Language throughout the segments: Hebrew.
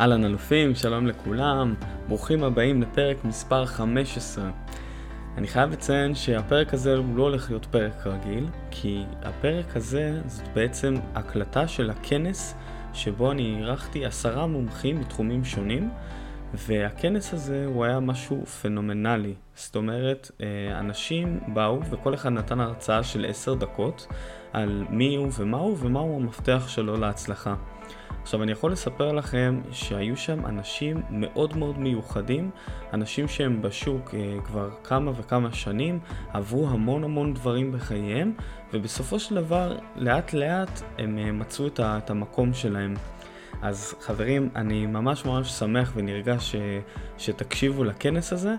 אהלן אלופים, שלום לכולם, ברוכים הבאים לפרק מספר 15. אני חייב לציין שהפרק הזה הוא לא הולך להיות פרק רגיל, כי הפרק הזה זאת בעצם הקלטה של הכנס שבו אני אירחתי עשרה מומחים מתחומים שונים, והכנס הזה הוא היה משהו פנומנלי. זאת אומרת, אה, אנשים באו וכל אחד נתן הרצאה של עשר דקות על מי הוא ומה הוא ומהו המפתח שלו להצלחה. עכשיו אני יכול לספר לכם שהיו שם אנשים מאוד מאוד מיוחדים, אנשים שהם בשוק אה, כבר כמה וכמה שנים, עברו המון המון דברים בחייהם, ובסופו של דבר לאט לאט הם אה, מצאו את, את המקום שלהם. אז חברים, אני ממש ממש שמח ונרגש ש, שתקשיבו לכנס הזה,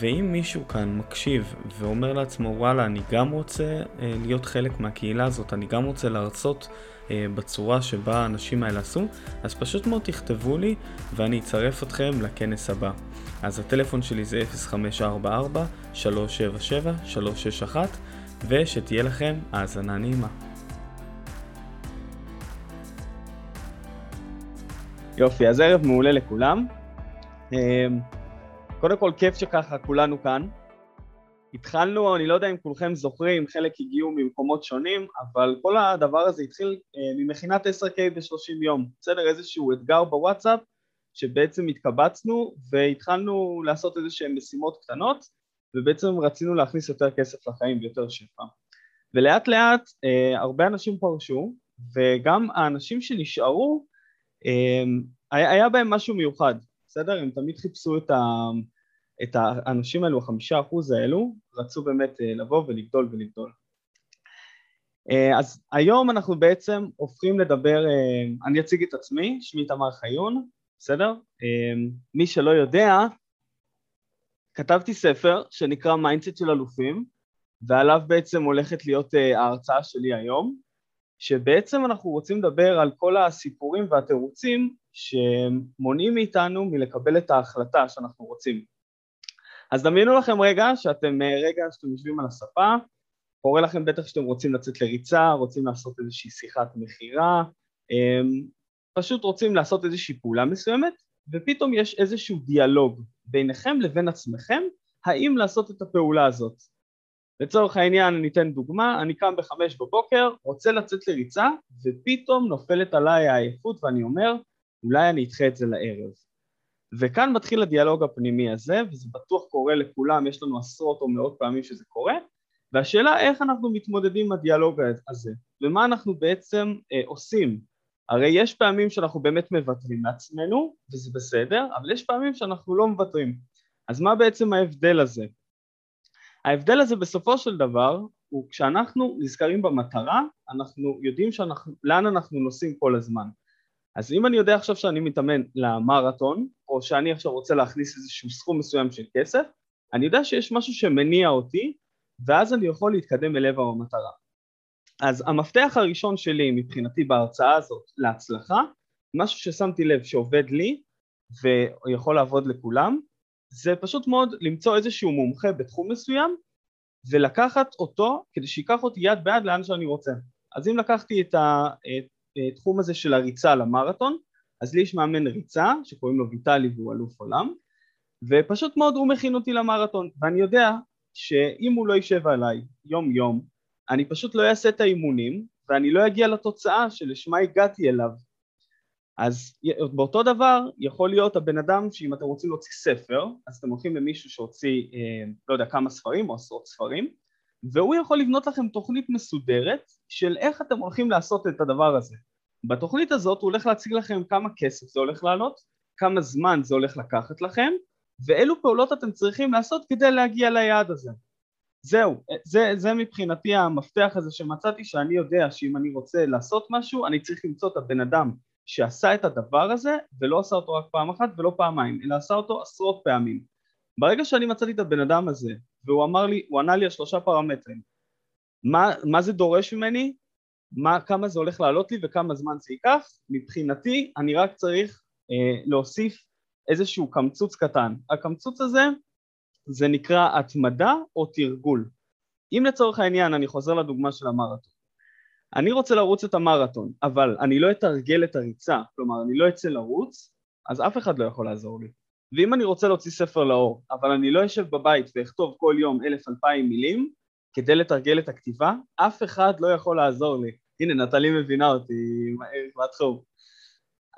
ואם מישהו כאן מקשיב ואומר לעצמו וואלה, אני גם רוצה אה, להיות חלק מהקהילה הזאת, אני גם רוצה להרצות אה, בצורה שבה האנשים האלה עשו, אז פשוט מאוד תכתבו לי ואני אצרף אתכם לכנס הבא. אז הטלפון שלי זה 0544-377-361 ושתהיה לכם האזנה נעימה. יופי, אז ערב מעולה לכולם. אה, קודם כל, כיף שככה כולנו כאן. התחלנו, אני לא יודע אם כולכם זוכרים, חלק הגיעו ממקומות שונים, אבל כל הדבר הזה התחיל אה, ממכינת 10K ב-30 יום, בסדר? איזשהו אתגר בוואטסאפ שבעצם התקבצנו והתחלנו לעשות איזה שהן משימות קטנות ובעצם רצינו להכניס יותר כסף לחיים ויותר שפע. ולאט לאט אה, הרבה אנשים פרשו וגם האנשים שנשארו אה, היה בהם משהו מיוחד, בסדר? הם תמיד חיפשו את ה... את האנשים האלו, החמישה אחוז האלו, רצו באמת אה, לבוא ולגדול ולגדול. אה, אז היום אנחנו בעצם הופכים לדבר, אה, אני אציג את עצמי, שמי תמר חיון, בסדר? מי שלא יודע, כתבתי ספר שנקרא mindset של אלופים, ועליו בעצם הולכת להיות ההרצאה שלי היום, שבעצם אנחנו רוצים לדבר על כל הסיפורים והתירוצים שמונעים מאיתנו מלקבל את ההחלטה שאנחנו רוצים. אז דמיינו לכם רגע שאתם אה, רגע שאתם יושבים על הספה, קורה לכם בטח שאתם רוצים לצאת לריצה, רוצים לעשות איזושהי שיחת מכירה, אמ, פשוט רוצים לעשות איזושהי פעולה מסוימת, ופתאום יש איזשהו דיאלוג ביניכם לבין עצמכם, האם לעשות את הפעולה הזאת. לצורך העניין אני אתן דוגמה, אני קם בחמש בבוקר, רוצה לצאת לריצה, ופתאום נופלת עליי העייפות ואני אומר, אולי אני אדחה את זה לערב. וכאן מתחיל הדיאלוג הפנימי הזה, וזה בטוח קורה לכולם, יש לנו עשרות או מאות פעמים שזה קורה, והשאלה איך אנחנו מתמודדים עם הדיאלוג הזה, ומה אנחנו בעצם אה, עושים. הרי יש פעמים שאנחנו באמת מוותרים לעצמנו, וזה בסדר, אבל יש פעמים שאנחנו לא מוותרים. אז מה בעצם ההבדל הזה? ההבדל הזה בסופו של דבר הוא כשאנחנו נזכרים במטרה, אנחנו יודעים שאנחנו, לאן אנחנו נוסעים כל הזמן. אז אם אני יודע עכשיו שאני מתאמן למרתון, או שאני עכשיו רוצה להכניס איזשהו סכום מסוים של כסף, אני יודע שיש משהו שמניע אותי, ואז אני יכול להתקדם אל עבר המטרה. אז המפתח הראשון שלי מבחינתי בהרצאה הזאת להצלחה, משהו ששמתי לב שעובד לי ויכול לעבוד לכולם, זה פשוט מאוד למצוא איזשהו מומחה בתחום מסוים ולקחת אותו כדי שייקח אותי יד ביד לאן שאני רוצה. אז אם לקחתי את, ה, את התחום הזה של הריצה למרתון, אז לי יש מאמן ריצה שקוראים לו ויטלי והוא אלוף עולם, ופשוט מאוד הוא מכין אותי למרתון, ואני יודע שאם הוא לא יישב עליי יום יום, אני פשוט לא אעשה את האימונים ואני לא אגיע לתוצאה שלשמה הגעתי אליו. אז באותו דבר יכול להיות הבן אדם שאם אתם רוצים להוציא ספר, אז אתם הולכים למישהו שהוציא אה, לא יודע כמה ספרים או עשרות ספרים, והוא יכול לבנות לכם תוכנית מסודרת של איך אתם הולכים לעשות את הדבר הזה. בתוכנית הזאת הוא הולך להציג לכם כמה כסף זה הולך לעלות, כמה זמן זה הולך לקחת לכם, ואילו פעולות אתם צריכים לעשות כדי להגיע ליעד הזה. זהו, זה, זה מבחינתי המפתח הזה שמצאתי שאני יודע שאם אני רוצה לעשות משהו אני צריך למצוא את הבן אדם שעשה את הדבר הזה ולא עשה אותו רק פעם אחת ולא פעמיים אלא עשה אותו עשרות פעמים. ברגע שאני מצאתי את הבן אדם הזה והוא אמר לי, הוא ענה לי על שלושה פרמטרים מה, מה זה דורש ממני, מה, כמה זה הולך לעלות לי וכמה זמן זה ייקח, מבחינתי אני רק צריך אה, להוסיף איזשהו קמצוץ קטן. הקמצוץ הזה זה נקרא התמדה או תרגול. אם לצורך העניין אני חוזר לדוגמה של המרתון, אני רוצה לרוץ את המרתון, אבל אני לא אתרגל את הריצה, כלומר אני לא אצא לרוץ, אז אף אחד לא יכול לעזור לי. ואם אני רוצה להוציא ספר לאור, אבל אני לא אשב בבית ואכתוב כל יום אלף אלפיים מילים כדי לתרגל את הכתיבה, אף אחד לא יכול לעזור לי. הנה, נטלי מבינה אותי מהתחום.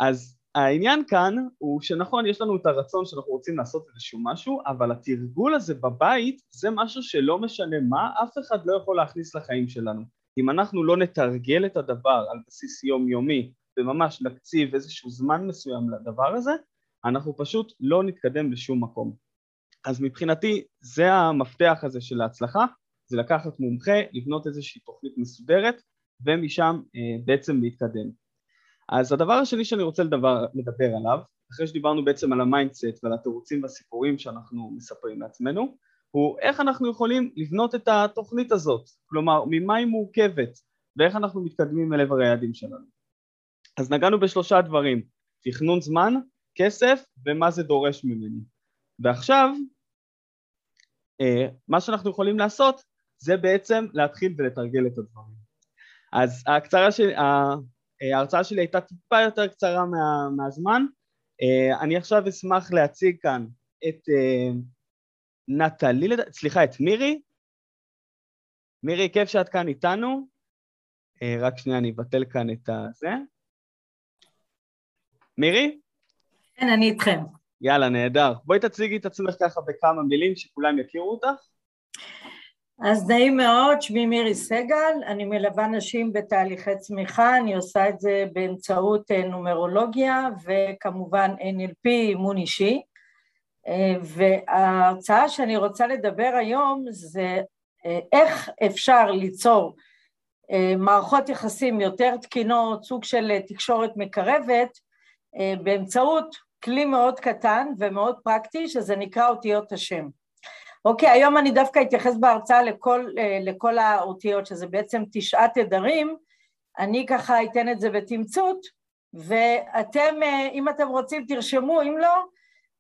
אז העניין כאן הוא שנכון, יש לנו את הרצון שאנחנו רוצים לעשות איזשהו משהו, אבל התרגול הזה בבית זה משהו שלא משנה מה, אף אחד לא יכול להכניס לחיים שלנו. אם אנחנו לא נתרגל את הדבר על בסיס יומיומי וממש נקציב איזשהו זמן מסוים לדבר הזה, אנחנו פשוט לא נתקדם לשום מקום. אז מבחינתי זה המפתח הזה של ההצלחה, זה לקחת מומחה, לבנות איזושהי תוכנית מסודרת ומשם אה, בעצם להתקדם. אז הדבר השני שאני רוצה לדבר, לדבר עליו, אחרי שדיברנו בעצם על ה-mindset ועל התירוצים והסיפורים שאנחנו מספרים לעצמנו, הוא איך אנחנו יכולים לבנות את התוכנית הזאת, כלומר ממה היא מורכבת ואיך אנחנו מתקדמים אל עבר היעדים שלנו. אז נגענו בשלושה דברים, תכנון זמן, כסף ומה זה דורש ממני. ועכשיו, אה, מה שאנחנו יכולים לעשות זה בעצם להתחיל ולתרגל את הדברים. אז ההקצרה של, ההרצאה שלי הייתה טיפה יותר קצרה מה, מהזמן, אה, אני עכשיו אשמח להציג כאן את אה, נטלי, סליחה, את מירי. מירי, כיף שאת כאן איתנו. רק שנייה, אני אבטל כאן את הזה. מירי? כן, אני איתכם. יאללה, נהדר. בואי תציגי את עצמך ככה בכמה מילים שכולם יכירו אותך. אז נעים מאוד, שמי מירי סגל, אני מלווה נשים בתהליכי צמיחה, אני עושה את זה באמצעות אה, נומרולוגיה וכמובן NLP, אימון אישי. אה, וההרצאה שאני רוצה לדבר היום זה אה, איך אפשר ליצור מערכות יחסים יותר תקינות, סוג של תקשורת מקרבת, באמצעות כלי מאוד קטן ומאוד פרקטי, שזה נקרא אותיות השם. אוקיי, היום אני דווקא אתייחס בהרצאה לכל, אה, לכל האותיות, שזה בעצם תשעה תדרים, אני ככה אתן את זה בתמצות, ואתם, אה, אם אתם רוצים, תרשמו, אם לא,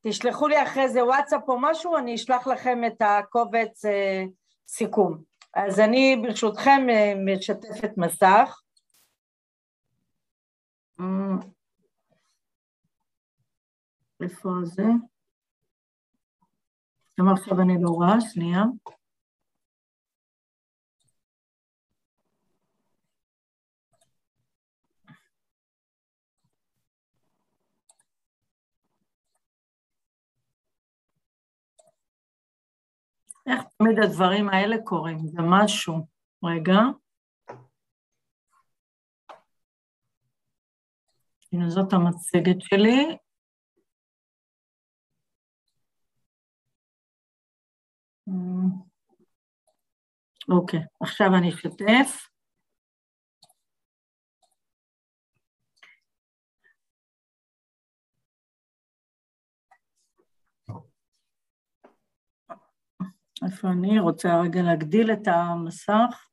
תשלחו לי אחרי זה וואטסאפ או משהו, אני אשלח לכם את הקובץ אה, סיכום. אז אני ברשותכם משתפת מסך. איפה זה? למה עכשיו אני לא רואה? שנייה. איך תמיד הדברים האלה קורים? זה משהו. רגע. הנה זאת המצגת שלי. אוקיי, עכשיו אני אשתף. איפה אני? רוצה רגע להגדיל את המסך.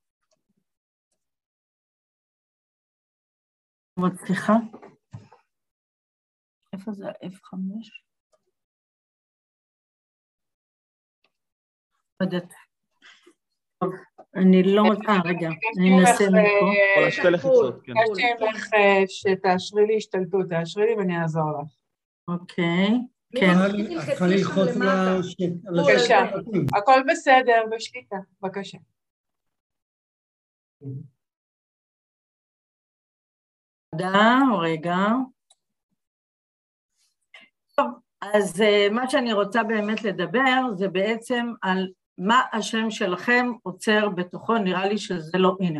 סליחה. איפה זה ה-F5? לא יודעת. אני לא רוצה, רגע, אני אנסה מפה. לחיצות, כן. ביקשתי ממך אה, שתאשרי לי השתלטות, תאשרי לי ואני אעזור לך. אוקיי, כן. צריכה ללחוץ על בבקשה, הכל בסדר, בשליטה, בבקשה. תודה, רגע. טוב, אז אה, מה שאני רוצה באמת לדבר זה בעצם על מה השם שלכם עוצר בתוכו, נראה לי שזה לא, הנה.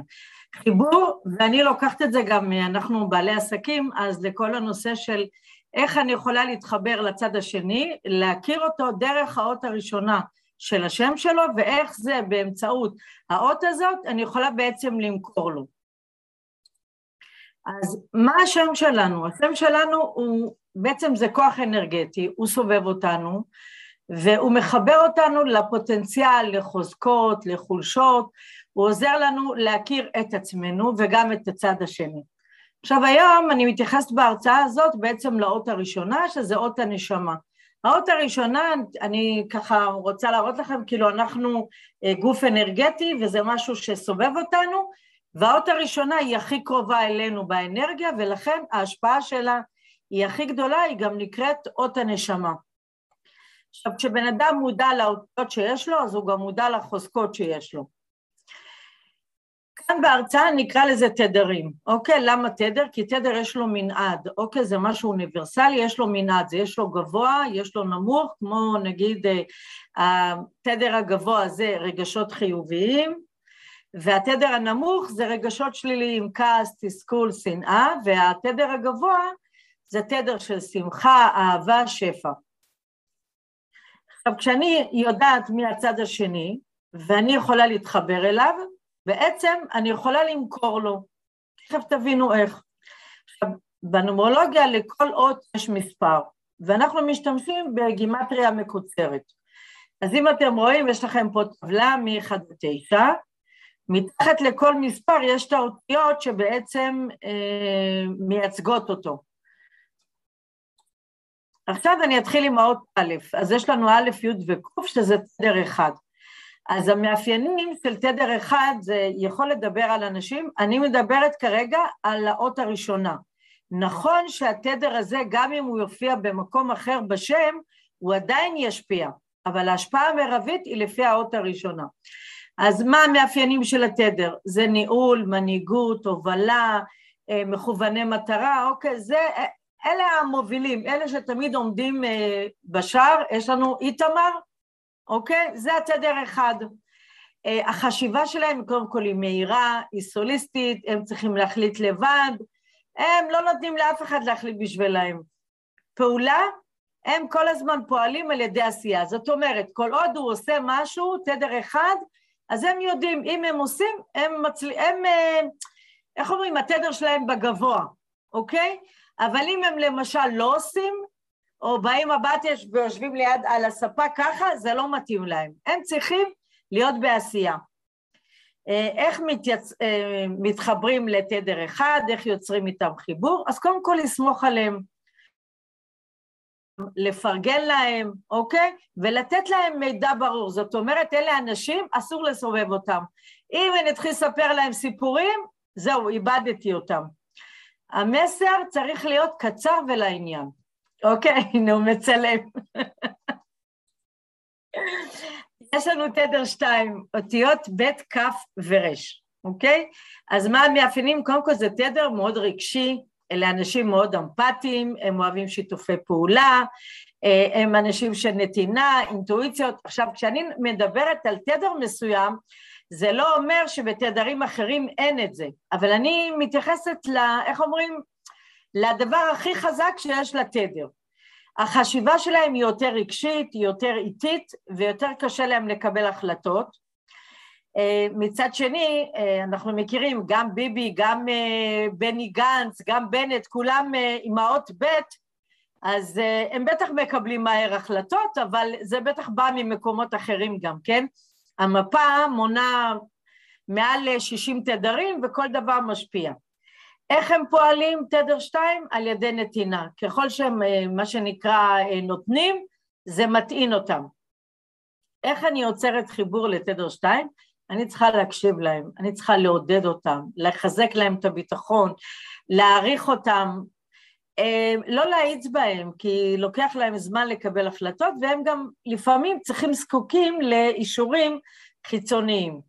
חיבור, ואני לוקחת את זה גם, אנחנו בעלי עסקים, אז לכל הנושא של איך אני יכולה להתחבר לצד השני, להכיר אותו דרך האות הראשונה של השם שלו, ואיך זה באמצעות האות הזאת, אני יכולה בעצם למכור לו. אז מה השם שלנו? השם שלנו הוא, בעצם זה כוח אנרגטי, הוא סובב אותנו, והוא מחבר אותנו לפוטנציאל, לחוזקות, לחולשות, הוא עוזר לנו להכיר את עצמנו וגם את הצד השני. עכשיו היום אני מתייחסת בהרצאה הזאת בעצם לאות הראשונה, שזה אות הנשמה. האות הראשונה, אני ככה רוצה להראות לכם, כאילו אנחנו אה, גוף אנרגטי וזה משהו שסובב אותנו, והאות הראשונה היא הכי קרובה אלינו באנרגיה, ולכן ההשפעה שלה היא הכי גדולה, היא גם נקראת אות הנשמה. עכשיו, כשבן אדם מודע לאותיות שיש לו, אז הוא גם מודע לחוזקות שיש לו. כאן בהרצאה נקרא לזה תדרים, אוקיי? למה תדר? כי תדר יש לו מנעד, אוקיי? זה משהו אוניברסלי, יש לו מנעד, זה יש לו גבוה, יש לו נמוך, כמו נגיד אה, התדר הגבוה זה רגשות חיוביים, והתדר הנמוך זה רגשות שליליים, כעס, תסכול, שנאה, והתדר הגבוה זה תדר של שמחה, אהבה, שפע. עכשיו, כשאני יודעת מי הצד השני, ואני יכולה להתחבר אליו, בעצם אני יכולה למכור לו. תכף תבינו איך. עכשיו, בנומרולוגיה לכל אות יש מספר, ואנחנו משתמשים בגימטריה מקוצרת. אז אם אתם רואים, יש לכם פה טבלה מ-1 עד 9, מתחת לכל מספר יש את האותיות שבעצם אה, מייצגות אותו. עכשיו אני אתחיל עם האות א', אז יש לנו א', י' וק', שזה תדר אחד. אז המאפיינים של תדר אחד זה יכול לדבר על אנשים, אני מדברת כרגע על האות הראשונה. נכון שהתדר הזה, גם אם הוא יופיע במקום אחר בשם, הוא עדיין ישפיע, אבל ההשפעה המרבית היא לפי האות הראשונה. אז מה המאפיינים של התדר? זה ניהול, מנהיגות, הובלה, אה, מכווני מטרה, אוקיי, זה, אלה המובילים, אלה שתמיד עומדים אה, בשער, יש לנו איתמר, אוקיי? זה התדר אחד. אה, החשיבה שלהם קודם כל היא מהירה, היא סוליסטית, הם צריכים להחליט לבד, הם לא נותנים לאף אחד להחליט בשבילהם. פעולה, הם כל הזמן פועלים על ידי עשייה. זאת אומרת, כל עוד הוא עושה משהו, תדר אחד, אז הם יודעים, אם הם עושים, הם מצליחים, הם, אה, איך אומרים, התדר שלהם בגבוה, אוקיי? אבל אם הם למשל לא עושים, או באים הביתה ויושבים ליד על הספה ככה, זה לא מתאים להם. הם צריכים להיות בעשייה. אה, איך מתייצ... אה, מתחברים לתדר אחד, איך יוצרים איתם חיבור? אז קודם כל לסמוך עליהם, לפרגן להם, אוקיי? ולתת להם מידע ברור. זאת אומרת, אלה אנשים, אסור לסובב אותם. אם אני אתחיל לספר להם סיפורים, זהו, איבדתי אותם. המסר צריך להיות קצר ולעניין. אוקיי, הנה הוא מצלם. יש לנו תדר שתיים, אותיות ב', כ' ור', אוקיי? אז מה המאפיינים? קודם כל זה תדר מאוד רגשי, אלה אנשים מאוד אמפתיים, הם אוהבים שיתופי פעולה, אה, הם אנשים של נתינה, אינטואיציות. עכשיו, כשאני מדברת על תדר מסוים, זה לא אומר שבתדרים אחרים אין את זה, אבל אני מתייחסת ל... איך אומרים? לדבר הכי חזק שיש לתדר. החשיבה שלהם היא יותר רגשית, היא יותר איטית, ויותר קשה להם לקבל החלטות. אה, מצד שני, אה, אנחנו מכירים גם ביבי, גם אה, בני גנץ, גם בנט, כולם אימהות ב', אז הם בטח מקבלים מהר החלטות, אבל זה בטח בא ממקומות אחרים גם, כן? המפה מונה מעל 60 תדרים וכל דבר משפיע. איך הם פועלים, תדר 2? על ידי נתינה. ככל שהם, מה שנקרא, נותנים, זה מטעין אותם. איך אני יוצרת חיבור לתדר 2? אני צריכה להקשיב להם, אני צריכה לעודד אותם, לחזק להם את הביטחון, להעריך אותם, אה, לא להאיץ בהם, כי לוקח להם זמן לקבל החלטות, והם גם לפעמים צריכים זקוקים לאישורים חיצוניים.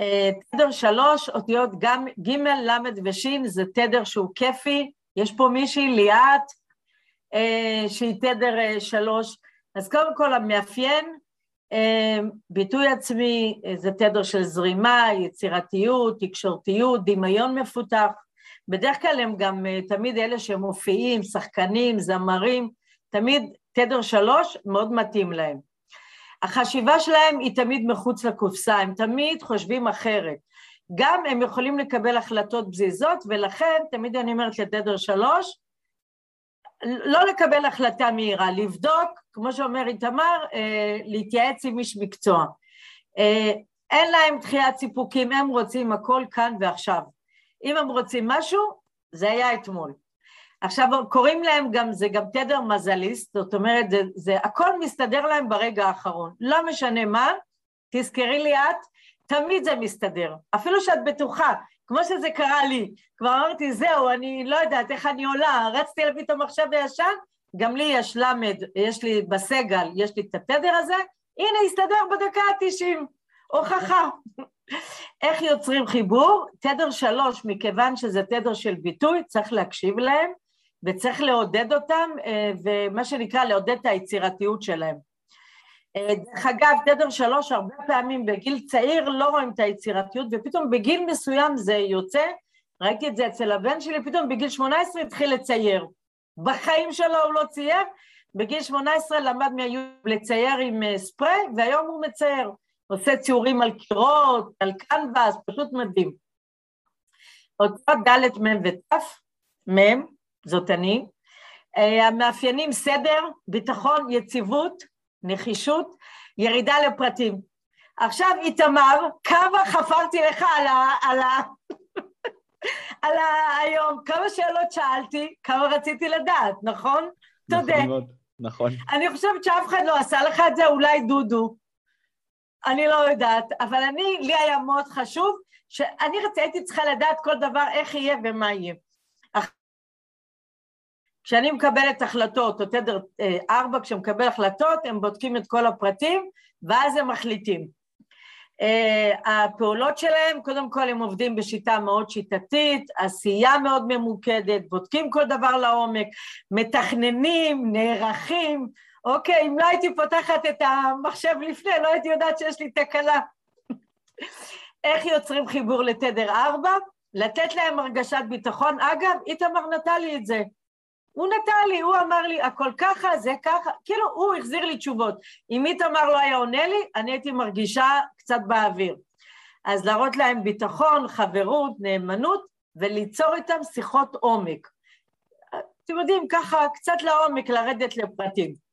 אה, תדר שלוש, אותיות גם ג', ל' וש', זה תדר שהוא כיפי, יש פה מישהי, ליאת, אה, שהיא תדר שלוש, אז קודם כל המאפיין ביטוי עצמי זה תדר של זרימה, יצירתיות, תקשורתיות, דמיון מפותח. בדרך כלל הם גם אה, תמיד אלה שמופיעים, שחקנים, זמרים, תמיד תדר שלוש מאוד מתאים להם. החשיבה שלהם היא תמיד מחוץ לקופסה, הם תמיד חושבים אחרת. גם הם יכולים לקבל החלטות בזיזות, ולכן תמיד אני אומרת לתדר שלוש, לא לקבל החלטה מהירה, לבדוק, כמו שאומר איתמר, אה, להתייעץ עם איש מקצוע. אה, אין להם דחיית סיפוקים, הם רוצים הכל כאן ועכשיו. אם הם רוצים משהו, זה היה אתמול. עכשיו, קוראים להם גם, זה גם תדר מזליסט, זאת אומרת, זה, זה הכל מסתדר להם ברגע האחרון. לא משנה מה, תזכרי לי את, תמיד זה מסתדר. אפילו שאת בטוחה, כמו שזה קרה לי. כבר אמרתי, זהו, אני לא יודעת איך אני עולה, רצתי להביא את המחשב הישן, גם לי יש למד, יש לי בסגל, יש לי את התדר הזה, הנה, הסתדר בדקה ה-90, הוכחה. איך יוצרים חיבור? תדר שלוש, מכיוון שזה תדר של ביטוי, צריך להקשיב להם, וצריך לעודד אותם, אה, ומה שנקרא לעודד את היצירתיות שלהם. אה, דרך אגב, תדר שלוש, הרבה פעמים בגיל צעיר לא רואים את היצירתיות, ופתאום בגיל מסוים זה יוצא, ראיתי את זה אצל הבן שלי, פתאום בגיל 18 התחיל לצייר. בחיים שלו הוא לא צייר, בגיל 18 למד מהיוטיוב לצייר עם אה, ספרי, והיום הוא מצייר. עושה ציורים על קירות, על קנבס, פשוט מדהים. אותות ד' מ' ות', מ', זאת אני. אה, המאפיינים סדר, ביטחון, יציבות, נחישות, ירידה לפרטים. עכשיו, איתמר, כמה חפרתי לך על ה... על ה... על ה... היום, כמה שאלות שאלתי, כמה רציתי לדעת, נכון? תודה. נכון מאוד, נכון. אני חושבת שאף אחד לא עשה לך את זה, אולי דודו. אני לא יודעת, אבל אני, לי היה מאוד חשוב, שאני הייתי צריכה לדעת כל דבר איך יהיה ומה יהיה. כשאני מקבלת החלטות, או תדר אה, ארבע, כשמקבל החלטות, הם בודקים את כל הפרטים, ואז הם מחליטים. Uh, הפעולות שלהם, קודם כל הם עובדים בשיטה מאוד שיטתית, עשייה מאוד ממוקדת, בודקים כל דבר לעומק, מתכננים, נערכים, אוקיי, אם לא הייתי פותחת את המחשב לפני, לא הייתי יודעת שיש לי תקלה. איך יוצרים חיבור לתדר 4? לתת להם הרגשת ביטחון. אגב, איתמר נתן לי את זה. הוא נתן לי, הוא אמר לי, הכל ככה, זה ככה, כאילו, הוא החזיר לי תשובות. אם איתמר לא היה עונה לי, אני הייתי מרגישה קצת באוויר. אז להראות להם ביטחון, חברות, נאמנות, וליצור איתם שיחות עומק. אתם יודעים, ככה, קצת לעומק, לרדת לפרטים.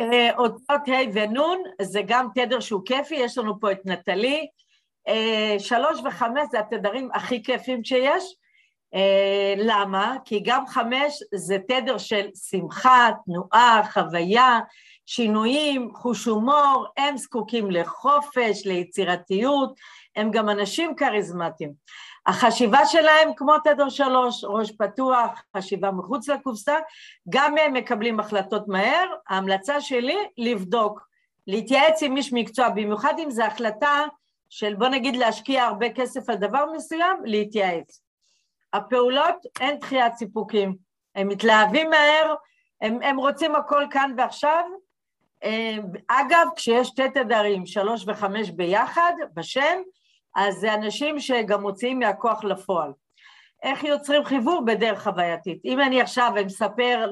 אה, אותות ה' ונ' זה גם תדר שהוא כיפי, יש לנו פה את נטלי. אה, שלוש וחמש זה התדרים הכי כיפים שיש. אה, למה? כי גם חמש זה תדר של שמחה, תנועה, חוויה, שינויים, חוש הומור, הם זקוקים לחופש, ליצירתיות, הם גם אנשים כריזמטיים. החשיבה שלהם כמו תדר שלוש, ראש פתוח, חשיבה מחוץ לקופסה, גם הם מקבלים החלטות מהר, ההמלצה שלי לבדוק, להתייעץ עם איש מקצוע, במיוחד אם זו החלטה של בוא נגיד להשקיע הרבה כסף על דבר מסוים, להתייעץ. הפעולות, אין דחיית סיפוקים, הם מתלהבים מהר, הם, הם רוצים הכל כאן ועכשיו. אה, אגב, כשיש שתי תדרים, שלוש וחמש ביחד, בשם, אז זה אנשים שגם מוציאים מהכוח לפועל. איך יוצרים חיבור בדרך חווייתית? אם אני עכשיו מספר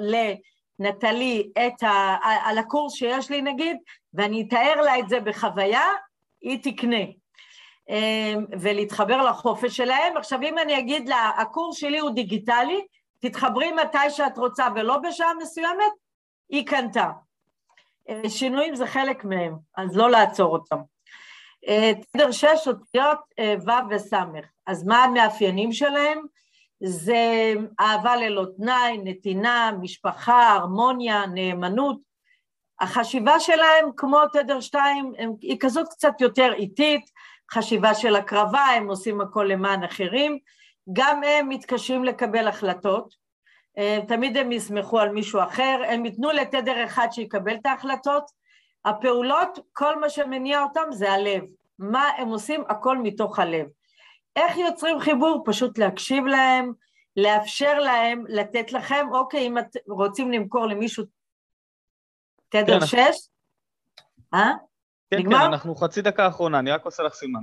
לנטלי את ה, על הקורס שיש לי נגיד, ואני אתאר לה את זה בחוויה, היא תקנה. אמ, ולהתחבר לחופש שלהם. עכשיו, אם אני אגיד לה, הקורס שלי הוא דיגיטלי, תתחברי מתי שאת רוצה ולא בשעה מסוימת, היא קנתה. אה, שינויים זה חלק מהם, אז לא לעצור אותם. תדר שש אותיות אה, ו' וס'. אז מה המאפיינים שלהם? זה אהבה ללא תנאי, נתינה, משפחה, הרמוניה, נאמנות. החשיבה שלהם, כמו תדר שתיים, היא כזאת קצת יותר איטית, חשיבה של הקרבה, הם עושים הכל למען אחרים. גם הם מתקשים לקבל החלטות, אה, תמיד הם יסמכו על מישהו אחר, הם ייתנו לתדר אחד שיקבל את ההחלטות, הפעולות, כל מה שמניע אותם זה הלב. מה הם עושים? הכל מתוך הלב. איך יוצרים חיבור? פשוט להקשיב להם, לאפשר להם, לתת לכם, אוקיי, אם את רוצים למכור למישהו תדר כן. שש, אה? כן, נגמר? כן, אנחנו חצי דקה אחרונה, אני רק עושה לך סימן.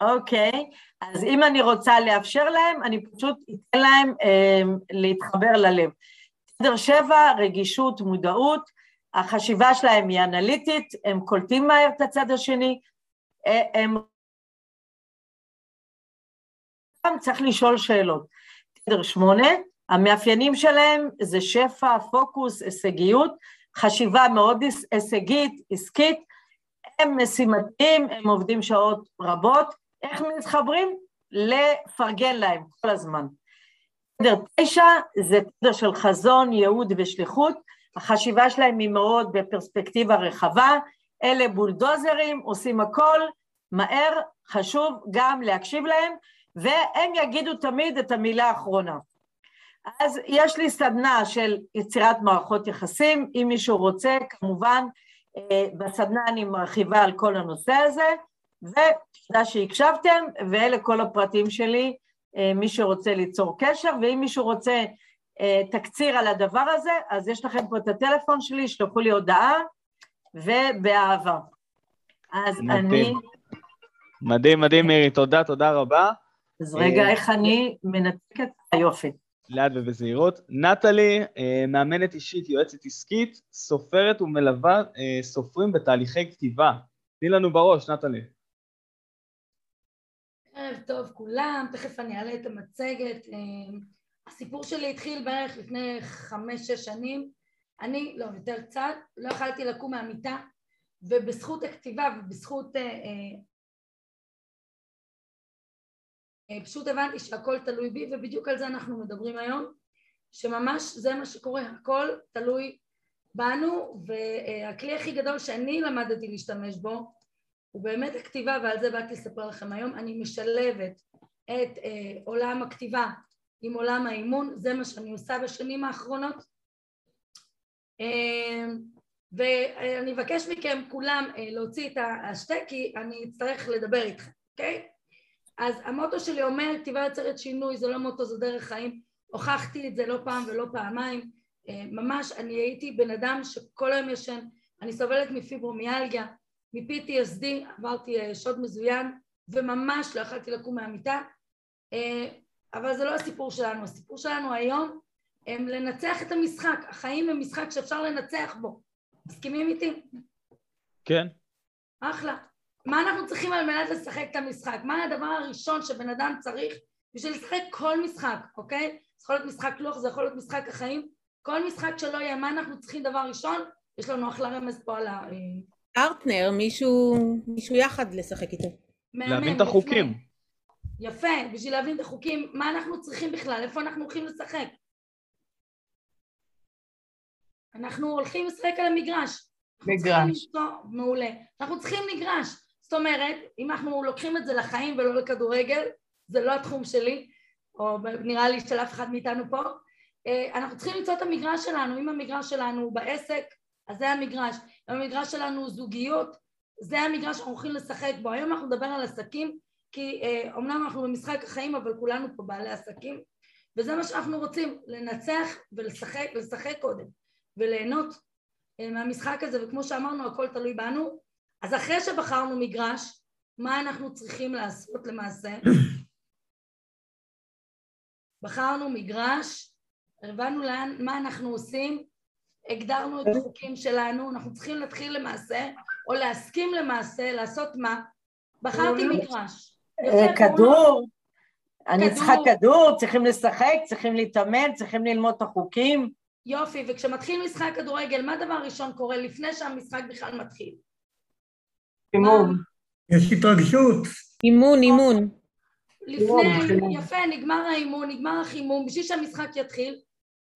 אוקיי, אז אם אני רוצה לאפשר להם, אני פשוט אתן להם אה, להתחבר ללב. תדר שבע, רגישות, מודעות, החשיבה שלהם היא אנליטית, הם קולטים מהר את הצד השני, אה, הם... צריך לשאול שאלות. תדר שמונה, המאפיינים שלהם זה שפע, פוקוס, הישגיות, חשיבה מאוד הישגית, עסקית, הם משימתיים, הם עובדים שעות רבות, איך מתחברים? לפרגן להם כל הזמן. תדר תשע זה תדר של חזון, ייעוד ושליחות, החשיבה שלהם היא מאוד בפרספקטיבה רחבה, אלה בולדוזרים, עושים הכל, מהר, חשוב גם להקשיב להם, והם יגידו תמיד את המילה האחרונה. אז יש לי סדנה של יצירת מערכות יחסים, אם מישהו רוצה, כמובן, אה, בסדנה אני מרחיבה על כל הנושא הזה, ותודה שהקשבתם, ואלה כל הפרטים שלי, אה, מי שרוצה ליצור קשר, ואם מישהו רוצה אה, תקציר על הדבר הזה, אז יש לכם פה את הטלפון שלי, שלחו לי הודעה, ובאהבה. אז מדהים. אני... מדהים, מדהים, מירי, תודה, תודה רבה. אז רגע, איך אני מנתקת? יופי. לאט ובזהירות. נטלי, אה, מאמנת אישית, יועצת עסקית, סופרת ומלווה אה, סופרים בתהליכי כתיבה. תני לנו בראש, נטלי. ערב טוב כולם, תכף אני אעלה את המצגת. אה, הסיפור שלי התחיל בערך לפני חמש-שש שנים. אני, לא, יותר קצת, לא יכלתי לקום מהמיטה, ובזכות הכתיבה ובזכות אה, פשוט הבנתי שהכל תלוי בי ובדיוק על זה אנחנו מדברים היום שממש זה מה שקורה, הכל תלוי בנו והכלי הכי גדול שאני למדתי להשתמש בו הוא באמת הכתיבה ועל זה באתי לספר לכם היום. אני משלבת את אה, עולם הכתיבה עם עולם האימון זה מה שאני עושה בשנים האחרונות. אה, ואני אבקש מכם כולם אה, להוציא את השתי כי אני אצטרך לדבר איתכם, אוקיי? אז המוטו שלי אומר כתיבה יוצרת שינוי זה לא מוטו זה דרך חיים. הוכחתי את זה לא פעם ולא פעמיים. אה, ממש אני הייתי בן אדם שכל היום ישן אני סובלת מפיברומיאלגיה מ-PTSD עברתי אה, שוד מזוין וממש לא יכלתי לקום מהמיטה. אבל זה לא הסיפור שלנו. הסיפור שלנו היום הם לנצח את המשחק החיים הם משחק שאפשר לנצח בו מסכימים איתי? כן אחלה מה אנחנו צריכים על מנת לשחק את המשחק? מה הדבר הראשון שבן אדם צריך בשביל לשחק כל משחק, אוקיי? זה יכול להיות משחק לוח, זה יכול להיות משחק החיים, כל משחק שלא יהיה, מה אנחנו צריכים דבר ראשון? יש לנו אחלה רמז פה על ה... פרטנר, מישהו, מישהו יחד לשחק איתו. להבין את החוקים. יפה, בשביל להבין את החוקים, מה אנחנו צריכים בכלל, איפה אנחנו הולכים לשחק? אנחנו הולכים לשחק על המגרש. מגרש. מעולה. אנחנו צריכים מגרש. זאת אומרת, אם אנחנו לוקחים את זה לחיים ולא לכדורגל, זה לא התחום שלי, או נראה לי של אף אחד מאיתנו פה, אה, אנחנו צריכים למצוא את המגרש שלנו, אם המגרש שלנו הוא בעסק, אז זה המגרש, אם המגרש שלנו הוא זוגיות, זה המגרש שאנחנו הולכים לשחק בו. היום אנחנו נדבר על עסקים, כי אה, אומנם אנחנו במשחק החיים, אבל כולנו פה בעלי עסקים, וזה מה שאנחנו רוצים, לנצח ולשחק, לשחק קודם, וליהנות אה, מהמשחק הזה, וכמו שאמרנו, הכל תלוי בנו, אז אחרי שבחרנו מגרש, מה אנחנו צריכים לעשות למעשה? בחרנו מגרש, הבנו לאן, מה אנחנו עושים, הגדרנו את החוקים שלנו, אנחנו צריכים להתחיל למעשה, או להסכים למעשה, לעשות מה? בחרתי מגרש. אה, כדור, אני צריכה כדור, צריכים לשחק, צריכים להתאמן, צריכים ללמוד את החוקים. יופי, וכשמתחיל משחק כדורגל, מה הדבר הראשון קורה לפני שהמשחק בכלל מתחיל? אימון. יש התרגשות. אימון, אימון. לפני, יפה, נגמר האימון, נגמר החימום, בשביל שהמשחק יתחיל,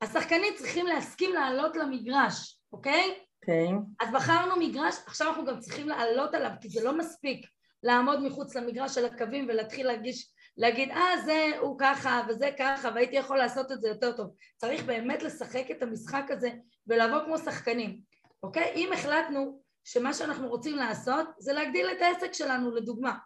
השחקנים צריכים להסכים לעלות למגרש, אוקיי? אוקיי. אז בחרנו מגרש, עכשיו אנחנו גם צריכים לעלות עליו, כי זה לא מספיק לעמוד מחוץ למגרש של הקווים ולהתחיל להגיש, להגיד, אה, זה הוא ככה וזה ככה, והייתי יכול לעשות את זה יותר טוב. צריך באמת לשחק את המשחק הזה ולעבוד כמו שחקנים, אוקיי? אם החלטנו שמה שאנחנו רוצים לעשות זה להגדיל את העסק שלנו לדוגמה,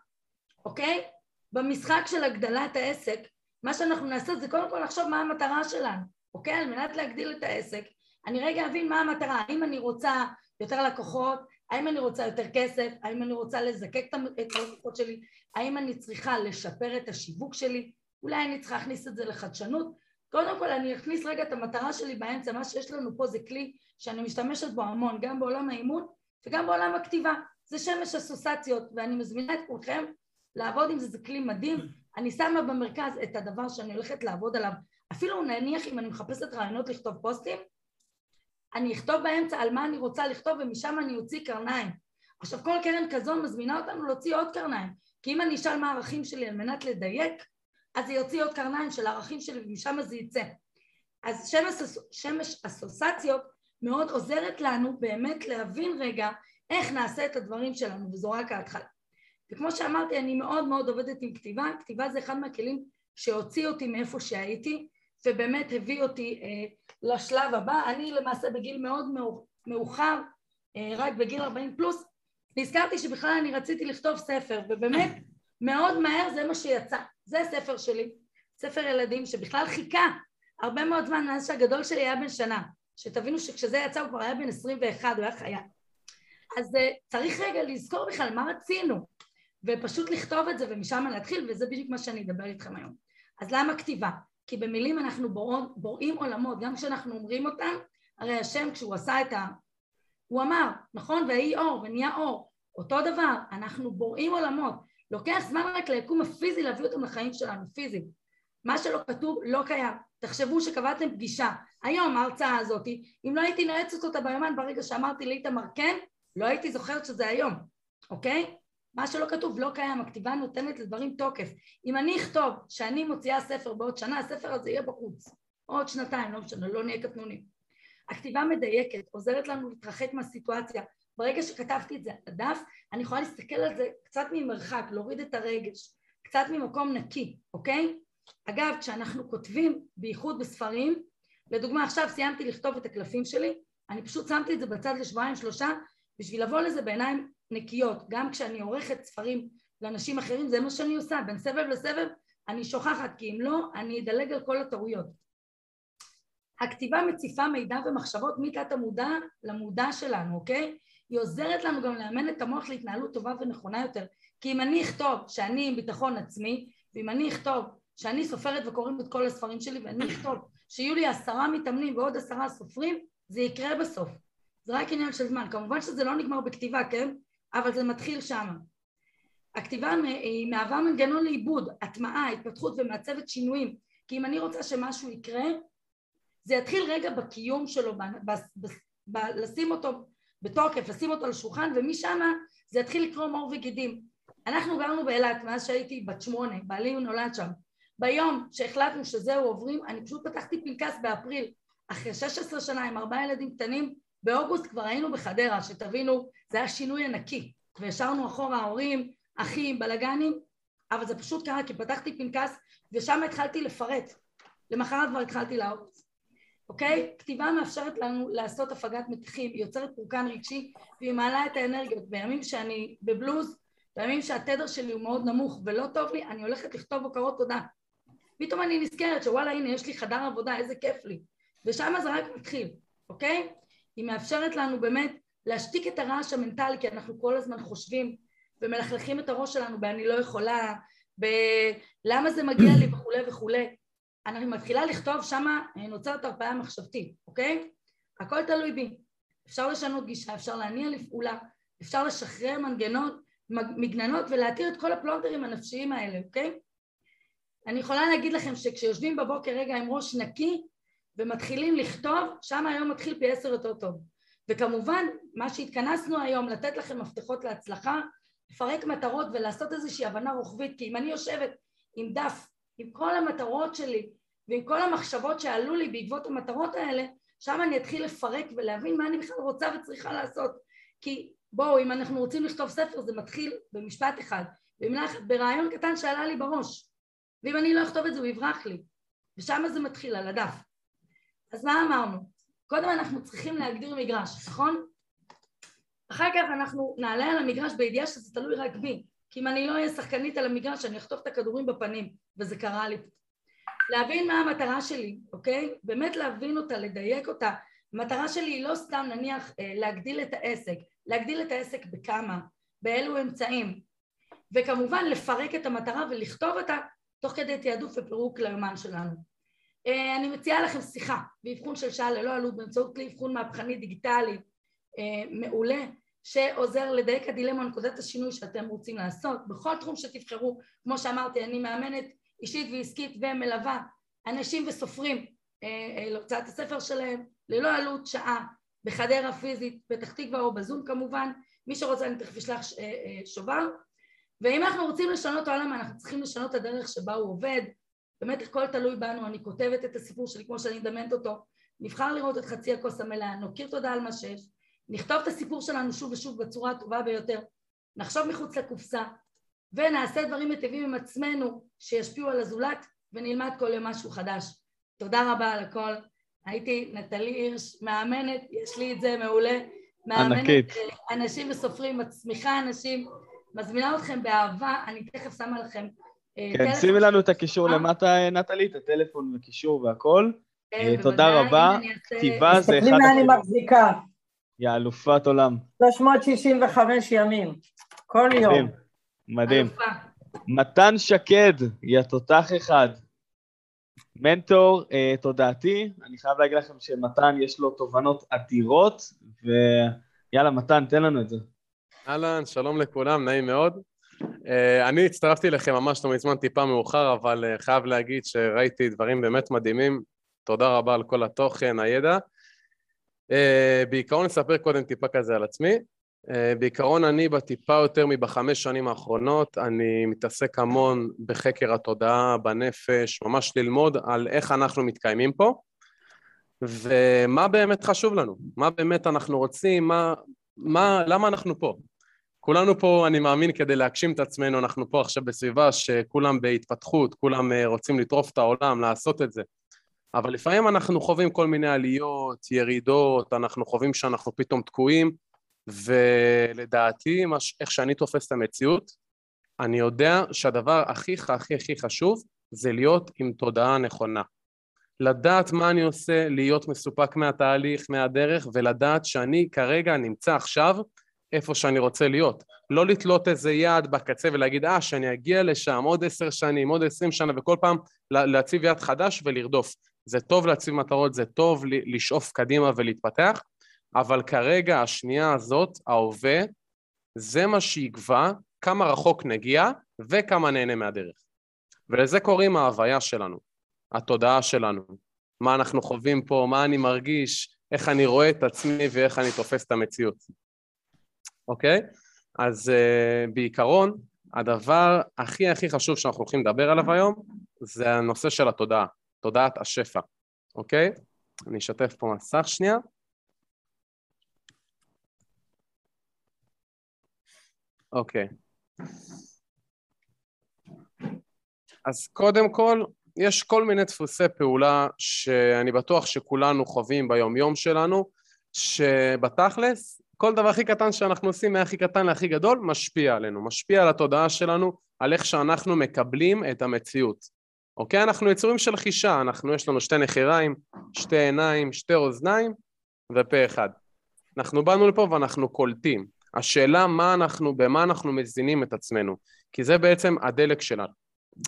אוקיי? במשחק של הגדלת העסק, מה שאנחנו נעשה זה קודם כל לחשוב מה המטרה שלנו, אוקיי? על מנת להגדיל את העסק, אני רגע אבין מה המטרה, האם אני רוצה יותר לקוחות, האם אני רוצה יותר כסף, האם אני רוצה לזקק את הלקוחות שלי, האם אני צריכה לשפר את השיווק שלי, אולי אני צריכה להכניס את זה לחדשנות, קודם כל אני אכניס רגע את המטרה שלי באמצע, מה שיש לנו פה זה כלי שאני משתמשת בו המון, גם בעולם האימון וגם בעולם הכתיבה, זה שמש אסוסציות ואני מזמינה את כולכם לעבוד עם זה, זה כלי מדהים, אני שמה במרכז את הדבר שאני הולכת לעבוד עליו, אפילו נניח אם אני מחפשת רעיונות לכתוב פוסטים, אני אכתוב באמצע על מה אני רוצה לכתוב ומשם אני אוציא קרניים. עכשיו כל קרן כזו מזמינה אותנו להוציא עוד קרניים, כי אם אני אשאל מה הערכים שלי על מנת לדייק, אז זה יוציא עוד קרניים של הערכים שלי ומשם זה יצא. אז שמש, שמש אסוסציות מאוד עוזרת לנו באמת להבין רגע איך נעשה את הדברים שלנו, וזו רק ההתחלה. וכמו שאמרתי, אני מאוד מאוד עובדת עם כתיבה, כתיבה זה אחד מהכלים שהוציא אותי מאיפה שהייתי, ובאמת הביא אותי אה, לשלב הבא. אני למעשה בגיל מאוד מאוחר, אה, רק בגיל 40 פלוס, נזכרתי שבכלל אני רציתי לכתוב ספר, ובאמת מאוד מהר זה מה שיצא. זה הספר שלי, ספר ילדים שבכלל חיכה הרבה מאוד זמן מאז שהגדול שלי היה בן שנה. שתבינו שכשזה יצא הוא כבר היה בן 21, הוא היה חיה. אז uh, צריך רגע לזכור בכלל מה רצינו, ופשוט לכתוב את זה ומשם להתחיל, וזה בדיוק מה שאני אדבר איתכם היום. אז למה כתיבה? כי במילים אנחנו בוראים, עולמות, גם כשאנחנו אומרים אותם, הרי השם כשהוא עשה את ה... הוא אמר, נכון, ויהי אור ונהיה אור, אותו דבר, אנחנו בוראים עולמות, לוקח זמן רק ליקום הפיזי להביא אותם לחיים שלנו, פיזי. מה שלא כתוב לא קיים. תחשבו שקבעתם פגישה, היום ההרצאה הזאת, אם לא הייתי נועצת אותה ביומן ברגע שאמרתי לאיתמר כן, לא הייתי זוכרת שזה היום, אוקיי? מה שלא כתוב לא קיים, הכתיבה נותנת לדברים תוקף. אם אני אכתוב שאני מוציאה ספר בעוד שנה, הספר הזה יהיה בחוץ. עוד שנתיים, לא משנה, לא נהיה קטנונים. הכתיבה מדייקת, עוזרת לנו להתרחק מהסיטואציה. ברגע שכתבתי את זה על הדף, אני יכולה להסתכל על זה קצת ממרחק, להוריד את הרגש, קצת ממקום נקי, אוקיי? אגב, כשאנחנו כותבים, בייחוד בספרים, לדוגמה עכשיו סיימתי לכתוב את הקלפים שלי, אני פשוט שמתי את זה בצד לשבועיים שלושה בשביל לבוא לזה בעיניים נקיות, גם כשאני עורכת ספרים לאנשים אחרים זה מה שאני עושה, בין סבב לסבב אני שוכחת כי אם לא אני אדלג על כל הטעויות. הכתיבה מציפה מידע ומחשבות מתת המודע למודע שלנו, אוקיי? היא עוזרת לנו גם לאמן את המוח להתנהלות טובה ונכונה יותר כי אם אני אכתוב שאני עם ביטחון עצמי ואם אני אכתוב שאני סופרת וקוראים את כל הספרים שלי ואני אכתוב שיהיו לי עשרה מתאמנים ועוד עשרה סופרים, זה יקרה בסוף. זה רק עניין של זמן. כמובן שזה לא נגמר בכתיבה, כן? אבל זה מתחיל שמה. הכתיבה היא מהווה מנגנון לעיבוד, הטמעה, התפתחות ומעצבת שינויים. כי אם אני רוצה שמשהו יקרה, זה יתחיל רגע בקיום שלו, ב, ב, ב, ב, לשים אותו בתוקף, לשים אותו על השולחן, ומשם זה יתחיל לקרוא מור וגידים. אנחנו גרנו באילת מאז שהייתי בת שמונה, בעלי נולד שם. ביום שהחלטנו שזהו עוברים, אני פשוט פתחתי פנקס באפריל, אחרי 16 שנה עם ארבעה ילדים קטנים, באוגוסט כבר היינו בחדרה, שתבינו, זה היה שינוי ענקי, והשארנו אחורה הורים, אחים, בלאגנים, אבל זה פשוט קרה כי פתחתי פנקס ושם התחלתי לפרט, למחרת כבר התחלתי לערוץ, אוקיי? כתיבה מאפשרת לנו לעשות הפגת מתחים, היא יוצרת פורקן רגשי והיא מעלה את האנרגיות, בימים שאני בבלוז, בימים שהתדר שלי הוא מאוד נמוך ולא טוב לי, אני הולכת לכתוב הוקרות תודה, פתאום אני נזכרת שוואלה הנה יש לי חדר עבודה איזה כיף לי. ושם זה רק מתחיל אוקיי? היא מאפשרת לנו באמת להשתיק את הרעש המנטלי כי אנחנו כל הזמן חושבים ומלכלכים את הראש שלנו ב"אני לא יכולה", ב"למה זה מגיע לי" וכולי וכולי אני מתחילה לכתוב שמה נוצרת הרפאיה מחשבתית, אוקיי? הכל תלוי בי אפשר לשנות גישה, אפשר להניע לפעולה, אפשר לשחרר מנגנון, מגננות ולהתיר את כל הפלונטרים הנפשיים האלה, אוקיי? אני יכולה להגיד לכם שכשיושבים בבוקר רגע עם ראש נקי ומתחילים לכתוב, שם היום מתחיל פי עשר יותר טוב. וכמובן, מה שהתכנסנו היום, לתת לכם מפתחות להצלחה, לפרק מטרות ולעשות איזושהי הבנה רוחבית, כי אם אני יושבת עם דף, עם כל המטרות שלי ועם כל המחשבות שעלו לי בעקבות המטרות האלה, שם אני אתחיל לפרק ולהבין מה אני בכלל רוצה וצריכה לעשות. כי בואו, אם אנחנו רוצים לכתוב ספר, זה מתחיל במשפט אחד, במילה ברעיון קטן שעלה לי בראש. ואם אני לא אכתוב את זה הוא יברח לי ושם זה מתחיל על הדף אז מה אמרנו? קודם אנחנו צריכים להגדיר מגרש, נכון? אחר כך אנחנו נעלה על המגרש בידיעה שזה תלוי רק בי כי אם אני לא אהיה שחקנית על המגרש אני אחטוף את הכדורים בפנים וזה קרה לי להבין מה המטרה שלי, אוקיי? באמת להבין אותה, לדייק אותה המטרה שלי היא לא סתם נניח אה, להגדיל את העסק להגדיל את העסק בכמה, באילו אמצעים וכמובן לפרק את המטרה ולכתוב אותה תוך כדי תעדוף ופירוק ליומן שלנו. אה, אני מציעה לכם שיחה באבחון של שעה ללא עלות באמצעות כלי אבחון מהפכני דיגיטלי אה, מעולה שעוזר לדייק הדילמה נקודת השינוי שאתם רוצים לעשות. בכל תחום שתבחרו כמו שאמרתי אני מאמנת אישית ועסקית ומלווה אנשים וסופרים אה, להוצאת הספר שלהם ללא עלות שעה בחדרה פיזית פתח תקווה או בזום כמובן. מי שרוצה אני תכף אשלח שובר. ואם אנחנו רוצים לשנות העולם אנחנו צריכים לשנות את הדרך שבה הוא עובד באמת הכל תלוי בנו, אני כותבת את הסיפור שלי כמו שאני מדמיינת אותו נבחר לראות את חצי הכוס המלאה, נוקיר תודה על מה שיש נכתוב את הסיפור שלנו שוב ושוב בצורה הטובה ביותר נחשוב מחוץ לקופסה ונעשה דברים מטיבים עם עצמנו שישפיעו על הזולת ונלמד כל יום משהו חדש. תודה רבה על הכל. הייתי נטלי הירש, מאמנת, יש לי את זה מעולה. מאמנת ענקית. אה, אנשים וסופרים, מצמיחה אנשים, מזמינה אתכם באהבה, אני תכף שמה לכם כן, טלפון שימי לנו את הקישור שיחה. למטה, אה, נטלי, את הטלפון וקישור והכל. כן, אה, תודה רבה. כתיבה זה אחד תסתכלי מה אני. מחזיקה, יא אלופת עולם. 365 ימים, כל יום. מדהים, מדהים. מתן שקד, יא תותח אחד. מנטור אה, תודעתי, אני חייב להגיד לכם שמתן יש לו תובנות אדירות, ויאללה מתן, תן לנו את זה. אהלן, שלום לכולם, נעים מאוד. Uh, אני הצטרפתי אליכם ממש לא מזמן, טיפה מאוחר, אבל uh, חייב להגיד שראיתי דברים באמת מדהימים. תודה רבה על כל התוכן, הידע. Uh, בעיקרון נספר קודם טיפה כזה על עצמי. בעיקרון אני בטיפה יותר מבחמש שנים האחרונות, אני מתעסק המון בחקר התודעה, בנפש, ממש ללמוד על איך אנחנו מתקיימים פה, ומה באמת חשוב לנו, מה באמת אנחנו רוצים, מה, מה, למה אנחנו פה. כולנו פה, אני מאמין, כדי להגשים את עצמנו, אנחנו פה עכשיו בסביבה שכולם בהתפתחות, כולם אה, רוצים לטרוף את העולם, לעשות את זה. אבל לפעמים אנחנו חווים כל מיני עליות, ירידות, אנחנו חווים שאנחנו פתאום תקועים, ולדעתי, מה ש- איך שאני תופס את המציאות, אני יודע שהדבר הכי הכי הכי חשוב זה להיות עם תודעה נכונה. לדעת מה אני עושה, להיות מסופק מהתהליך, מהדרך, ולדעת שאני כרגע נמצא עכשיו איפה שאני רוצה להיות. לא לתלות איזה יעד בקצה ולהגיד, אה, שאני אגיע לשם עוד עשר שנים, עוד עשרים שנה, וכל פעם לה- להציב יעד חדש ולרדוף. זה טוב להציב מטרות, זה טוב לשאוף קדימה ולהתפתח, אבל כרגע, השנייה הזאת, ההווה, זה מה שיקבע כמה רחוק נגיע וכמה נהנה מהדרך. ולזה קוראים ההוויה שלנו, התודעה שלנו, מה אנחנו חווים פה, מה אני מרגיש, איך אני רואה את עצמי ואיך אני תופס את המציאות. אוקיי? אז uh, בעיקרון, הדבר הכי הכי חשוב שאנחנו הולכים לדבר עליו היום, זה הנושא של התודעה, תודעת השפע, אוקיי? אני אשתף פה מסך שנייה. אוקיי. אז קודם כל, יש כל מיני דפוסי פעולה שאני בטוח שכולנו חווים ביום-יום שלנו, שבתכלס, כל דבר הכי קטן שאנחנו עושים, מהכי קטן להכי גדול, משפיע עלינו, משפיע על התודעה שלנו, על איך שאנחנו מקבלים את המציאות. אוקיי? אנחנו יצורים של חישה, אנחנו, יש לנו שתי נחיריים, שתי עיניים, שתי אוזניים ופה אחד. אנחנו באנו לפה ואנחנו קולטים. השאלה מה אנחנו, במה אנחנו מזינים את עצמנו, כי זה בעצם הדלק שלנו.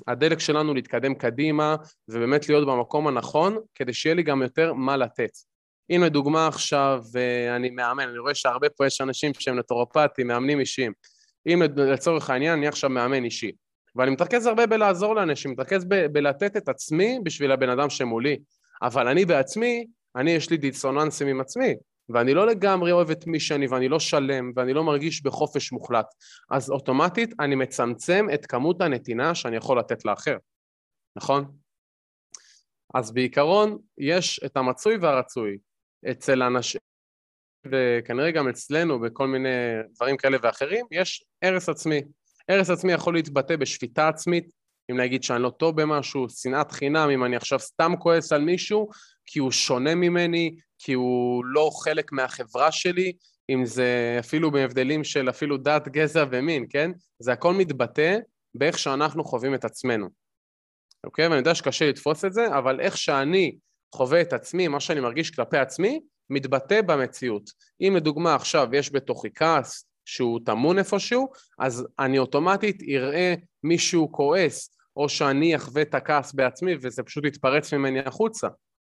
הדלק שלנו להתקדם קדימה ובאמת להיות במקום הנכון, כדי שיהיה לי גם יותר מה לתת. הנה דוגמה עכשיו, אני מאמן, אני רואה שהרבה פה יש אנשים שהם נטורופטים, מאמנים אישיים. אם לצורך העניין אני עכשיו מאמן אישי, ואני מתרכז הרבה בלעזור לאנשים, מתרכז ב- בלתת את עצמי בשביל הבן אדם שמולי, אבל אני בעצמי, אני יש לי דיסוננסים עם עצמי, ואני לא לגמרי אוהב את מי שאני, ואני לא שלם, ואני לא מרגיש בחופש מוחלט. אז אוטומטית אני מצמצם את כמות הנתינה שאני יכול לתת לאחר, נכון? אז בעיקרון יש את המצוי והרצוי. אצל אנשים, וכנראה גם אצלנו בכל מיני דברים כאלה ואחרים, יש הרס עצמי. הרס עצמי יכול להתבטא בשפיטה עצמית, אם להגיד שאני לא טוב במשהו, שנאת חינם, אם אני עכשיו סתם כועס על מישהו, כי הוא שונה ממני, כי הוא לא חלק מהחברה שלי, אם זה אפילו בהבדלים של אפילו דת, גזע ומין, כן? זה הכל מתבטא באיך שאנחנו חווים את עצמנו. אוקיי? ואני יודע שקשה לתפוס את זה, אבל איך שאני חווה את עצמי, מה שאני מרגיש כלפי עצמי, מתבטא במציאות. אם לדוגמה עכשיו יש בתוכי כעס שהוא טמון איפשהו, אז אני אוטומטית אראה מישהו כועס, או שאני אחווה את הכעס בעצמי וזה פשוט יתפרץ ממני החוצה.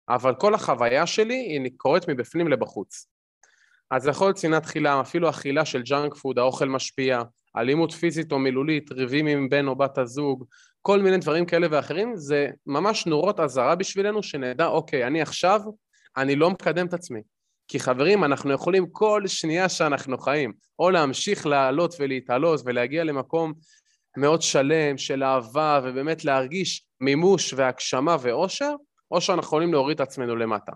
אבל כל החוויה שלי היא קורית מבפנים לבחוץ. אז יכול להיות שנאת חילה, אפילו אכילה של ג'אנק פוד, האוכל משפיע, אלימות פיזית או מילולית, ריבים עם בן או בת הזוג, כל מיני דברים כאלה ואחרים, זה ממש נורות אזהרה בשבילנו, שנדע, אוקיי, אני עכשיו, אני לא מקדם את עצמי. כי חברים, אנחנו יכולים כל שנייה שאנחנו חיים, או להמשיך לעלות ולהתעלות ולהגיע למקום מאוד שלם של אהבה ובאמת להרגיש מימוש והגשמה ואושר, או שאנחנו יכולים להוריד את עצמנו למטה.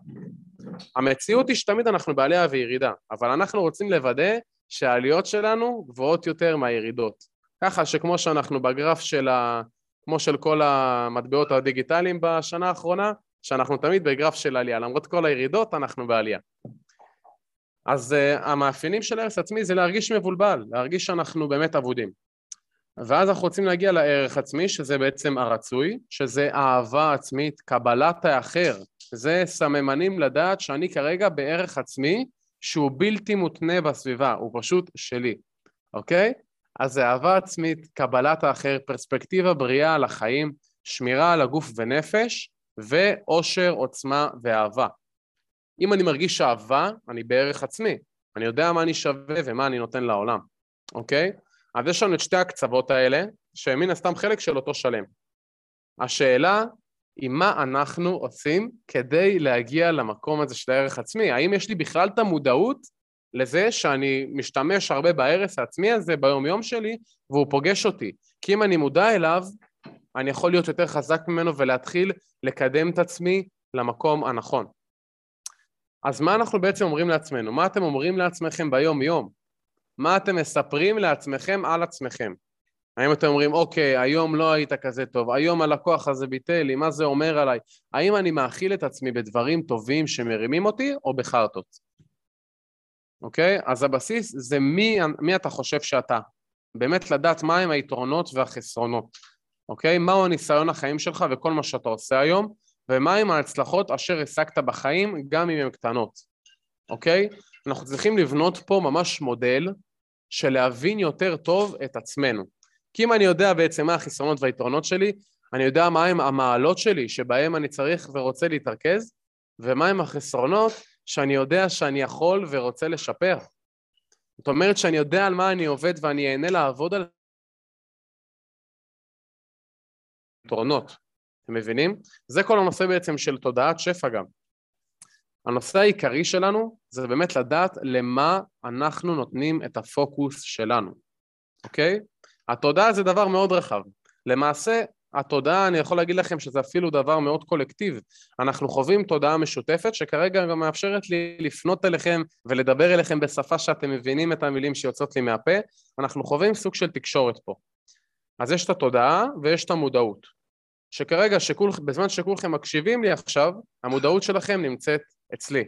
המציאות היא שתמיד אנחנו בעלייה וירידה, אבל אנחנו רוצים לוודא שהעליות שלנו גבוהות יותר מהירידות. ככה שכמו שאנחנו בגרף של ה... כמו של כל המטבעות הדיגיטליים בשנה האחרונה, שאנחנו תמיד בגרף של עלייה, למרות כל הירידות אנחנו בעלייה. אז uh, המאפיינים של הרס עצמי זה להרגיש מבולבל, להרגיש שאנחנו באמת אבודים. ואז אנחנו רוצים להגיע לערך עצמי, שזה בעצם הרצוי, שזה אהבה עצמית, קבלת האחר. זה סממנים לדעת שאני כרגע בערך עצמי שהוא בלתי מותנה בסביבה, הוא פשוט שלי, אוקיי? אז זה אהבה עצמית, קבלת האחר, פרספקטיבה בריאה על החיים, שמירה על הגוף ונפש, ואושר, עוצמה ואהבה. אם אני מרגיש אהבה, אני בערך עצמי. אני יודע מה אני שווה ומה אני נותן לעולם, אוקיי? אז יש לנו את שתי הקצוות האלה, שהם מן הסתם חלק של אותו שלם. השאלה היא מה אנחנו עושים כדי להגיע למקום הזה של הערך עצמי. האם יש לי בכלל את המודעות לזה שאני משתמש הרבה בהרס העצמי הזה ביום-יום שלי, והוא פוגש אותי. כי אם אני מודע אליו, אני יכול להיות יותר חזק ממנו ולהתחיל לקדם את עצמי למקום הנכון. אז מה אנחנו בעצם אומרים לעצמנו? מה אתם אומרים לעצמכם ביום-יום? מה אתם מספרים לעצמכם על עצמכם? האם אתם אומרים, אוקיי, היום לא היית כזה טוב, היום הלקוח הזה ביטל לי, מה זה אומר עליי? האם אני מאכיל את עצמי בדברים טובים שמרימים אותי, או בחרטות? אוקיי? אז הבסיס זה מי, מי אתה חושב שאתה. באמת לדעת מהם היתרונות והחסרונות, אוקיי? מהו הניסיון החיים שלך וכל מה שאתה עושה היום, ומהם ההצלחות אשר השגת בחיים, גם אם הן קטנות, אוקיי? אנחנו צריכים לבנות פה ממש מודל של להבין יותר טוב את עצמנו. כי אם אני יודע בעצם מה החסרונות והיתרונות שלי, אני יודע מהם המעלות שלי שבהם אני צריך ורוצה להתרכז, ומהם החסרונות שאני יודע שאני יכול ורוצה לשפר. זאת אומרת שאני יודע על מה אני עובד ואני אהנה לעבוד על יתרונות. אתם מבינים? זה כל הנושא בעצם של תודעת שפע גם. הנושא העיקרי שלנו זה באמת לדעת למה אנחנו נותנים את הפוקוס שלנו, אוקיי? התודעה זה דבר מאוד רחב. למעשה, התודעה, אני יכול להגיד לכם שזה אפילו דבר מאוד קולקטיב. אנחנו חווים תודעה משותפת שכרגע גם מאפשרת לי לפנות אליכם ולדבר אליכם בשפה שאתם מבינים את המילים שיוצאות לי מהפה. אנחנו חווים סוג של תקשורת פה. אז יש את התודעה ויש את המודעות. שכרגע, שכול, בזמן שכולכם מקשיבים לי עכשיו, המודעות שלכם נמצאת אצלי,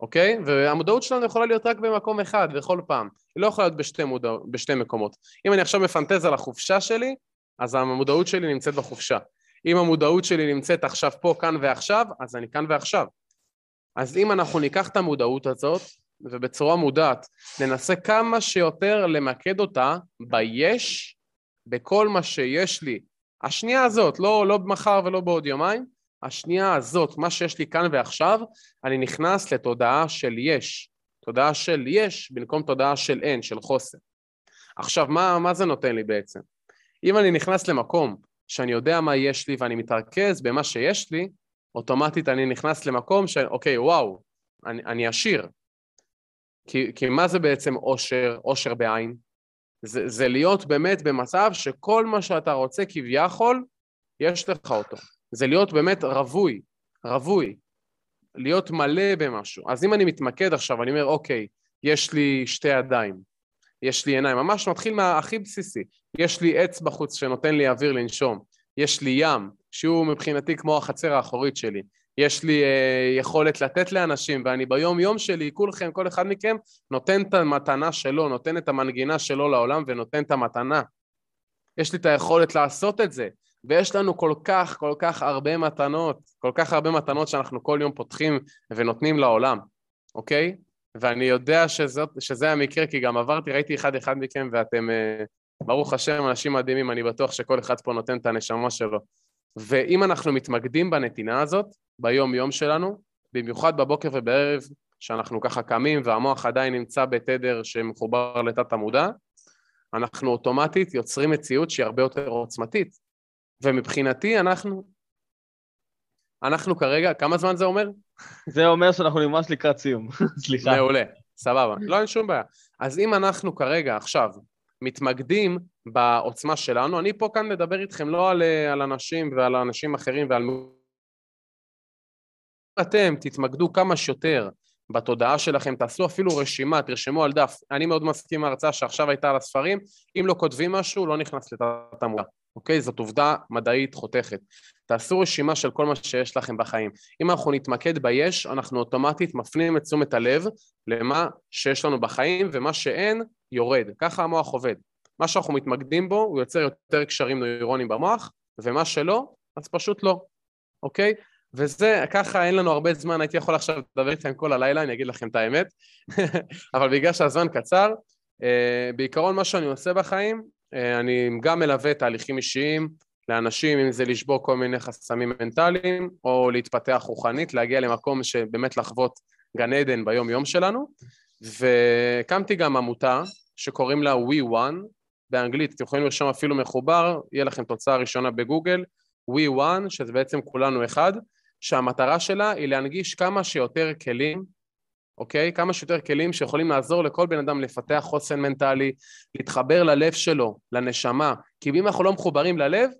אוקיי? והמודעות שלנו יכולה להיות רק במקום אחד בכל פעם. היא לא יכולה להיות בשתי, מודע... בשתי מקומות. אם אני עכשיו מפנטז על החופשה שלי, אז המודעות שלי נמצאת בחופשה. אם המודעות שלי נמצאת עכשיו פה, כאן ועכשיו, אז אני כאן ועכשיו. אז אם אנחנו ניקח את המודעות הזאת, ובצורה מודעת ננסה כמה שיותר למקד אותה ביש, בכל מה שיש לי. השנייה הזאת, לא, לא מחר ולא בעוד יומיים, השנייה הזאת, מה שיש לי כאן ועכשיו, אני נכנס לתודעה של יש. תודעה של יש במקום תודעה של אין, של חוסר. עכשיו, מה, מה זה נותן לי בעצם? אם אני נכנס למקום שאני יודע מה יש לי ואני מתרכז במה שיש לי, אוטומטית אני נכנס למקום של, אוקיי, וואו, אני, אני עשיר. כי, כי מה זה בעצם עושר, עושר בעין? זה, זה להיות באמת במצב שכל מה שאתה רוצה כביכול, יש לך אותו. זה להיות באמת רווי, רווי, להיות מלא במשהו. אז אם אני מתמקד עכשיו, אני אומר, אוקיי, יש לי שתי ידיים, יש לי עיניים, ממש מתחיל מהכי בסיסי. יש לי עץ בחוץ שנותן לי אוויר לנשום, יש לי ים, שהוא מבחינתי כמו החצר האחורית שלי, יש לי אה, יכולת לתת לאנשים, ואני ביום יום שלי, כולכם, כל אחד מכם, נותן את המתנה שלו, נותן את המנגינה שלו לעולם ונותן את המתנה. יש לי את היכולת לעשות את זה, ויש לנו כל כך, כל כך הרבה מתנות, כל כך הרבה מתנות שאנחנו כל יום פותחים ונותנים לעולם, אוקיי? ואני יודע שזאת, שזה המקרה, כי גם עברתי, ראיתי אחד אחד מכם ואתם, אה, ברוך השם, אנשים מדהימים, אני בטוח שכל אחד פה נותן את הנשמה שלו. ואם אנחנו מתמקדים בנתינה הזאת, ביום-יום שלנו, במיוחד בבוקר ובערב, שאנחנו ככה קמים והמוח עדיין נמצא בתדר שמחובר לתת המודע, אנחנו אוטומטית יוצרים מציאות שהיא הרבה יותר עוצמתית. ומבחינתי אנחנו, אנחנו כרגע, כמה זמן זה אומר? זה אומר שאנחנו ממש לקראת סיום, סליחה. מעולה, סבבה. לא, אין שום בעיה. אז אם אנחנו כרגע, עכשיו, מתמקדים בעוצמה שלנו, אני פה כאן לדבר איתכם לא על, על אנשים ועל אנשים אחרים ועל... אתם תתמקדו כמה שיותר בתודעה שלכם, תעשו אפילו רשימה, תרשמו על דף. אני מאוד מסכים עם ההרצאה שעכשיו הייתה על הספרים, אם לא כותבים משהו, לא נכנס לתת המודע, אוקיי? זאת עובדה מדעית חותכת. תעשו רשימה של כל מה שיש לכם בחיים. אם אנחנו נתמקד ביש, אנחנו אוטומטית מפנים את תשומת הלב למה שיש לנו בחיים, ומה שאין, יורד. ככה המוח עובד. מה שאנחנו מתמקדים בו, הוא יוצר יותר קשרים נוירונים במוח, ומה שלא, אז פשוט לא, אוקיי? וזה, ככה אין לנו הרבה זמן, הייתי יכול עכשיו לדבר איתכם כל הלילה, אני אגיד לכם את האמת, אבל בגלל שהזמן קצר, אה, בעיקרון מה שאני עושה בחיים, אני גם מלווה תהליכים אישיים לאנשים, אם זה לשבור כל מיני חסמים מנטליים, או להתפתח רוחנית, להגיע למקום שבאמת לחוות גן עדן ביום-יום שלנו, והקמתי גם עמותה שקוראים לה We One, באנגלית, אתם יכולים לרשום אפילו מחובר, יהיה לכם תוצאה ראשונה בגוגל, We One, שזה בעצם כולנו אחד, שהמטרה שלה היא להנגיש כמה שיותר כלים, אוקיי? כמה שיותר כלים שיכולים לעזור לכל בן אדם לפתח חוסן מנטלי, להתחבר ללב שלו, לנשמה, כי אם אנחנו לא מחוברים ללב,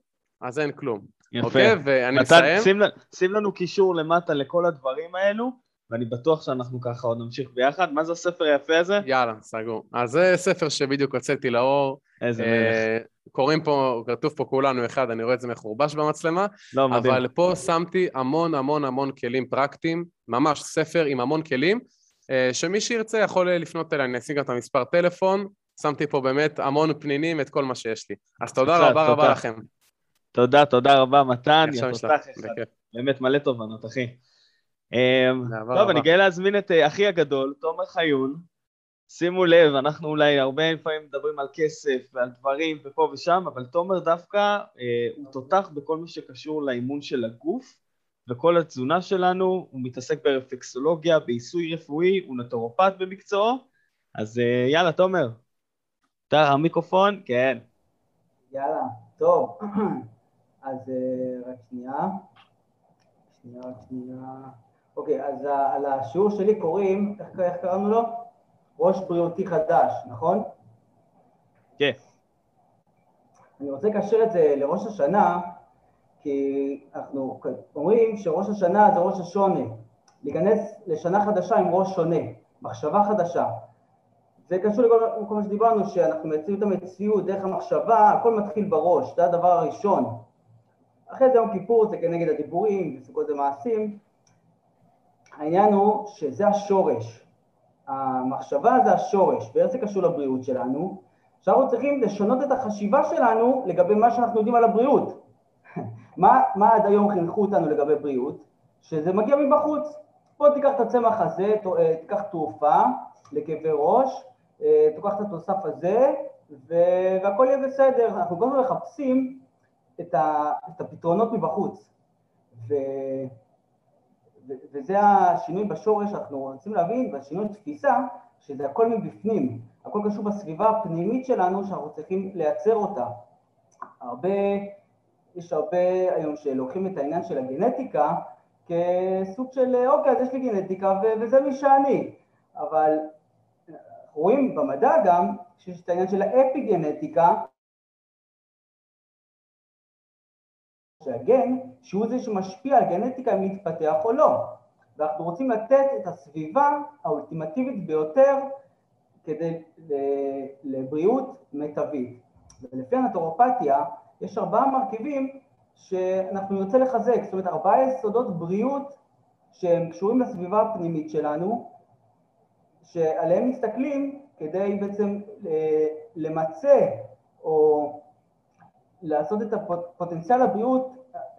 אז אין כלום. יפה. אוקיי? ואני מסיים. שים, שים לנו קישור למטה לכל הדברים האלו, ואני בטוח שאנחנו ככה עוד נמשיך ביחד. מה זה הספר היפה הזה? יאללה, סגור. אז זה ספר שבדיוק הוצאתי לאור. איזה מלך. אה, קוראים פה, כתוב פה כולנו אחד, אני רואה את זה מחורבש במצלמה, לא, מדהים. אבל פה שמתי המון המון המון כלים פרקטיים, ממש ספר עם המון כלים, שמי שירצה יכול לפנות אליי, אני אשים גם את המספר טלפון, שמתי פה באמת המון פנינים, את כל מה שיש לי. אז תודה תודה, רבה רבה תודה. לכם. תודה, תודה רבה, מתן. באמת מלא תובנות, אחי. אמ, טוב, רבה. אני גאה להזמין את אה, אחי הגדול, תומר חיון. שימו לב, אנחנו אולי הרבה לפעמים מדברים על כסף ועל דברים ופה ושם, אבל תומר דווקא אה, הוא תותח בכל מה שקשור לאימון של הגוף וכל התזונה שלנו, הוא מתעסק ברפלקסולוגיה, בעיסוי רפואי, הוא נטורופט במקצועו, אז אה, יאללה, תומר. אתה המיקרופון? כן. יאללה, טוב. אז אה, רק שנייה. שנייה, שנייה. אוקיי, אז על השיעור שלי קוראים, איך, איך קראנו לו? ראש בריאותי חדש, נכון? כן. אני רוצה לקשר את זה לראש השנה, כי אנחנו אומרים שראש השנה זה ראש השונה. להיכנס לשנה חדשה עם ראש שונה, מחשבה חדשה. זה קשור לכל כל מה שדיברנו, שאנחנו מייצרים את המציאות דרך המחשבה, הכל מתחיל בראש, זה הדבר הראשון. אחרי זה יום כיפור זה כנגד הדיבורים, וסוכות זה מעשים. העניין הוא שזה השורש. המחשבה זה השורש, ואיך זה קשור לבריאות שלנו? שאנחנו צריכים לשנות את החשיבה שלנו לגבי מה שאנחנו יודעים על הבריאות. מה, מה עד היום חינכו אותנו לגבי בריאות? שזה מגיע מבחוץ. בוא תיקח את הצמח הזה, אה, תיקח תרופה לכאבי ראש, אה, תיקח את התוסף הזה, והכל יהיה בסדר. אנחנו כל הזמן מחפשים את, ה- את הפתרונות מבחוץ. ו- ו- וזה השינוי בשורש שאנחנו רוצים להבין, והשינוי תפיסה, שזה הכל מבפנים, הכל קשור בסביבה הפנימית שלנו שאנחנו צריכים לייצר אותה. הרבה, יש הרבה היום שלוקחים את העניין של הגנטיקה כסוג של, אוקיי, אז יש לי גנטיקה וזה מי שאני, אבל אנחנו רואים במדע גם שיש את העניין של האפי-גנטיקה, שהגן, שהוא זה שמשפיע על גנטיקה אם להתפתח או לא. ואנחנו רוצים לתת את הסביבה האולטימטיבית ביותר כדי ל- לבריאות מיטבית. ולפי הנטורופתיה יש ארבעה מרכיבים שאנחנו נרצה לחזק, זאת אומרת ארבעה יסודות בריאות שהם קשורים לסביבה הפנימית שלנו, שעליהם מסתכלים כדי בעצם אה, למצה או לעשות את הפוטנציאל הבריאות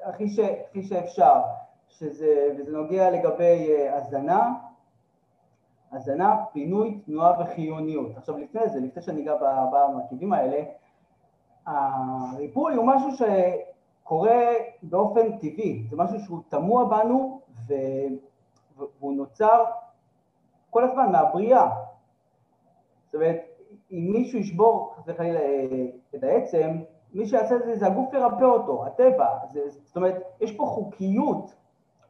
הכי, ש, הכי שאפשר, שזה, וזה נוגע לגבי אה, הזנה, הזנה, פינוי, תנועה וחיוניות. עכשיו לפני זה, לפני שאני אגע במרכיבים האלה, הריפוי הוא משהו שקורה באופן טבעי, זה משהו שהוא תמוה בנו ו... והוא נוצר כל הזמן מהבריאה. זאת אומרת, אם מישהו ישבור חס וחלילה אה, את העצם, מי שיעשה את זה זה הגוף ירפא אותו, הטבע. זה, זאת אומרת, יש פה חוקיות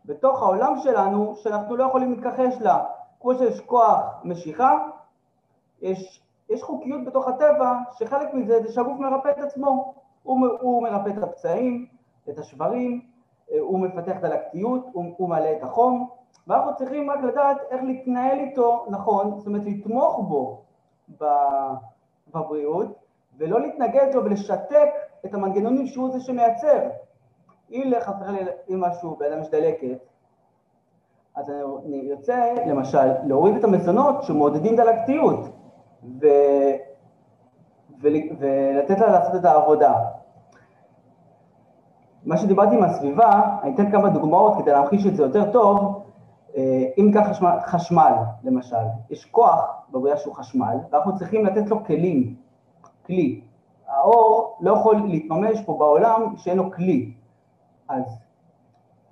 בתוך העולם שלנו שאנחנו לא יכולים להתכחש לה. כמו שיש כוח משיכה, יש, יש חוקיות בתוך הטבע שחלק מזה זה שהגוף מרפא את עצמו. הוא, הוא מרפא את הפצעים, את השברים, אה, הוא מפתח דלקתיות, הוא, הוא מעלה את החום, ואנחנו צריכים רק לדעת איך להתנהל איתו נכון, זאת אומרת לתמוך בו בבריאות, ולא להתנגד לו ולשתק את המנגנונים שהוא זה שמייצר. אם חס וחלילה אם משהו, באדם יש דלקת, אז אני ארצה למשל להוריד את המזונות שמעודדים דלקתיות ו... ו... ולתת לה לעשות את העבודה. מה שדיברתי עם הסביבה, אני אתן כמה דוגמאות כדי להמחיש את זה יותר טוב. אה, אם ניקח חשמל, חשמל, למשל, יש כוח בבריאה שהוא חשמל, ואנחנו צריכים לתת לו כלים, כלי. האור לא יכול להתממש פה בעולם שאין לו כלי. אז,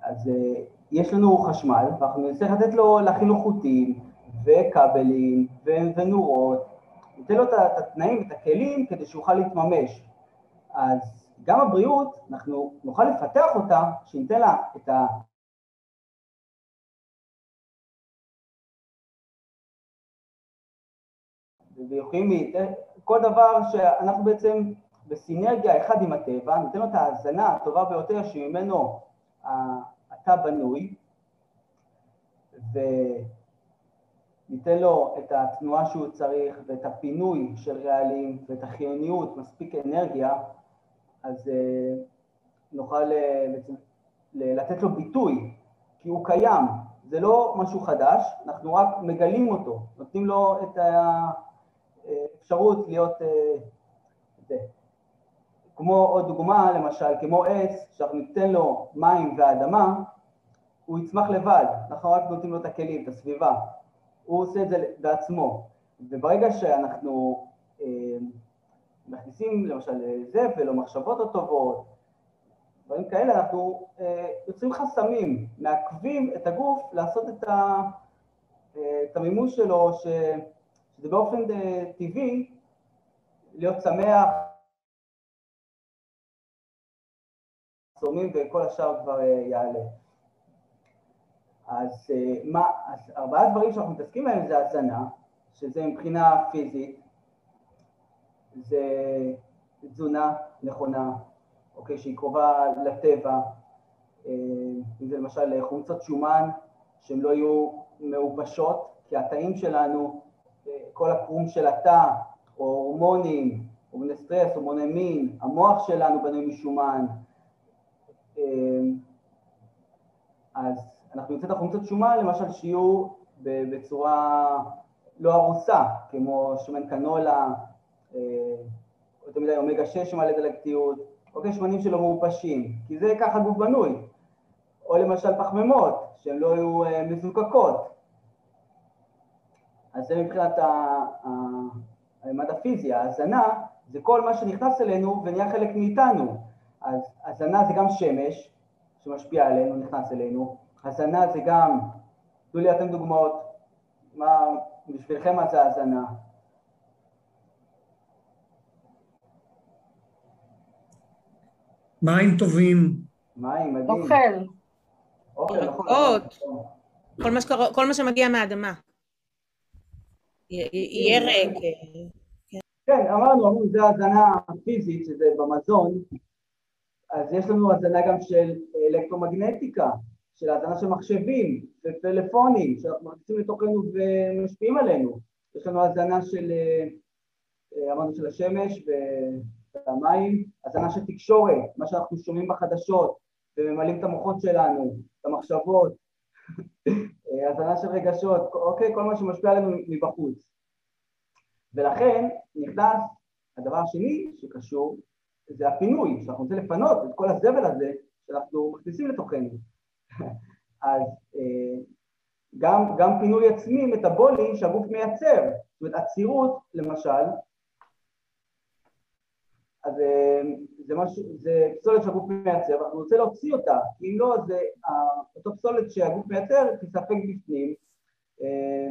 אז אה, יש לנו חשמל, ואנחנו נצטרך לתת לו להכין לו חוטים, וכבלים, ונורות, ניתן לו את התנאים ואת הכלים כדי שיוכל להתממש. אז גם הבריאות, אנחנו נוכל לפתח אותה, שניתן לה את ה... ויכולים, כל דבר שאנחנו בעצם בסינרגיה אחד עם הטבע, ניתן לו את ההאזנה הטובה ביותר שממנו אתה בנוי, וניתן לו את התנועה שהוא צריך ואת הפינוי של רעלים ואת החיוניות, מספיק אנרגיה, אז אה, נוכל אה, לתת לו ביטוי, כי הוא קיים, זה לא משהו חדש, אנחנו רק מגלים אותו, נותנים לו את האפשרות להיות... אה, זה. כמו עוד דוגמה, למשל, כמו עץ, שאנחנו ניתן לו מים ואדמה, הוא יצמח לבד, אנחנו רק נותנים לו את הכלים, את הסביבה. הוא עושה את זה בעצמו. וברגע שאנחנו מכניסים למשל זבל או מחשבות לא טובות, דברים כאלה, אנחנו אה, יוצרים חסמים, מעכבים את הגוף לעשות את, ה, אה, את המימוש שלו, ש, שזה באופן אה, טבעי להיות שמח, צומים וכל השאר כבר אה, יעלה. אז, אה, מה, אז ארבעה דברים שאנחנו מתעסקים בהם זה הזנה, שזה מבחינה פיזית, זה תזונה נכונה, אוקיי, שהיא קרובה לטבע, אה, אם זה למשל חומצות שומן שהן לא יהיו מעובשות, כי התאים שלנו, אה, כל הקרום של התא, או הורמונים, הורמוני סטרס, הורמוני מין, המוח שלנו בנוי משומן, אז אנחנו נמצא את החומצות שומן למשל שיהיו בצורה לא הרוסה, כמו שומן קנולה, יותר מדי אומגה 6 שמעלה דלקתיות, אוקיי, שמנים שלא מעופשים, כי זה ככה גוף בנוי. או למשל פחמימות, שהן לא יהיו אה, מזוקקות. אז זה מבחינת המד הפיזי, ההזנה זה כל מה שנכנס אלינו ונהיה חלק מאיתנו. אז הזנה זה גם שמש שמשפיע עלינו, נכנס אלינו, הזנה זה גם, תנו לי אתם דוגמאות, מה, בשבילכם מה זה הזנה? מים טובים. מים, מדהים. אוכל. אוכל, נכון. כל מה, שקר... כל מה שמגיע מהאדמה. ירק. כן, אמרנו, אמרנו, זה הזנה פיזית, שזה במזון, אז יש לנו הזנה גם של אלקטרומגנטיקה, של הזנה של מחשבים ופלאפונים, שאנחנו מכניסים לתוכנו ומשפיעים עלינו. יש לנו הזנה של, אה, אמרנו, של השמש והמים, הזנה של תקשורת, מה שאנחנו שומעים בחדשות וממלאים את המוחות שלנו, את המחשבות, הזנה של רגשות, אוקיי, כל מה שמשפיע עלינו מבחוץ. ולכן נכנס הדבר השני שקשור, זה הפינוי, שאנחנו רוצים לפנות את כל הזבל הזה שאנחנו מכניסים לתוכנו. אז אה, גם, גם פינוי עצמי מטאבולי שהגוף מייצר, זאת אומרת עצירות למשל, אז אה, זה, משהו, זה פסולת שהגוף מייצר, ואנחנו רוצים להוציא אותה, כי אם לא, זה אותו פסולת שהגוף מייצר תספק בפנים, אה,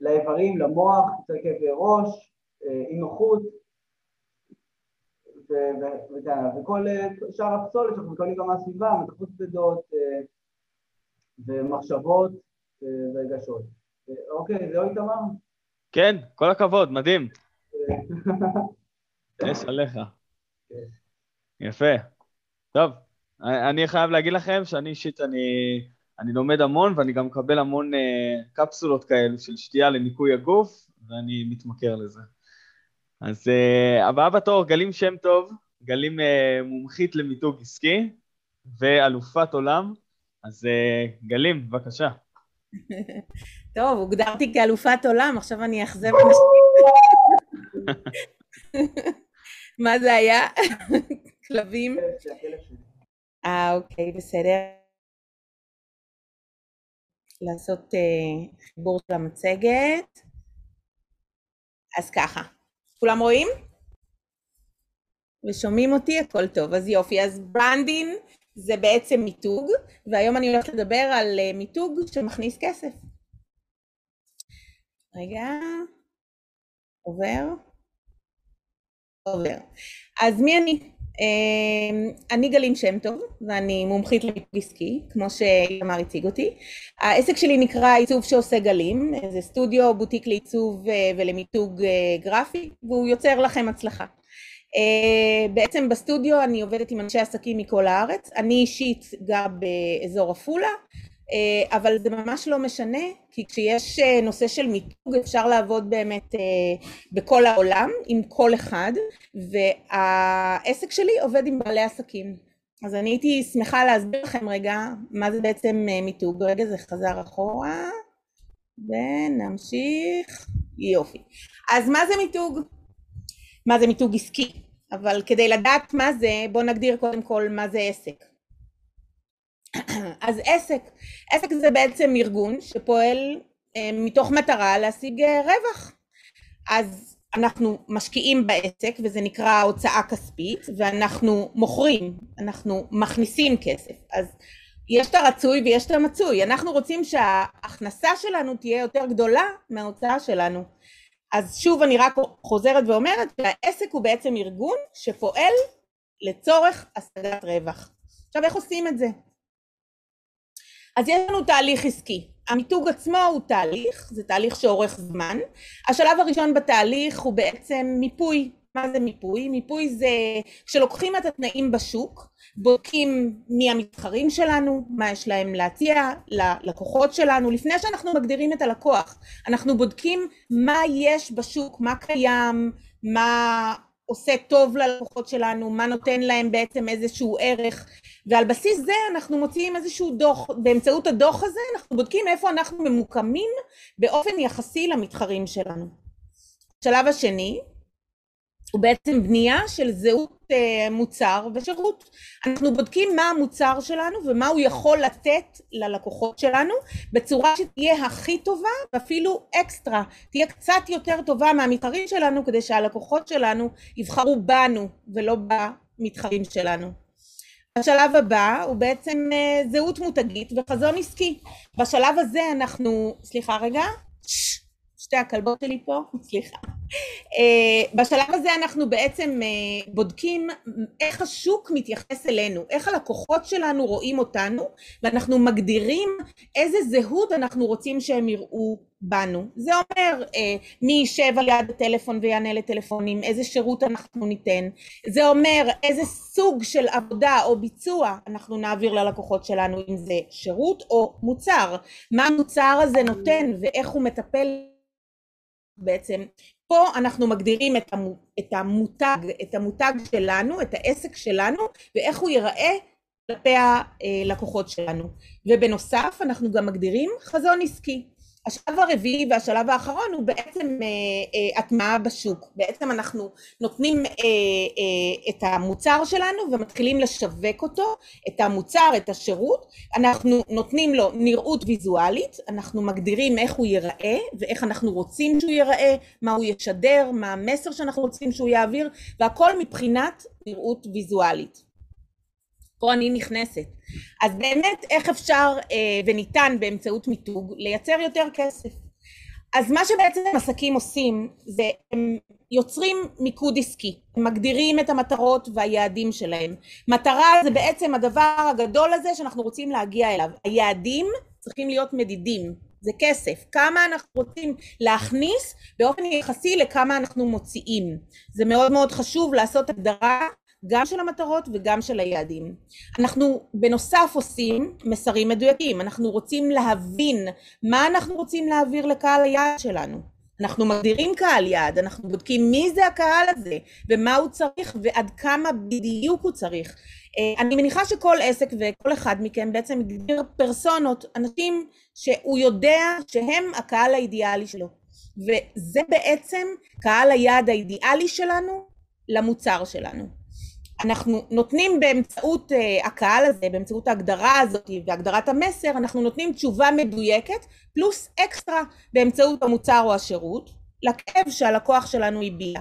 לאיברים, למוח, יוצר כאבי ראש, אה, אי נוחות, וכל שאר הפסולת שאנחנו מקבלים גם מהסביבה, מתכות כבדות ומחשבות ורגשות. אוקיי, זהו איתמר? כן, כל הכבוד, מדהים. אש עליך. יפה. טוב, אני חייב להגיד לכם שאני אישית, אני אני לומד המון ואני גם מקבל המון אה, קפסולות כאלו של שתייה לניקוי הגוף, ואני מתמכר לזה. אז אה, הבאה בתור, גלים שם טוב, גלים אה, מומחית למיתוג עסקי ואלופת עולם. אז אה, גלים, בבקשה. טוב, הוגדרתי כאלופת עולם, עכשיו אני אאכזב אנשים. מה זה היה? כלבים? אה, אוקיי, בסדר. לעשות uh, חיבור של המצגת. אז ככה, כולם רואים? ושומעים אותי? הכל טוב. אז יופי, אז ברנדין זה בעצם מיתוג, והיום אני הולכת לדבר על uh, מיתוג שמכניס כסף. רגע, עובר. עובר. אז מי אני? אמ, אני גלים שם טוב ואני מומחית למיתוג עסקי, כמו שאיתמר הציג אותי. העסק שלי נקרא עיצוב שעושה גלים, זה סטודיו בוטיק לעיצוב אה, ולמיתוג אה, גרפי, והוא יוצר לכם הצלחה. אה, בעצם בסטודיו אני עובדת עם אנשי עסקים מכל הארץ, אני אישית גר באזור עפולה, אה, אבל זה ממש לא משנה, כי כשיש אה, נושא של מיתוג אפשר לעבוד באמת בכל העולם עם כל אחד, והעסק שלי עובד עם בעלי עסקים. אז אני הייתי שמחה להסביר לכם רגע מה זה בעצם מיתוג. רגע זה חזר אחורה, ונמשיך. יופי. אז מה זה מיתוג? מה זה מיתוג עסקי? אבל כדי לדעת מה זה, בואו נגדיר קודם כל מה זה עסק. אז עסק, עסק זה בעצם ארגון שפועל אה, מתוך מטרה להשיג אה, רווח. אז אנחנו משקיעים בעסק וזה נקרא הוצאה כספית ואנחנו מוכרים, אנחנו מכניסים כסף. אז יש את הרצוי ויש את המצוי. אנחנו רוצים שההכנסה שלנו תהיה יותר גדולה מההוצאה שלנו. אז שוב אני רק חוזרת ואומרת שהעסק הוא בעצם ארגון שפועל לצורך השגת רווח. עכשיו איך עושים את זה? אז יש לנו תהליך עסקי. המיתוג עצמו הוא תהליך, זה תהליך שאורך זמן. השלב הראשון בתהליך הוא בעצם מיפוי. מה זה מיפוי? מיפוי זה כשלוקחים את התנאים בשוק, בודקים מי המתחרים שלנו, מה יש להם להציע ללקוחות שלנו, לפני שאנחנו מגדירים את הלקוח, אנחנו בודקים מה יש בשוק, מה קיים, מה עושה טוב ללקוחות שלנו, מה נותן להם בעצם איזשהו ערך, ועל בסיס זה אנחנו מוציאים איזשהו דוח, באמצעות הדוח הזה אנחנו בודקים איפה אנחנו ממוקמים באופן יחסי למתחרים שלנו. השלב השני הוא בעצם בנייה של זהות אה, מוצר ושירות. אנחנו בודקים מה המוצר שלנו ומה הוא יכול לתת ללקוחות שלנו בצורה שתהיה הכי טובה ואפילו אקסטרה, תהיה קצת יותר טובה מהמתחרים שלנו כדי שהלקוחות שלנו יבחרו בנו ולא במתחרים שלנו. השלב הבא הוא בעצם אה, זהות מותגית וחזון עסקי. בשלב הזה אנחנו, סליחה רגע, שתי הכלבות שלי פה, סליחה. Uh, בשלב הזה אנחנו בעצם uh, בודקים איך השוק מתייחס אלינו, איך הלקוחות שלנו רואים אותנו, ואנחנו מגדירים איזה זהות אנחנו רוצים שהם יראו בנו. זה אומר uh, מי יישב על יד הטלפון ויענה לטלפונים, איזה שירות אנחנו ניתן. זה אומר איזה סוג של עבודה או ביצוע אנחנו נעביר ללקוחות שלנו, אם זה שירות או מוצר. מה המוצר הזה נותן ואיך הוא מטפל בעצם פה אנחנו מגדירים את המותג, את המותג שלנו, את העסק שלנו ואיך הוא ייראה כלפי הלקוחות שלנו. ובנוסף אנחנו גם מגדירים חזון עסקי השלב הרביעי והשלב האחרון הוא בעצם אה, אה, הטמעה בשוק. בעצם אנחנו נותנים אה, את המוצר שלנו ומתחילים לשווק אותו, את המוצר, את השירות, אנחנו נותנים לו נראות ויזואלית, אנחנו מגדירים איך הוא ייראה ואיך אנחנו רוצים שהוא ייראה, מה הוא ישדר, מה המסר שאנחנו רוצים שהוא יעביר, והכל מבחינת נראות ויזואלית. פה אני נכנסת. אז באמת איך אפשר אה, וניתן באמצעות מיתוג לייצר יותר כסף. אז מה שבעצם עסקים עושים זה הם יוצרים מיקוד עסקי, הם מגדירים את המטרות והיעדים שלהם. מטרה זה בעצם הדבר הגדול הזה שאנחנו רוצים להגיע אליו. היעדים צריכים להיות מדידים, זה כסף, כמה אנחנו רוצים להכניס באופן יחסי לכמה אנחנו מוציאים. זה מאוד מאוד חשוב לעשות הגדרה גם של המטרות וגם של היעדים. אנחנו בנוסף עושים מסרים מדויקים, אנחנו רוצים להבין מה אנחנו רוצים להעביר לקהל היעד שלנו. אנחנו מגדירים קהל יעד, אנחנו בודקים מי זה הקהל הזה ומה הוא צריך ועד כמה בדיוק הוא צריך. אה, אני מניחה שכל עסק וכל אחד מכם בעצם מגדיר פרסונות, אנשים שהוא יודע שהם הקהל האידיאלי שלו. וזה בעצם קהל היעד האידיאלי שלנו למוצר שלנו. אנחנו נותנים באמצעות uh, הקהל הזה, באמצעות ההגדרה הזאת והגדרת המסר, אנחנו נותנים תשובה מדויקת פלוס אקסטרה באמצעות המוצר או השירות לכאב שהלקוח שלנו הביע.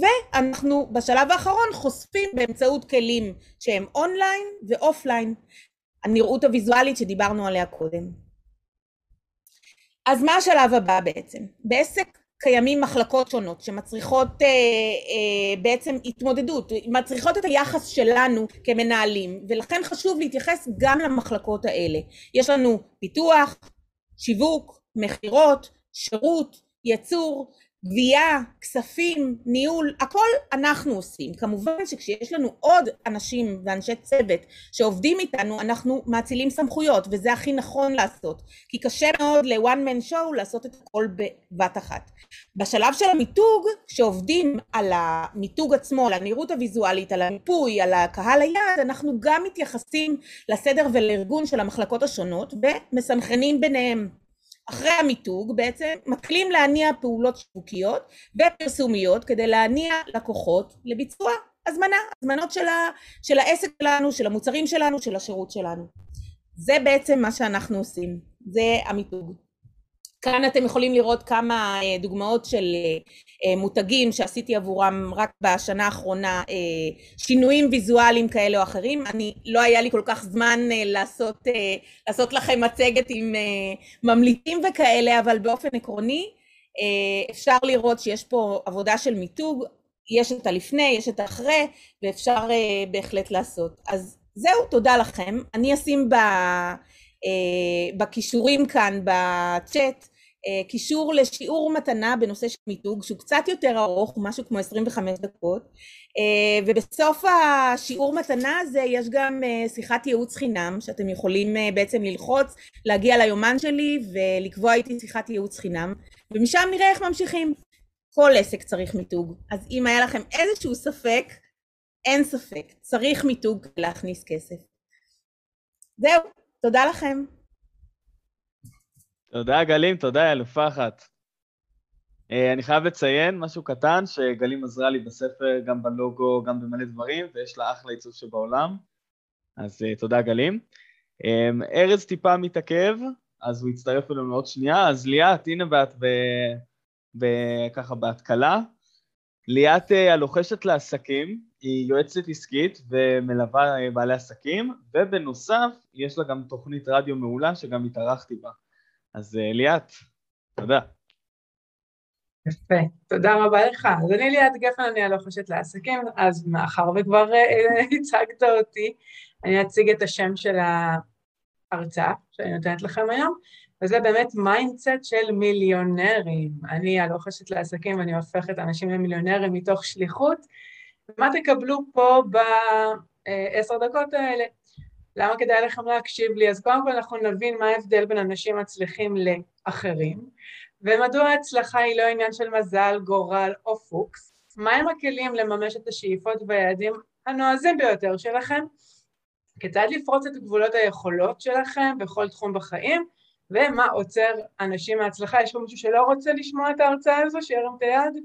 ואנחנו בשלב האחרון חושפים באמצעות כלים שהם אונליין ואופליין, הנראות הוויזואלית שדיברנו עליה קודם. אז מה השלב הבא בעצם? בעסק קיימים מחלקות שונות שמצריכות אה, אה, בעצם התמודדות, מצריכות את היחס שלנו כמנהלים ולכן חשוב להתייחס גם למחלקות האלה. יש לנו פיתוח, שיווק, מכירות, שירות, ייצור, גבייה, כספים, ניהול, הכל אנחנו עושים. כמובן שכשיש לנו עוד אנשים ואנשי צוות שעובדים איתנו, אנחנו מאצילים סמכויות, וזה הכי נכון לעשות. כי קשה מאוד ל-one man show לעשות את הכל בבת אחת. בשלב של המיתוג, כשעובדים על המיתוג עצמו, על הנראות הוויזואלית, על המיפוי, על הקהל היעד, אנחנו גם מתייחסים לסדר ולארגון של המחלקות השונות ומסנכרנים ביניהם. אחרי המיתוג בעצם מתחילים להניע פעולות שיווקיות ופרסומיות כדי להניע לקוחות לביצוע הזמנה, הזמנות של, ה, של העסק שלנו, של המוצרים שלנו, של השירות שלנו. זה בעצם מה שאנחנו עושים, זה המיתוג. כאן אתם יכולים לראות כמה אה, דוגמאות של אה, מותגים שעשיתי עבורם רק בשנה האחרונה, אה, שינויים ויזואליים כאלה או אחרים. אני, לא היה לי כל כך זמן לעשות, לעשות לכם מצגת עם ממליטים וכאלה, אבל באופן עקרוני אפשר לראות שיש פה עבודה של מיתוג, יש את הלפני, יש את האחרי, ואפשר בהחלט לעשות. אז זהו, תודה לכם. אני אשים ב... בכישורים כאן בצ'אט קישור לשיעור מתנה בנושא של מיתוג שהוא קצת יותר ארוך, משהו כמו 25 דקות ובסוף השיעור מתנה הזה יש גם שיחת ייעוץ חינם שאתם יכולים בעצם ללחוץ, להגיע ליומן שלי ולקבוע איתי שיחת ייעוץ חינם ומשם נראה איך ממשיכים. כל עסק צריך מיתוג, אז אם היה לכם איזשהו ספק, אין ספק, צריך מיתוג להכניס כסף. זהו, תודה לכם. תודה גלים, תודה אלופה אחת. Uh, אני חייב לציין משהו קטן, שגלים עזרה לי בספר, גם בלוגו, גם במלא דברים, ויש לה אחלה עיצוב שבעולם, אז uh, תודה גלים. Um, ארז טיפה מתעכב, אז הוא יצטרף אלינו עוד שנייה, אז ליאת, הנה ואת ב... ב... ככה בהתקלה. ליאת uh, הלוחשת לעסקים, היא יועצת עסקית ומלווה בעלי עסקים, ובנוסף יש לה גם תוכנית רדיו מעולה שגם התארחתי בה. אז אה, ליאת, תודה. יפה, תודה רבה לך. אז אני ליאת גפן, אני הלוחשת לעסקים, אז מאחר וכבר אה, הצגת אותי, אני אציג את השם של ההרצאה שאני נותנת לכם היום, וזה באמת mindset של מיליונרים. אני הלוחשת לעסקים ואני הופכת אנשים למיליונרים מתוך שליחות. ומה תקבלו פה בעשר דקות האלה? למה כדאי לכם להקשיב לי? אז קודם כל אנחנו נבין מה ההבדל בין אנשים מצליחים לאחרים, ומדוע ההצלחה היא לא עניין של מזל, גורל או פוקס, מהם הכלים לממש את השאיפות והיעדים הנועזים ביותר שלכם, כיצד לפרוץ את גבולות היכולות שלכם בכל תחום בחיים, ומה עוצר אנשים מההצלחה. יש פה מישהו שלא רוצה לשמוע את ההרצאה הזו, שירים את היד?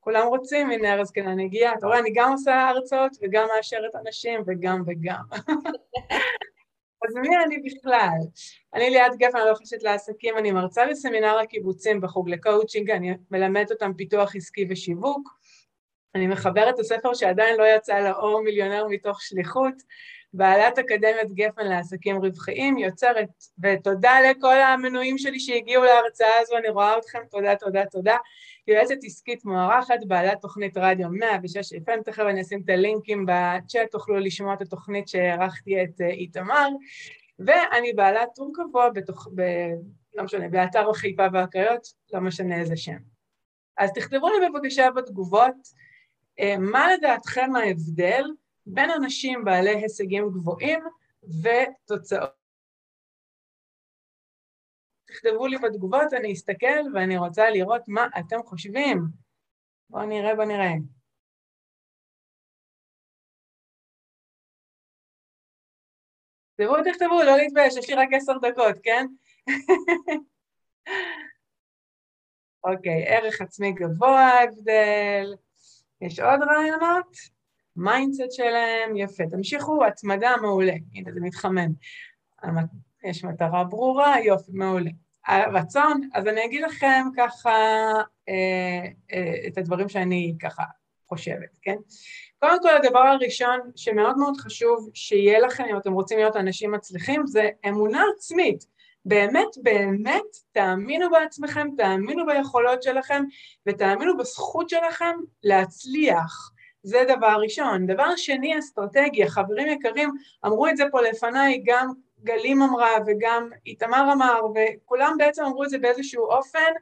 כולם רוצים, הנה ארז קנן הגיע, אתה רואה, אני גם עושה הרצאות וגם מאשרת אנשים וגם וגם. אז מי אני בכלל? אני ליאת גפן, אני לא חושבת לעסקים, אני מרצה בסמינר הקיבוצים בחוג לקואוצ'ינג, אני מלמדת אותם פיתוח עסקי ושיווק, אני מחברת את הספר שעדיין לא יצא לאור מיליונר מתוך שליחות, בעלת אקדמיית גפן לעסקים רווחיים, יוצרת, ותודה לכל המנויים שלי שהגיעו להרצאה הזו, אני רואה אתכם, תודה, תודה, תודה. יועצת עסקית מוערכת, בעלת תוכנית רדיו 106 FM, תכף אני אשים את הלינקים בצ'אט, תוכלו לשמוע את התוכנית שהערכתי את אה, איתמר, ואני בעלת טור קבוע בתוך, ב, לא משנה, באתר חיפה והקריות, לא משנה איזה שם. אז תכתבו לי בבקשה בתגובות, אה, מה לדעתכם ההבדל בין אנשים בעלי הישגים גבוהים ותוצאות. תכתבו לי בתגובות, אני אסתכל ואני רוצה לראות מה אתם חושבים. בואו נראה, בואו נראה. תכתבו, תכתבו, לא להתבייש, יש לי רק עשר דקות, כן? אוקיי, ערך עצמי גבוה, הבדל. יש עוד רעיונות? mindset שלהם, יפה. תמשיכו, התמדה מעולה. הנה, זה מתחמם. יש מטרה ברורה, יופי, מעולה. הרצון, אז אני אגיד לכם ככה אה, אה, את הדברים שאני ככה חושבת, כן? קודם כל, הדבר הראשון שמאוד מאוד חשוב שיהיה לכם, אם אתם רוצים להיות אנשים מצליחים, זה אמונה עצמית. באמת, באמת, תאמינו בעצמכם, תאמינו ביכולות שלכם, ותאמינו בזכות שלכם להצליח. זה דבר ראשון. דבר שני, אסטרטגיה. חברים יקרים, אמרו את זה פה לפניי, גם גלים אמרה וגם איתמר אמר, וכולם בעצם אמרו את זה באיזשהו אופן.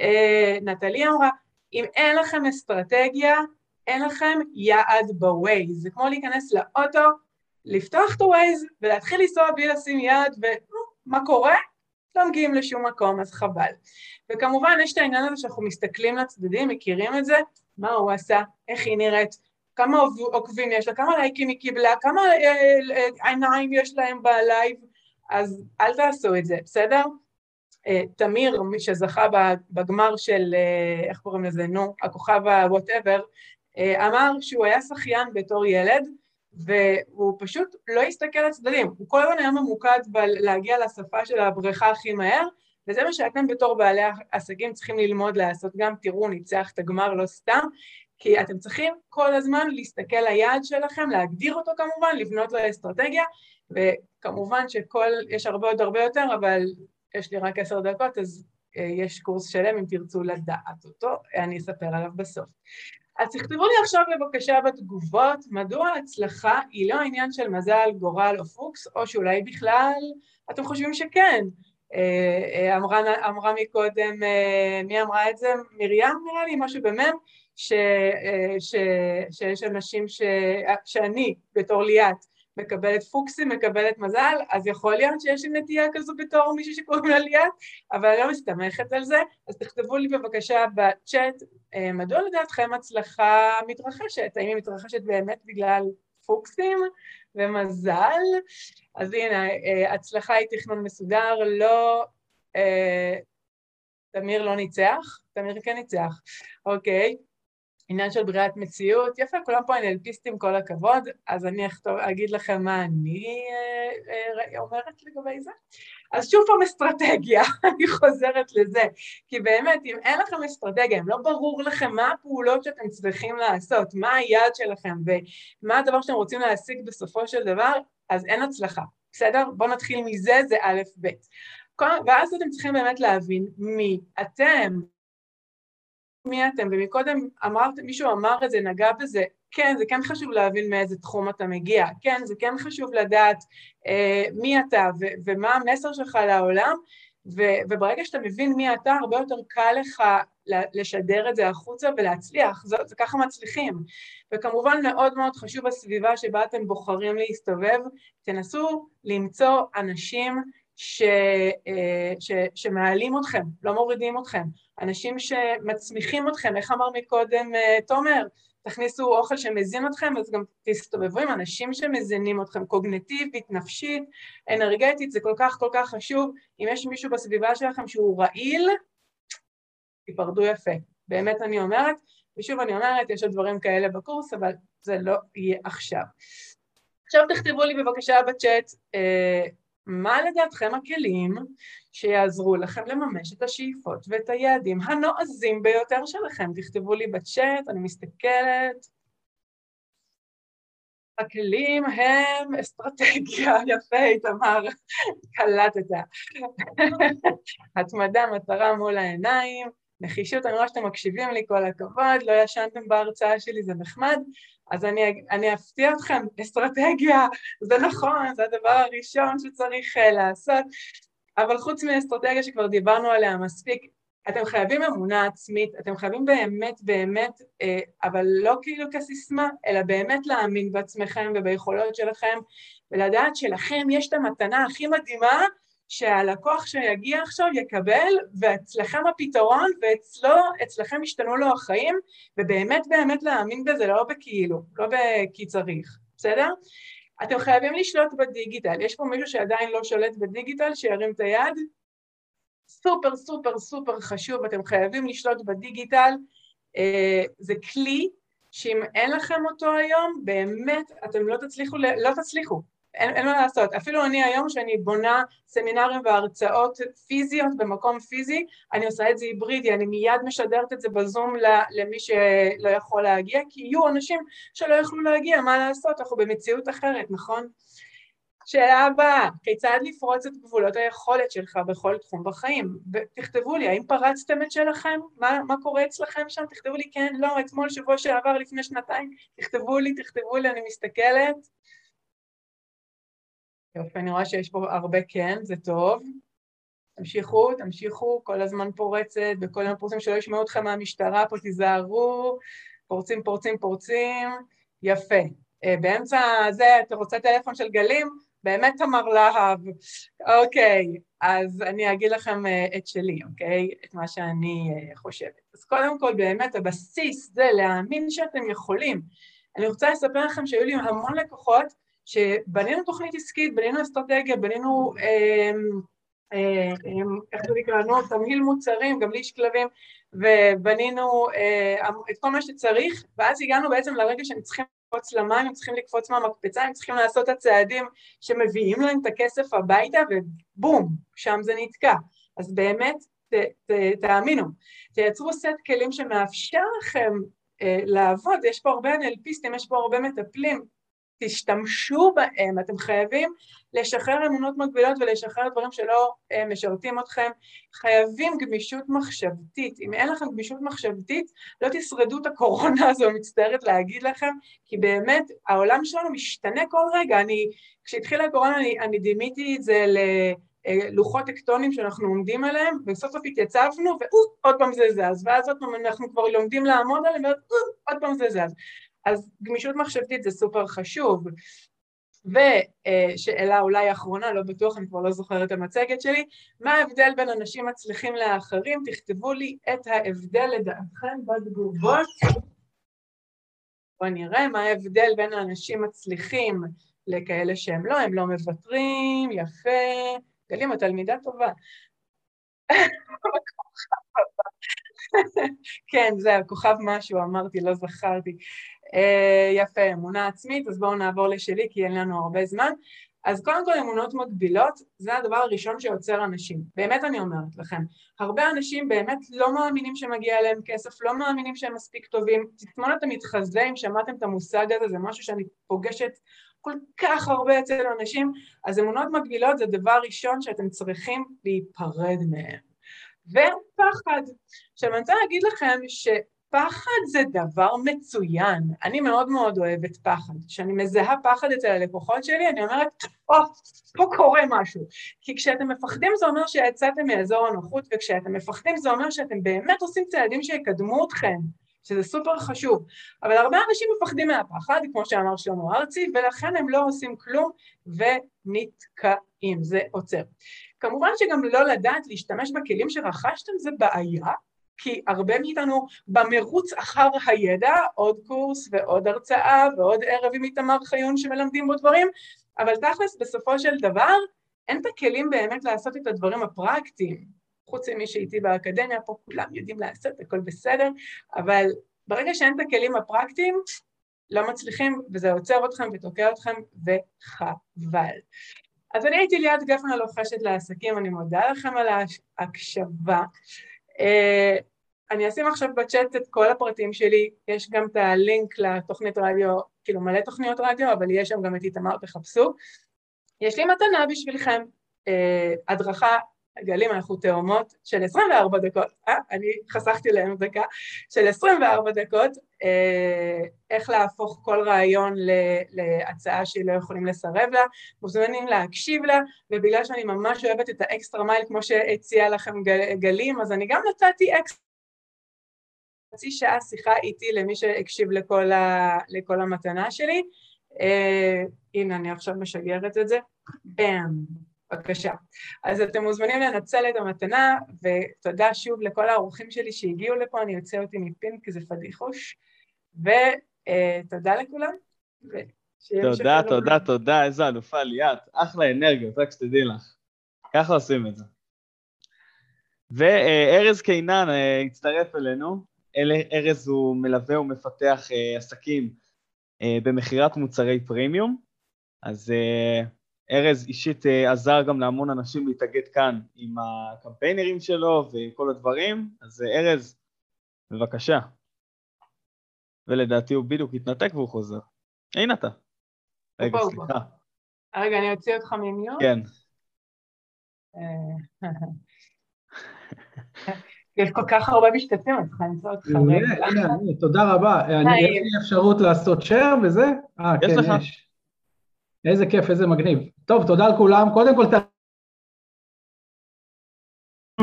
אה, נטלי אמרה, אם אין לכם אסטרטגיה, אין לכם יעד בווייז. זה כמו להיכנס לאוטו, לפתוח את ה Waze ולהתחיל לנסוע בלי לשים יעד, ומה קורה? לא מגיעים לשום מקום, אז חבל. וכמובן, יש את העניין הזה שאנחנו מסתכלים לצדדים, מכירים את זה, מה הוא עשה, איך היא נראית, כמה עוקבים יש לה, כמה לייקים היא קיבלה, כמה אה, אה, עיניים יש להם ב live, אז אל תעשו את זה, בסדר? אה, תמיר, מי שזכה בגמר של, איך קוראים לזה, נו, הכוכב ה-whatever, אמר שהוא היה שחיין בתור ילד, והוא פשוט לא הסתכל לצדדים, הוא כל הזמן היה ממוקד בלהגיע לשפה של הבריכה הכי מהר, וזה מה שאתם בתור בעלי עסקים צריכים ללמוד לעשות, גם תראו, ניצח את הגמר לא סתם, כי אתם צריכים כל הזמן להסתכל ליעד שלכם, להגדיר אותו כמובן, לבנות לו אסטרטגיה, וכמובן שכל, יש הרבה עוד הרבה יותר, אבל יש לי רק עשר דקות, אז אה, יש קורס שלם אם תרצו לדעת אותו, אני אספר עליו בסוף. אז תכתבו לי עכשיו בבקשה בתגובות, מדוע ההצלחה היא לא עניין של מזל, גורל או פוקס, או שאולי בכלל אתם חושבים שכן. אה, אה, אמרה, אמרה מקודם, מי אמרה את זה? מרים נראה לי, משהו במם, שיש אנשים ש, שאני בתור ליאת מקבלת פוקסים, מקבלת מזל, אז יכול להיות שיש לי נטייה כזו בתור מישהי שקוראים לה ליאת, אבל אני לא מסתמכת על זה, אז תכתבו לי בבקשה בצ'אט, אה, מדוע לדעתכם הצלחה מתרחשת? האם היא מתרחשת באמת בגלל פוקסים ומזל? אז הנה, אה, הצלחה היא תכנון מסודר, לא... אה, תמיר לא ניצח, תמיר כן ניצח, אוקיי. עניין של בריאת מציאות, יפה, כולם פה אנלפיסטים, כל הכבוד, אז אני אכתוב, אגיד לכם מה אני אה, אה, אומרת לגבי זה. אז שוב פעם אסטרטגיה, אני חוזרת לזה, כי באמת, אם אין לכם אסטרטגיה, אם לא ברור לכם מה הפעולות שאתם צריכים לעשות, מה היעד שלכם ומה הדבר שאתם רוצים להשיג בסופו של דבר, אז אין הצלחה, בסדר? בואו נתחיל מזה, זה א', ב'. ואז אתם צריכים באמת להבין מי אתם, מי אתם, ומקודם אמרת, מישהו אמר את זה, נגע בזה, כן, זה כן חשוב להבין מאיזה תחום אתה מגיע, כן, זה כן חשוב לדעת אה, מי אתה ו- ומה המסר שלך לעולם, ו- וברגע שאתה מבין מי אתה, הרבה יותר קל לך לשדר את זה החוצה ולהצליח, זה, זה ככה מצליחים. וכמובן מאוד מאוד חשוב הסביבה שבה אתם בוחרים להסתובב, תנסו למצוא אנשים ש, אה, ש, שמעלים אתכם, לא מורידים אתכם, אנשים שמצמיחים אתכם, איך אמר מקודם אה, תומר? תכניסו אוכל שמזין אתכם, אז גם תסתובבו עם אנשים שמזינים אתכם קוגנטיבית, נפשית, אנרגטית, זה כל כך כל כך חשוב. אם יש מישהו בסביבה שלכם שהוא רעיל, תיפרדו יפה. באמת אני אומרת, ושוב אני אומרת, יש עוד דברים כאלה בקורס, אבל זה לא יהיה עכשיו. עכשיו תכתבו לי בבקשה בצ'אט, אה, מה לדעתכם הכלים שיעזרו לכם לממש את השאיפות ואת היעדים הנועזים ביותר שלכם? תכתבו לי בצ'אט, אני מסתכלת. הכלים הם אסטרטגיה, יפה, איתמר, קלטת. התמדה, מטרה מול העיניים, נחישות, אני רואה שאתם מקשיבים לי, כל הכבוד, לא ישנתם בהרצאה שלי, זה נחמד. אז אני, אני אפתיע אתכם, אסטרטגיה, זה נכון, זה הדבר הראשון שצריך uh, לעשות, אבל חוץ מאסטרטגיה שכבר דיברנו עליה מספיק, אתם חייבים אמונה עצמית, אתם חייבים באמת באמת, אה, אבל לא כאילו כסיסמה, אלא באמת להאמין בעצמכם וביכולות שלכם, ולדעת שלכם יש את המתנה הכי מדהימה שהלקוח שיגיע עכשיו יקבל, ואצלכם הפתרון, ואצלו, אצלכם ישתנו לו החיים, ובאמת באמת להאמין בזה, לא בכאילו, לא בכי צריך, בסדר? אתם חייבים לשלוט בדיגיטל. יש פה מישהו שעדיין לא שולט בדיגיטל, שירים את היד. סופר סופר סופר חשוב, אתם חייבים לשלוט בדיגיטל. אה, זה כלי שאם אין לכם אותו היום, באמת אתם לא תצליחו, לא תצליחו. אין, אין מה לעשות. אפילו אני היום, שאני בונה סמינרים והרצאות פיזיות במקום פיזי, אני עושה את זה היברידי, אני מיד משדרת את זה בזום למי שלא יכול להגיע, כי יהיו אנשים שלא יוכלו להגיע, מה לעשות, אנחנו במציאות אחרת, נכון? שאלה הבאה, כיצד לפרוץ את גבולות היכולת שלך בכל תחום בחיים? תכתבו לי, האם פרצתם את שלכם? מה, מה קורה אצלכם שם? תכתבו לי כן, לא, אתמול, שבוע שעבר, לפני שנתיים, תכתבו לי, תכתבו לי, אני מסתכלת. יופי, אני רואה שיש פה הרבה כן, זה טוב. תמשיכו, תמשיכו, כל הזמן פורצת, וכל הזמן פורצים שלא ישמעו אתכם מהמשטרה, פה תיזהרו, פורצים, פורצים, פורצים, יפה. אה, באמצע זה, אתה רוצה טלפון של גלים? באמת תמר להב. אוקיי, אז אני אגיד לכם אה, את שלי, אוקיי? את מה שאני אה, חושבת. אז קודם כל, באמת, הבסיס זה להאמין שאתם יכולים. אני רוצה לספר לכם שהיו לי המון לקוחות שבנינו תוכנית עסקית, בנינו אסטרטגיה, בנינו, אה, אה, איך זה נקרא, נו, תמהיל מוצרים, גם ליש כלבים, ובנינו אה, את כל מה שצריך, ואז הגענו בעצם לרגע שהם צריכים לקפוץ למים, הם צריכים לקפוץ מהמקפצה, הם צריכים לעשות את הצעדים שמביאים להם את הכסף הביתה, ובום, שם זה נתקע. אז באמת, ת, ת, תאמינו, תייצרו סט כלים שמאפשר לכם אה, לעבוד, יש פה הרבה NLPיסטים, יש פה הרבה מטפלים, תשתמשו בהם, אתם חייבים לשחרר אמונות מגבילות ולשחרר דברים שלא אה, משרתים אתכם, חייבים גמישות מחשבתית, אם אין לכם גמישות מחשבתית לא תשרדו את הקורונה הזו, מצטערת להגיד לכם, כי באמת העולם שלנו משתנה כל רגע, אני, כשהתחילה הקורונה אני, אני דימיתי את זה ל... אה, לוחות טקטונים שאנחנו עומדים עליהם, וסוף סוף התייצבנו, ועוד פעם זה זז, ואז עוד פעם אנחנו כבר לומדים לעמוד עליהם, ועוד פעם זה זז. אז גמישות מחשבתית זה סופר חשוב. ושאלה אולי אחרונה, לא בטוח, אני כבר לא זוכרת את המצגת שלי, מה ההבדל בין אנשים מצליחים לאחרים? תכתבו לי את ההבדל לדעתכם בתגובות. בואו נראה מה ההבדל בין האנשים מצליחים לכאלה שהם לא, הם לא מוותרים, יפה, גלים, התלמידה טובה. כן, זהו, כוכב משהו, אמרתי, לא זכרתי. אה, יפה, אמונה עצמית, אז בואו נעבור לשלי כי אין לנו הרבה זמן. אז קודם כל אמונות מגבילות, זה הדבר הראשון שיוצר אנשים. באמת אני אומרת לכם, הרבה אנשים באמת לא מאמינים שמגיע להם כסף, לא מאמינים שהם מספיק טובים. תסמונת המתחזה, אם שמעתם את המושג הזה, זה משהו שאני פוגשת כל כך הרבה אצל אנשים, אז אמונות מגבילות זה דבר ראשון שאתם צריכים להיפרד מהם. ופחד. עכשיו אני רוצה להגיד לכם ש... פחד זה דבר מצוין, אני מאוד מאוד אוהבת פחד. כשאני מזהה פחד אצל הלקוחות שלי, אני אומרת, או, oh, פה קורה משהו. כי כשאתם מפחדים זה אומר שיצאתם מאזור הנוחות, וכשאתם מפחדים זה אומר שאתם באמת עושים צעדים שיקדמו אתכם, שזה סופר חשוב. אבל הרבה אנשים מפחדים מהפחד, כמו שאמר שלמה ארצי, ולכן הם לא עושים כלום ונתקעים, זה עוצר. כמובן שגם לא לדעת להשתמש בכלים שרכשתם זה בעיה, כי הרבה מאיתנו במרוץ אחר הידע, עוד קורס ועוד הרצאה ועוד ערב עם איתמר חיון שמלמדים בו דברים, אבל תכלס בסופו של דבר אין את הכלים באמת לעשות את הדברים הפרקטיים. חוץ ממי שאיתי באקדמיה, פה כולם יודעים לעשות, הכל בסדר, אבל ברגע שאין את הכלים הפרקטיים, לא מצליחים, וזה עוצר אתכם ותוקע אתכם, וחבל. אז אני הייתי ליאת גפן הלוחשת לעסקים, אני מודה לכם על ההקשבה. אני אשים עכשיו בצ'אט את כל הפרטים שלי, יש גם את הלינק לתוכנית רדיו, כאילו מלא תוכניות רדיו, אבל יש שם גם את איתמר, תחפשו. יש לי מתנה בשבילכם, אה, הדרכה גלים, אנחנו תאומות של 24 דקות, אה, אני חסכתי להם דקה, של 24 דקות, אה, איך להפוך כל רעיון להצעה שלא יכולים לסרב לה, מוזמנים להקשיב לה, ובגלל שאני ממש אוהבת את האקסטרה מייל, כמו שהציע לכם גלים, אז אני גם נתתי אקסטרה חצי שעה שיחה איתי למי שהקשיב לכל, ה, לכל המתנה שלי. אה, הנה, אני עכשיו משגרת את זה. באם. בבקשה. אז אתם מוזמנים לנצל את המתנה, ותודה שוב לכל האורחים שלי שהגיעו לפה, אני יוצא אותי מפין כי זה פדיחוש, ותודה לכולם. תודה, תודה, תודה, איזה אלופה ליאת, אחלה אנרגיות, רק שתדעי לך. ככה עושים את זה. וארז קינן אה, הצטרף אלינו, ארז הוא מלווה ומפתח אה, עסקים אה, במכירת מוצרי פרימיום, אז ארז אישית אה, עזר גם להמון אנשים להתאגד כאן עם הקמפיינרים שלו וכל הדברים, אז אה, ארז, בבקשה. ולדעתי הוא בדיוק התנתק והוא חוזר. הנה אתה. רגע, סליחה. רגע, אני אוציא אותך ממיון? כן. אה, יש כל כך הרבה משתתפים, אני צריכה למצוא אותך רגע. תודה רבה. יש לי אפשרות לעשות share וזה? אה, כן, יש. איזה כיף, איזה מגניב. טוב, תודה לכולם. קודם כל,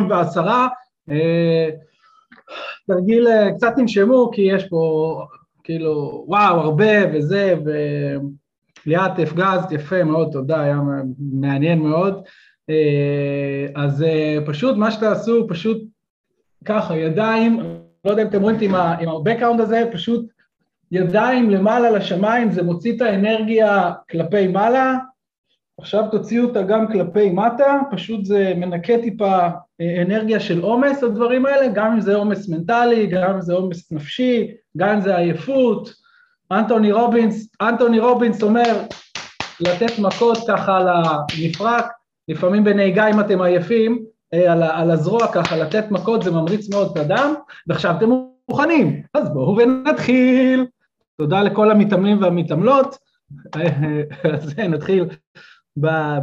בעשרה, אה, תרגיל, אה, קצת תנשמו, כי יש פה כאילו, וואו, הרבה וזה, וליאת הפגזת, יפה מאוד, תודה, היה מעניין מאוד. אה, אז פשוט מה שתעשו, פשוט ככה, ידיים, לא יודע אם אתם רואים עם ה-background הזה, פשוט ידיים למעלה לשמיים, זה מוציא את האנרגיה כלפי מעלה, עכשיו תוציאו אותה גם כלפי מטה, פשוט זה מנקה טיפה אה, אנרגיה של עומס, הדברים האלה, גם אם זה עומס מנטלי, גם אם זה עומס נפשי, גם אם זה עייפות. אנטוני רובינס, אנטוני רובינס אומר לתת מכות ככה על המפרק, לפעמים בנהיגה אם אתם עייפים, על, על הזרוע ככה, לתת מכות זה ממריץ מאוד את הדם, ועכשיו אתם מוכנים, אז בואו ונתחיל. תודה לכל המתאמנים והמתעמלות, אז נתחיל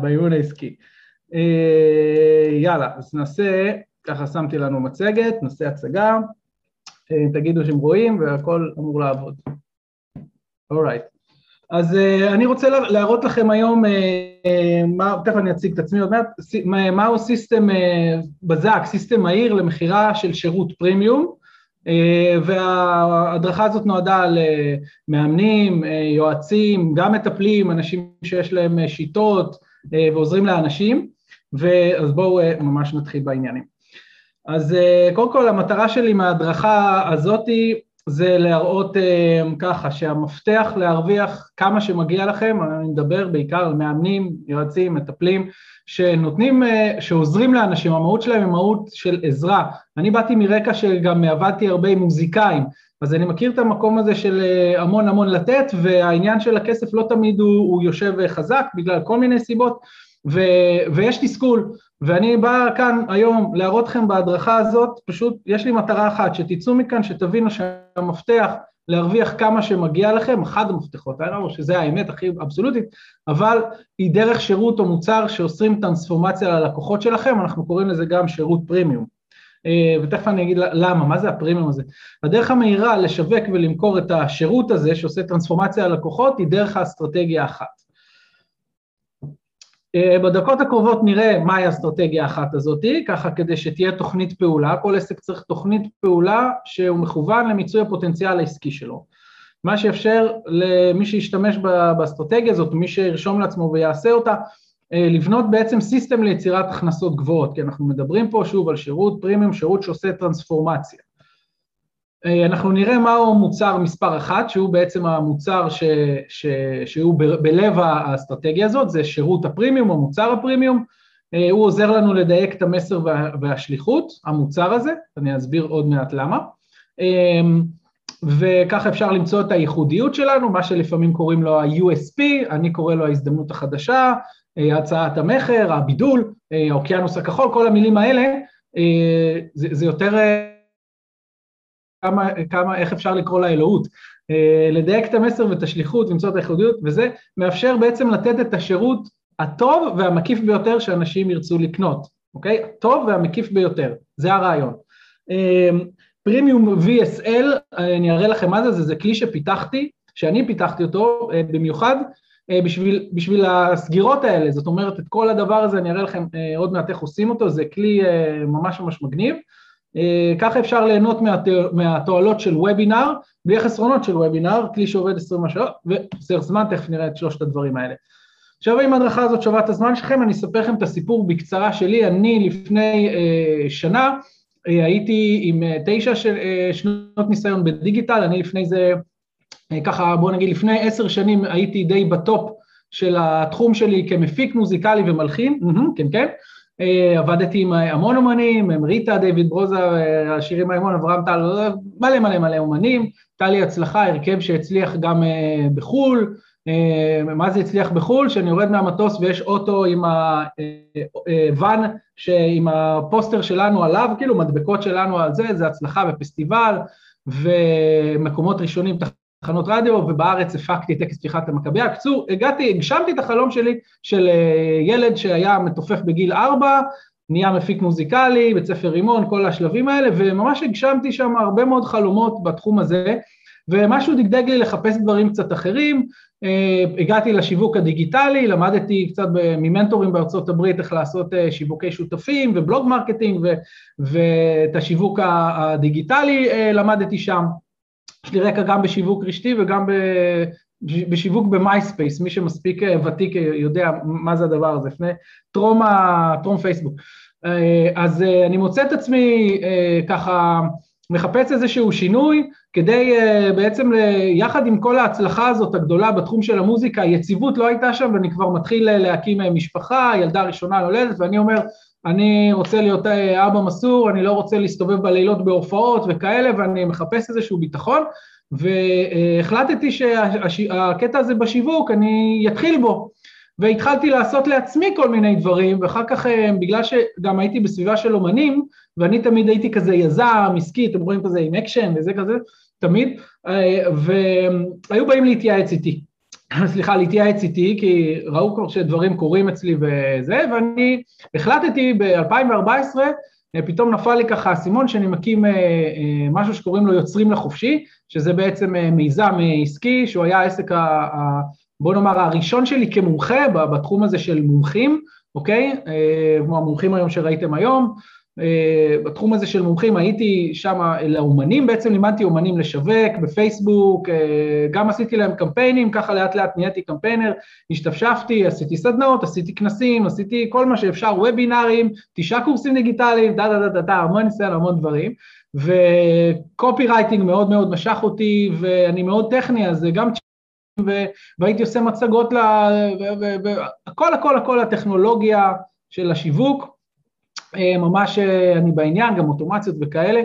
באימון העסקי. אה, יאללה, אז נעשה, ככה שמתי לנו מצגת, נעשה הצגה, אה, תגידו שהם רואים והכל אמור לעבוד. Alright. אז uh, אני רוצה להראות לכם היום, uh, מה, תכף אני אציג את עצמי עוד מעט, מהו system uh, בזק, system מהיר למכירה של שירות פרימיום, אה, וההדרכה הזאת נועדה למאמנים, אה, יועצים, גם מטפלים, אנשים שיש להם שיטות ועוזרים לאנשים, ואז בואו ממש נתחיל בעניינים. אז קודם כל המטרה שלי מההדרכה הזאתי זה להראות ככה שהמפתח להרוויח כמה שמגיע לכם, אני מדבר בעיקר על מאמנים, יועצים, מטפלים, שנותנים, אה, שעוזרים לאנשים, המהות שלהם היא מהות של עזרה. אני באתי מרקע שגם עבדתי הרבה עם מוזיקאים, אז אני מכיר את המקום הזה של אה, המון המון לתת, והעניין של הכסף לא תמיד הוא, הוא יושב חזק בגלל כל מיני סיבות, ו, ויש תסכול, ואני בא כאן היום להראות לכם בהדרכה הזאת, פשוט יש לי מטרה אחת, שתצאו מכאן, שתבינו שהמפתח להרוויח כמה שמגיע לכם, אחד המפתחות, אני לא אומר שזה האמת הכי אבסולוטית, אבל היא דרך שירות או מוצר שעושים טרנספורמציה ללקוחות שלכם, אנחנו קוראים לזה גם שירות פרימיום. אה, ותכף אני אגיד למה, מה זה הפרימיום הזה. הדרך המהירה לשווק ולמכור את השירות הזה שעושה טרנספורמציה ללקוחות היא דרך האסטרטגיה האחת. אה, בדקות הקרובות נראה מהי האסטרטגיה האחת הזאתי, ככה כדי שתהיה תוכנית פעולה, כל עסק צריך תוכנית פעולה שהוא מכוון למיצוי הפוטנציאל העסקי שלו. מה שיאפשר למי שישתמש באסטרטגיה הזאת, מי שירשום לעצמו ויעשה אותה, אה, לבנות בעצם סיסטם ליצירת הכנסות גבוהות, כי אנחנו מדברים פה שוב על שירות פרימיום, שירות שעושה טרנספורמציה. אה, אנחנו נראה מהו מוצר מספר אחת, שהוא בעצם המוצר ש, ש, שהוא ב, בלב האסטרטגיה הזאת, זה שירות הפרימיום או מוצר הפרימיום, אה, הוא עוזר לנו לדייק את המסר וה, והשליחות, המוצר הזה, אני אסביר עוד מעט למה, אה, וככה אפשר למצוא את הייחודיות שלנו, מה שלפעמים קוראים לו ה-USP, אני קורא לו ההזדמנות החדשה, הצעת המכר, הבידול, האוקיינוס הכחול, כל המילים האלה, זה, זה יותר כמה, כמה, איך אפשר לקרוא לאלוהות, אה, לדייק את המסר ואת השליחות, למצוא את הייחודיות, וזה מאפשר בעצם לתת את השירות הטוב והמקיף ביותר שאנשים ירצו לקנות. אוקיי? טוב והמקיף ביותר, זה הרעיון. פרימיום VSL, אני אראה לכם מה זה, זה, זה כלי שפיתחתי, שאני פיתחתי אותו במיוחד בשביל, בשביל הסגירות האלה, זאת אומרת את כל הדבר הזה אני אראה לכם עוד מעט איך עושים אותו, זה כלי ממש ממש מגניב, ככה אפשר ליהנות מהתועלות של וובינר, בלי החסרונות של וובינר, כלי שעובד 20 שעות, וסר זמן, תכף נראה את שלושת הדברים האלה. עכשיו אם ההדרכה הזאת שווה את הזמן שלכם, אני אספר לכם את הסיפור בקצרה שלי, אני לפני אה, שנה אה, הייתי עם אה, תשע של, אה, שנות ניסיון בדיגיטל, אני לפני זה, אה, ככה בואו נגיד לפני עשר שנים הייתי די בטופ של התחום שלי כמפיק מוזיקלי ומלחין, mm-hmm, כן כן, אה, עבדתי עם המון אומנים, עם ריטה, דיוויד ברוזה, אה, השירים האמון, אברהם טל, מלא מלא מלא אומנים, הייתה לי הצלחה, הרכב שהצליח גם אה, בחו"ל, מה זה הצליח בחו"ל? שאני יורד מהמטוס ויש אוטו עם הוואן עם הפוסטר שלנו עליו, כאילו מדבקות שלנו על זה, זה הצלחה בפסטיבל ומקומות ראשונים תחנות רדיו, ובארץ הפקתי טקס פתיחת המכבייה. קיצור, הגעתי, הגשמתי את החלום שלי של אה, ילד שהיה מתופף בגיל ארבע, נהיה מפיק מוזיקלי, בית ספר רימון, כל השלבים האלה, וממש הגשמתי שם הרבה מאוד חלומות בתחום הזה, ומשהו דגדג לי לחפש דברים קצת אחרים, אה, הגעתי לשיווק הדיגיטלי, למדתי קצת ממנטורים בארצות הברית איך לעשות אה, שיווקי שותפים ו blog marketing ואת השיווק הדיגיטלי למדתי שם. יש לי רקע גם בשיווק רשתי וגם בשיווק במייספייס, מי שמספיק אה, ותיק יודע מה זה הדבר הזה, לפני טרום, טרום פייסבוק. אה, אז אה, אני מוצא את עצמי ככה מחפש איזשהו שינוי כדי בעצם יחד עם כל ההצלחה הזאת הגדולה בתחום של המוזיקה, יציבות לא הייתה שם ואני כבר מתחיל להקים משפחה, ילדה ראשונה נולדת ואני אומר אני רוצה להיות אה, אבא מסור, אני לא רוצה להסתובב בלילות בהופעות וכאלה, ואני מחפש איזשהו ביטחון, והחלטתי שהקטע הזה בשיווק, אני אתחיל בו. והתחלתי לעשות לעצמי כל מיני דברים, ואחר כך, אה, בגלל שגם הייתי בסביבה של אומנים, ואני תמיד הייתי כזה יזם, עסקי, אתם רואים כזה עם אקשן וזה כזה, תמיד, אה, והיו באים להתייעץ איתי. סליחה, להתייעץ איתי, כי ראו כבר שדברים קורים אצלי וזה, ואני החלטתי ב-2014, פתאום נפל לי ככה אסימון שאני מקים אה, אה, משהו שקוראים לו יוצרים לחופשי, שזה בעצם אה, מיזם עסקי, שהוא היה העסק, ה, בוא נאמר, הראשון שלי כמומחה בתחום הזה של מומחים, אוקיי? כמו המומחים היום שראיתם היום, אה, בתחום הזה של מומחים הייתי שם לאומנים, בעצם לימדתי אומנים לשווק בפייסבוק, אה, גם עשיתי להם קמפיינים, ככה לאט לאט נהייתי קמפיינר, השתפשפתי, עשיתי סדנאות, עשיתי כנסים, עשיתי כל מה שאפשר, וובינארים, תשעה קורסים דיגיטליים, דה דה דה דה המון ניסיון, המון דברים, וקופי רייטינג מאוד מאוד משך אותי, ואני מאוד טכני, אז גם והייתי עושה מצגות, לה, הכל הכל הכל הטכנולוגיה של השיווק, אה, ממש אה, אני בעניין, גם אוטומציות וכאלה,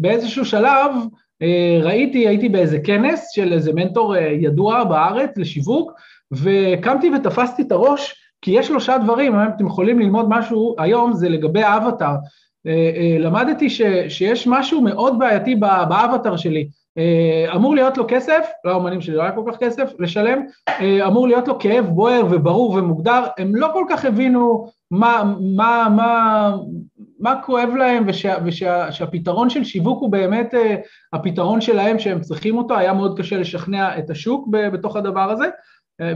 ובאיזשהו שלב אה, ראיתי, הייתי באיזה כנס של איזה מנטור ידוע בארץ לשיווק, וקמתי ותפסתי את הראש, כי יש שלושה דברים, אם אתם יכולים ללמוד משהו היום, זה לגבי האבטר. למדתי ש, שיש משהו מאוד בעייתי באבטר שלי, אה, אמור להיות לו כסף, לאומנים שלי לא היה כל כך כסף לשלם, אה, אמור להיות לו כאב בוער וברור ומוגדר, הם לא כל כך הבינו מה, מה, מה, מה כואב להם ושה, ושהפתרון של שיווק הוא באמת אה, הפתרון שלהם שהם צריכים אותו, היה מאוד קשה לשכנע את השוק בתוך הדבר הזה,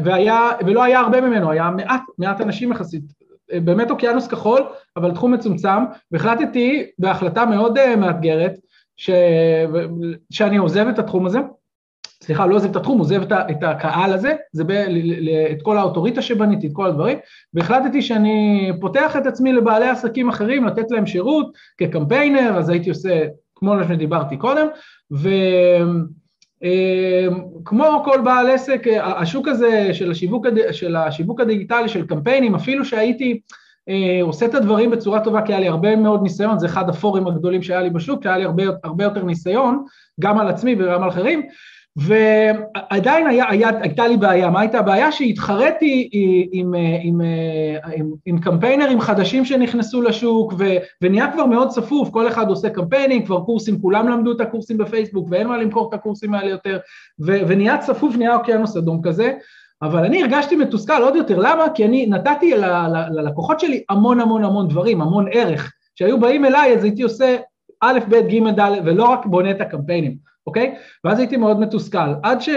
והיה, ולא היה הרבה ממנו, היה מעט, מעט אנשים יחסית, באמת אוקיינוס כחול, אבל תחום מצומצם, והחלטתי בהחלטה מאוד מאתגרת, ש... שאני עוזב את התחום הזה, סליחה, לא עוזב את התחום, עוזב את, את הקהל הזה, זה ב... את כל האוטוריטה שבניתי, את כל הדברים, והחלטתי שאני פותח את עצמי לבעלי עסקים אחרים, לתת להם שירות כקמפיינר, אז הייתי עושה כמו מה שדיברתי קודם, וכמו אה, כל בעל עסק, השוק הזה של השיווק, של השיווק הדיגיטלי, של קמפיינים, אפילו שהייתי עושה את הדברים בצורה טובה כי היה לי הרבה מאוד ניסיון, זה אחד הפורים הגדולים שהיה לי בשוק, שהיה לי הרבה, הרבה יותר ניסיון, גם על עצמי וגם על אחרים, ועדיין היה, היה, הייתה לי בעיה, מה הייתה הבעיה? שהתחרתי עם, עם, עם, עם, עם קמפיינרים חדשים שנכנסו לשוק ו, ונהיה כבר מאוד צפוף, כל אחד עושה קמפיינים, כבר קורסים, כולם למדו את הקורסים בפייסבוק ואין מה למכור את הקורסים האלה יותר, ו, ונהיה צפוף, נהיה אוקיינוס אדום כזה, אבל אני הרגשתי מתוסכל עוד יותר, למה? כי אני נתתי ללקוחות שלי המון המון המון דברים, המון ערך, שהיו באים אליי אז הייתי עושה א', ב', ג', ד', ולא רק בונה את הקמפיינים, אוקיי? ואז הייתי מאוד מתוסכל, עד ש...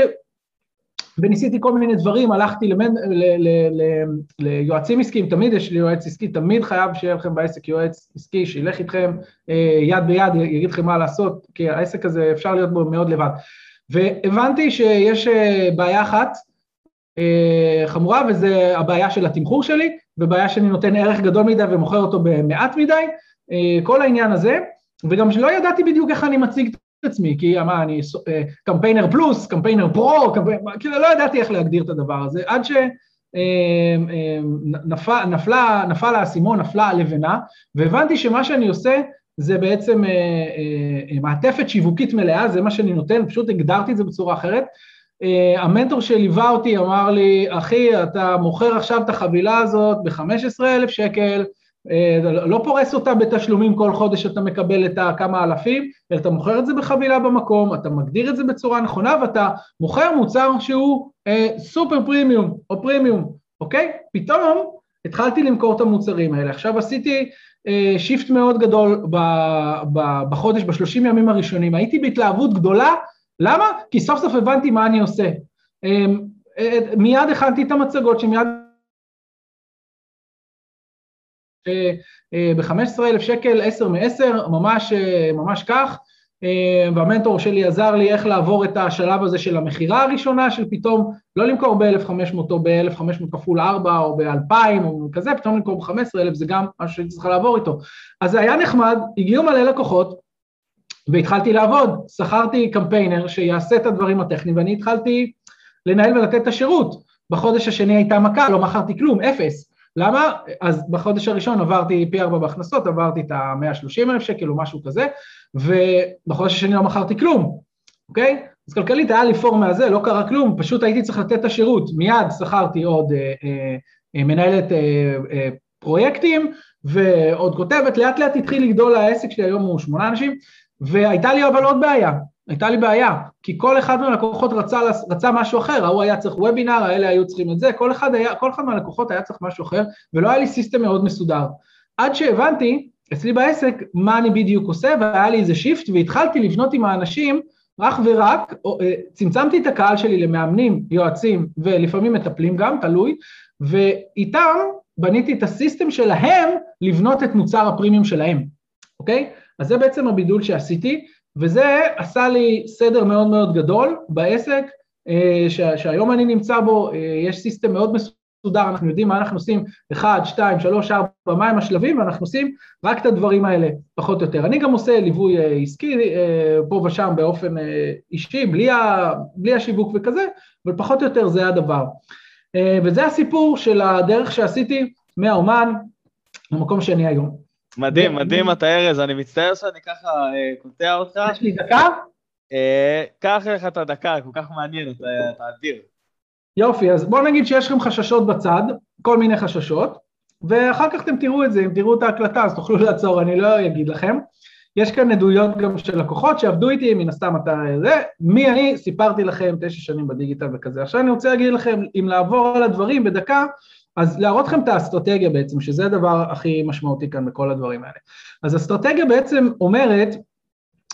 וניסיתי כל מיני דברים, הלכתי למנ... ל... ל... ל... ליועצים עסקיים, תמיד יש לי יועץ עסקי, תמיד חייב שיהיה לכם בעסק יועץ עסקי, שילך איתכם אה, יד ביד, יגיד לכם מה לעשות, כי העסק הזה אפשר להיות בו מאוד לבד. והבנתי שיש אה, בעיה אחת חמורה, וזה הבעיה של התמחור שלי, ובעיה שאני נותן ערך גדול מדי ומוכר אותו במעט מדי, כל העניין הזה, וגם לא ידעתי בדיוק איך אני מציג את עצמי, כי מה, אני קמפיינר פלוס, קמפיינר פרו, כאילו לא ידעתי איך להגדיר את הדבר הזה, עד שנפל האסימון, נפלה הלבנה, והבנתי שמה שאני עושה זה בעצם אה, אה, מעטפת שיווקית מלאה, זה מה שאני נותן, פשוט הגדרתי את זה בצורה אחרת. אה, המנטור שליווה אותי אמר לי, אחי, אתה מוכר עכשיו את החבילה הזאת ב-15,000 שקל, לא פורס אותה בתשלומים כל חודש שאתה מקבל את הכמה אלפים, אלא אתה מוכר את זה בחבילה במקום, אתה מגדיר את זה בצורה נכונה ואתה מוכר מוצר שהוא אה, סופר פרימיום או פרימיום, אוקיי? פתאום התחלתי למכור את המוצרים האלה. עכשיו עשיתי אה, shift מאוד גדול ב, ב, בחודש, בשלושים ימים הראשונים, הייתי בהתלהבות גדולה, למה? כי סוף סוף הבנתי מה אני עושה. אה, אה, מיד הכנתי את המצגות שמיד ב-15,000 שקל, 10 מ-10, ממש, ממש כך, והמנטור שלי עזר לי איך לעבור את השלב הזה של המכירה הראשונה, של פתאום לא למכור ב-1,500 או ב-1,500 כפול 4 או ב-2,000 או כזה, פתאום למכור ב-15,000 זה גם משהו שהייתי צריכה לעבור איתו. אז זה היה נחמד, הגיעו מלא לקוחות, והתחלתי לעבוד, שכרתי קמפיינר שיעשה את הדברים הטכניים, ואני התחלתי לנהל ולתת את השירות. בחודש השני הייתה מכה, לא מכרתי כלום, אפס. למה? אז בחודש הראשון עברתי פי ארבע בהכנסות, עברתי את ה-130 אלף שקל או משהו כזה, ובחודש השני לא מכרתי כלום, אוקיי? אז כלכלית היה לי פורמה הזה, לא קרה כלום, פשוט הייתי צריך לתת את השירות. מיד שכרתי עוד אה, אה, אה, מנהלת אה, אה, פרויקטים ועוד כותבת, לאט לאט התחיל לגדול העסק שלי, היום הוא שמונה אנשים, והייתה לי אבל עוד בעיה, הייתה לי בעיה, כי כל אחד מהלקוחות רצה, רצה משהו אחר, ההוא היה צריך וובינר, האלה היו צריכים את זה, כל אחד, היה, כל אחד מהלקוחות היה צריך משהו אחר, ולא היה לי system מאוד מסודר. עד שהבנתי, אצלי בעסק, מה אני בדיוק עושה, והיה לי איזה shift, והתחלתי לבנות עם האנשים, רק ורק, אה, צמצמתי את הקהל שלי למאמנים, יועצים, ולפעמים מטפלים גם, תלוי, ואיתם בניתי את ה system שלהם לבנות את מוצר הפרימיום שלהם, אוקיי? אז זה בעצם הבידול שעשיתי, וזה עשה לי סדר מאוד מאוד גדול בעסק, אה, שהיום אני נמצא בו, אה, יש סיסטם מאוד מסודר, אנחנו יודעים מה אנחנו עושים, 1, 2, 3, 4, מהם השלבים, ואנחנו עושים רק את הדברים האלה, פחות או יותר. אני גם עושה ליווי אה, עסקי פה ושם באופן אישי, בלי, ה, בלי השיווק וכזה, אבל פחות או יותר זה הדבר. וזה הסיפור של הדרך שעשיתי מהאומן למקום שאני היום. מדהים, מדהים אתה ארז, אני מצטער שאני ככה אה, קוטע אותך. יש לי דקה? אה, קח לך את הדקה, כל כך מעניין, אתה אדיר. יופי, אז בואו נגיד שיש לכם חששות בצד, כל מיני חששות, ואחר כך אתם תראו את זה, אם תראו את ההקלטה אז תוכלו לעצור, אני לא אגיד לכם. יש כאן עדויות גם של לקוחות שעבדו איתי, מן הסתם אתה זה, מי אני, סיפרתי לכם תשע שנים בדיגיטל וכזה. עכשיו אני רוצה להגיד לכם, אם לעבור על הדברים בדקה, אז להראות לכם את האסטרטגיה בעצם, שזה הדבר הכי משמעותי כאן בכל הדברים האלה. אז אסטרטגיה בעצם אומרת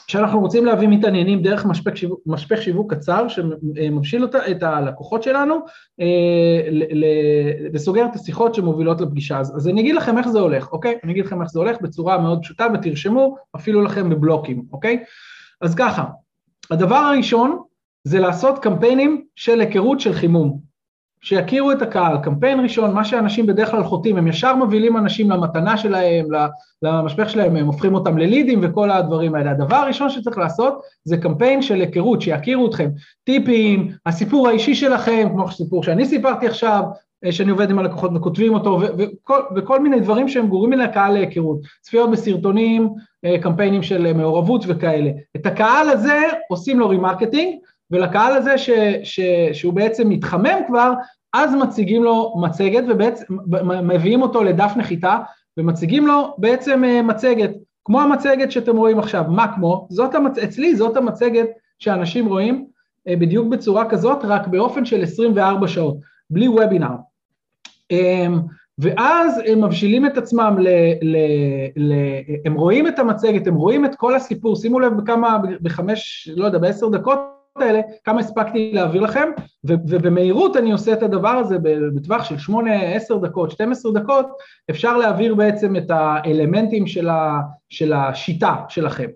שאנחנו רוצים להביא מתעניינים דרך משפך שיווק, משפך שיווק קצר שמבשיל אותה, את הלקוחות שלנו אה, וסוגר את השיחות שמובילות לפגישה. אז, אז אני אגיד לכם איך זה הולך, אוקיי? אני אגיד לכם איך זה הולך בצורה מאוד פשוטה ותרשמו אפילו לכם בבלוקים, אוקיי? אז ככה, הדבר הראשון זה לעשות קמפיינים של היכרות של חימום. שיכירו את הקהל, קמפיין ראשון, מה שאנשים בדרך כלל חוטאים, הם ישר מובילים אנשים למתנה שלהם, למשפך שלהם, הם הופכים אותם ללידים וכל הדברים האלה. הדבר הראשון שצריך לעשות זה קמפיין של היכרות, שיכירו אתכם, טיפים, הסיפור האישי שלכם, כמו הסיפור שאני סיפרתי עכשיו, אה, שאני עובד עם הלקוחות וכותבים אותו, וכל, וכל מיני דברים שהם גורמים לקהל להיכרות, צפיות בסרטונים, אה, קמפיינים של מעורבות וכאלה. את הקהל הזה עושים לו remarketing, ולקהל הזה ש, ש, שהוא בעצם מתחמם כבר, אז מציגים לו מצגת ובעצם מביאים אותו לדף נחיתה ומציגים לו בעצם אה, מצגת, כמו המצגת שאתם רואים עכשיו, מה כמו? זאת המצ... אצלי זאת המצגת שאנשים רואים אה, בדיוק בצורה כזאת, רק באופן של 24 שעות. בלי וובינר. אמ, ואז הם מבשילים את עצמם, ל, ל, ל, הם רואים את המצגת, הם רואים את כל הסיפור, שימו לב בכמה, בחמש, לא יודע, בעשר דקות האלה, כמה הספקתי להעביר לכם, ובמהירות אני עושה את הדבר הזה בטווח של שמונה, עשר דקות, 12 דקות, אפשר להעביר בעצם את האלמנטים של, ה, של השיטה שלכם.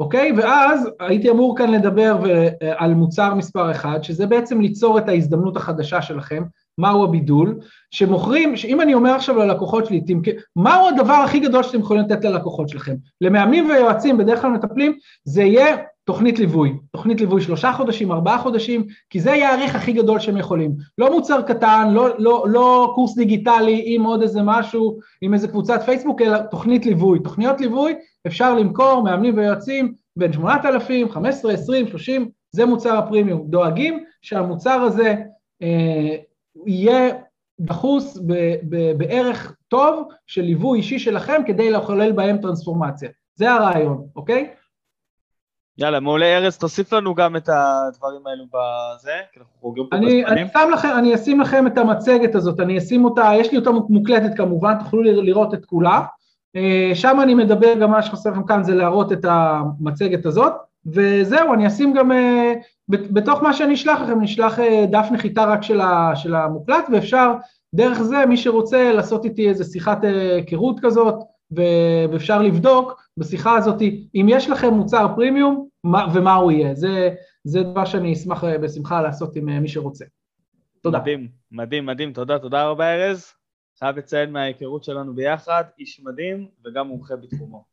אוקיי? ואז הייתי אמור כאן לדבר על מוצר מספר אחד, שזה בעצם ליצור את ההזדמנות החדשה שלכם, מהו הבידול, שמוכרים, שאם אני אומר עכשיו ללקוחות שלי, תמכ... מהו הדבר הכי גדול שאתם יכולים לתת ללקוחות שלכם? למאמנים ויועצים, בדרך כלל מטפלים, זה יהיה תוכנית ליווי, תוכנית ליווי שלושה חודשים, ארבעה חודשים, כי זה יהיה הכי גדול שהם יכולים. לא מוצר קטן, לא, לא, לא קורס דיגיטלי עם עוד איזה משהו, עם איזה קבוצת פייסבוק, אלא תוכנית ליווי. תוכניות ליווי אפשר למכור, מאמנים ויועצים, בין 8,000, 15, 20, 30, זה מוצר הפרימיום. דואגים שהמוצר הזה אה, יהיה דחוס ב, ב, בערך טוב של ליווי אישי שלכם כדי לחולל בהם טרנספורמציה. זה הרעיון, אוקיי? יאללה, מעולה ארז, תוסיף לנו גם את הדברים האלו בזה, כי אנחנו חוגגים פה אני, אני שם לכם, אני אשים לכם את המצגת הזאת, אני אשים אותה, יש לי אותה מוקלטת כמובן, תוכלו לראות את כולה. אה, שם אני מדבר, גם מה שחסר לכם כאן זה להראות את המצגת הזאת, וזהו, אני אשים גם, אה, בתוך מה שאני אשלח לכם, אני אשלח אה, דף נחיתה רק של המוקלט, ואפשר דרך זה, מי שרוצה לעשות איתי איזה שיחת היכרות כזאת, ואפשר לבדוק בשיחה הזאת אם יש לכם מוצר פרימיום ומה הוא יהיה. זה, זה דבר שאני אשמח בשמחה לעשות עם מי שרוצה. תודה. מדהים, מדהים, מדהים, תודה, תודה רבה ארז. חייב לציין מההיכרות שלנו ביחד, איש מדהים וגם מומחה בתחומו.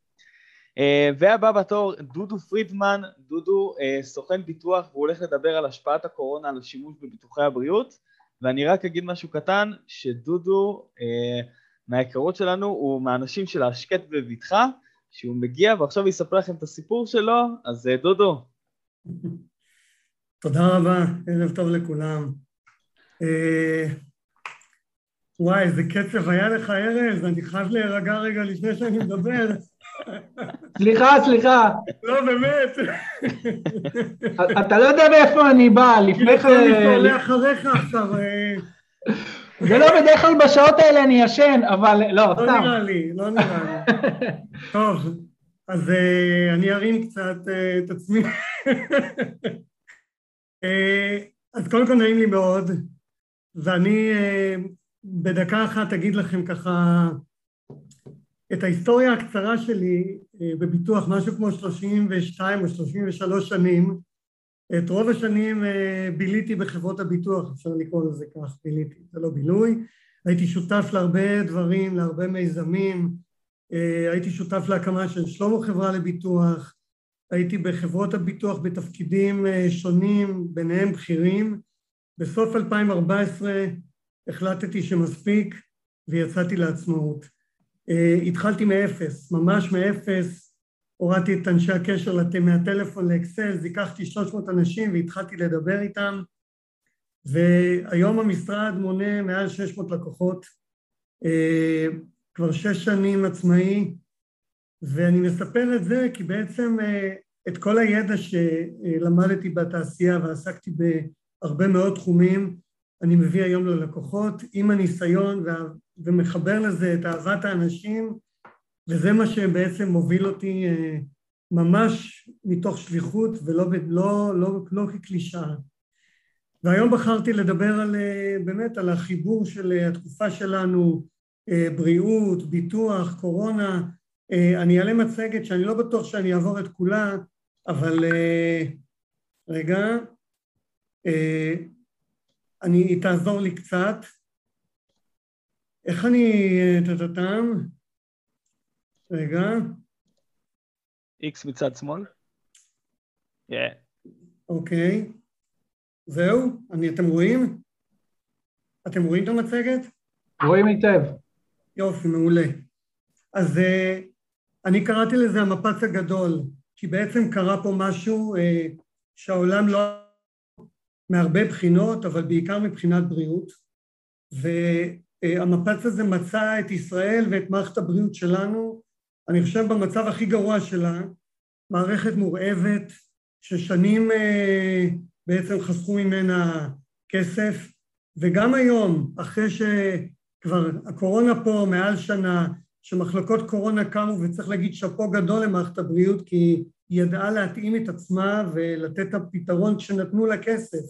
Uh, והבא בתור, דודו פרידמן, דודו סוכן ביטוח והוא הולך לדבר על השפעת הקורונה על השימוש בביטוחי הבריאות ואני רק אגיד משהו קטן, שדודו מההיכרות שלנו הוא מהאנשים של ההשקט בבטחה, שהוא מגיע ועכשיו יספר לכם את הסיפור שלו, אז uh, דודו. תודה רבה, ערב טוב לכולם. Uh, וואי, איזה קצב היה לך, ארז, אני חייב להירגע רגע לפני שאני מדבר. סליחה, סליחה. לא, באמת. אתה לא יודע מאיפה אני בא, לפני כן... אני עולה אחריך עכשיו. זה לא, בדרך כלל בשעות האלה אני ישן, אבל לא, סתם. לא נראה לי, לא נראה לי. טוב, אז אה, אני ארים קצת אה, את עצמי. אז קודם כל נעים לי מאוד, ואני בדקה אחת אגיד לכם ככה את ההיסטוריה הקצרה שלי אה, בביטוח, משהו כמו 32 או 33 שנים. את רוב השנים אה, ביליתי בחברות הביטוח, אפשר לקרוא לזה כך, ביליתי, זה לא בילוי. הייתי שותף להרבה דברים, להרבה מיזמים. אה, הייתי שותף להקמה של שלמה חברה לביטוח. הייתי בחברות הביטוח בתפקידים שונים, ביניהם בכירים. בסוף 2014 החלטתי שמספיק ויצאתי לעצמאות. התחלתי מאפס, ממש מאפס, הורדתי את אנשי הקשר מהטלפון לאקסל, זיככתי 300 אנשים והתחלתי לדבר איתם, והיום המשרד מונה מעל 600 לקוחות, uh, כבר שש שנים עצמאי, ואני מספר את זה כי בעצם uh, את כל הידע שלמדתי בתעשייה ועסקתי בהרבה מאוד תחומים, אני מביא היום ללקוחות עם הניסיון ומחבר לזה את אהבת האנשים, וזה מה שבעצם מוביל אותי אה, ממש מתוך שליחות ולא לא, לא, לא כקלישאה. והיום בחרתי לדבר על, אה, באמת על החיבור של אה, התקופה שלנו, בריאות, ביטוח, קורונה. אני אעלה מצגת שאני לא בטוח שאני אעבור את כולה, אבל רגע, אני, תעזור לי קצת. איך אני... טטטם? רגע. איקס מצד שמאל? כן. אוקיי. זהו? אני, אתם רואים? אתם רואים את המצגת? רואים היטב. יופי, מעולה. אז uh, אני קראתי לזה המפץ הגדול, כי בעצם קרה פה משהו uh, שהעולם לא מהרבה בחינות, אבל בעיקר מבחינת בריאות, והמפץ הזה מצא את ישראל ואת מערכת הבריאות שלנו, אני חושב במצב הכי גרוע שלה, מערכת מורעבת, ששנים אה, בעצם חסכו ממנה כסף, וגם היום, אחרי שכבר הקורונה פה מעל שנה, שמחלקות קורונה קמו, וצריך להגיד שאפו גדול למערכת הבריאות, כי היא ידעה להתאים את עצמה ולתת את הפתרון כשנתנו לה כסף.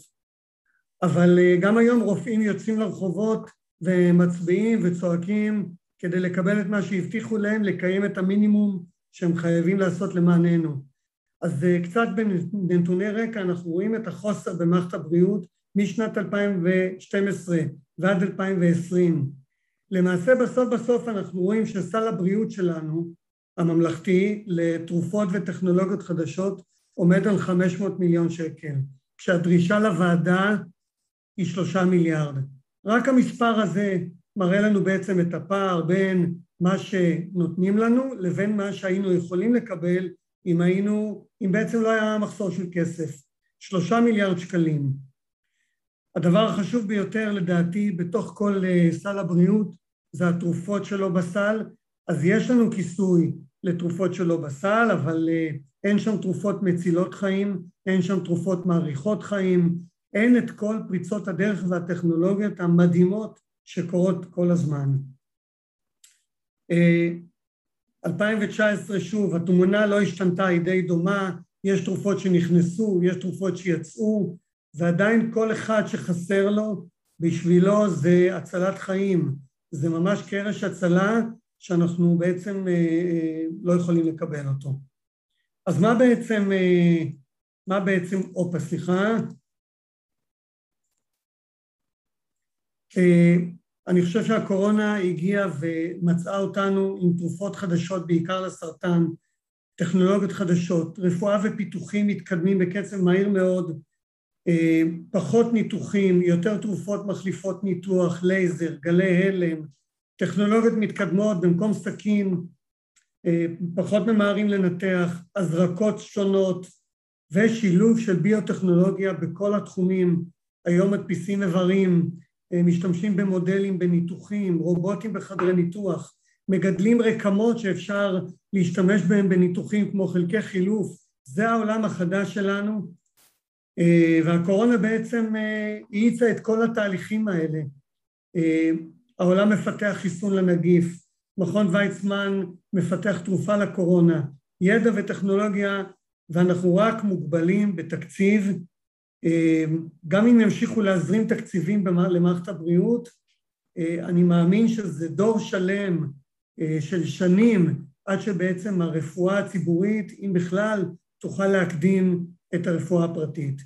אבל אה, גם היום רופאים יוצאים לרחובות ומצביעים וצועקים כדי לקבל את מה שהבטיחו להם, לקיים את המינימום שהם חייבים לעשות למעננו. אז אה, קצת בנתוני רקע אנחנו רואים את החוסר במערכת הבריאות משנת 2012 ועד 2020. למעשה בסוף בסוף אנחנו רואים שסל הבריאות שלנו, הממלכתי, לתרופות וטכנולוגיות חדשות עומד על 500 מיליון שקל, כשהדרישה לוועדה היא שלושה מיליארד. רק המספר הזה מראה לנו בעצם את הפער בין מה שנותנים לנו לבין מה שהיינו יכולים לקבל אם היינו, אם בעצם לא היה מחסור של כסף. שלושה מיליארד שקלים. הדבר החשוב ביותר לדעתי בתוך כל אה, סל הבריאות זה התרופות שלו בסל, אז יש לנו כיסוי לתרופות שלו בסל, אבל אה, אין שם תרופות מצילות חיים, אין שם תרופות מאריכות חיים, אין את כל פריצות הדרך והטכנולוגיות המדהימות שקורות כל הזמן. 2019 אה, שוב, התמונה לא השתנתה, היא די דומה, יש תרופות שנכנסו, יש תרופות שיצאו, ועדיין כל אחד שחסר לו, בשבילו זה הצלת חיים, זה ממש קרש הצלה שאנחנו בעצם אה, אה, לא יכולים לקבל אותו. אז מה בעצם, מה בעצם, אופה, סליחה, אה, אני חושב שהקורונה הגיעה ומצאה אותנו עם תרופות חדשות, בעיקר לסרטן, טכנולוגיות חדשות, רפואה ופיתוחים מתקדמים בקצב מהיר מאוד, אה, פחות ניתוחים, יותר תרופות מחליפות ניתוח, לייזר, גלי הלם, טכנולוגיות מתקדמות במקום סכין, אה, פחות ממהרים לנתח, הזרקות שונות ושילוב של ביוטכנולוגיה בכל התחומים, היום מדפיסים איברים, משתמשים במודלים בניתוחים, רובוטים בחדרי ניתוח, מגדלים רקמות שאפשר להשתמש בהם בניתוחים כמו חלקי חילוף, זה העולם החדש שלנו, אה, והקורונה בעצם אה, האיצה את כל התהליכים האלה. העולם מפתח חיסון לנגיף, מכון ויצמן מפתח תרופה לקורונה, ידע וטכנולוגיה, ואנחנו רק מוגבלים בתקציב גם אם ימשיכו להזרים תקציבים למערכת הבריאות, אה, אני מאמין שזה דור שלם אה, של שנים עד שבעצם הרפואה הציבורית, אם בכלל, תוכל להקדים את הרפואה הפרטית.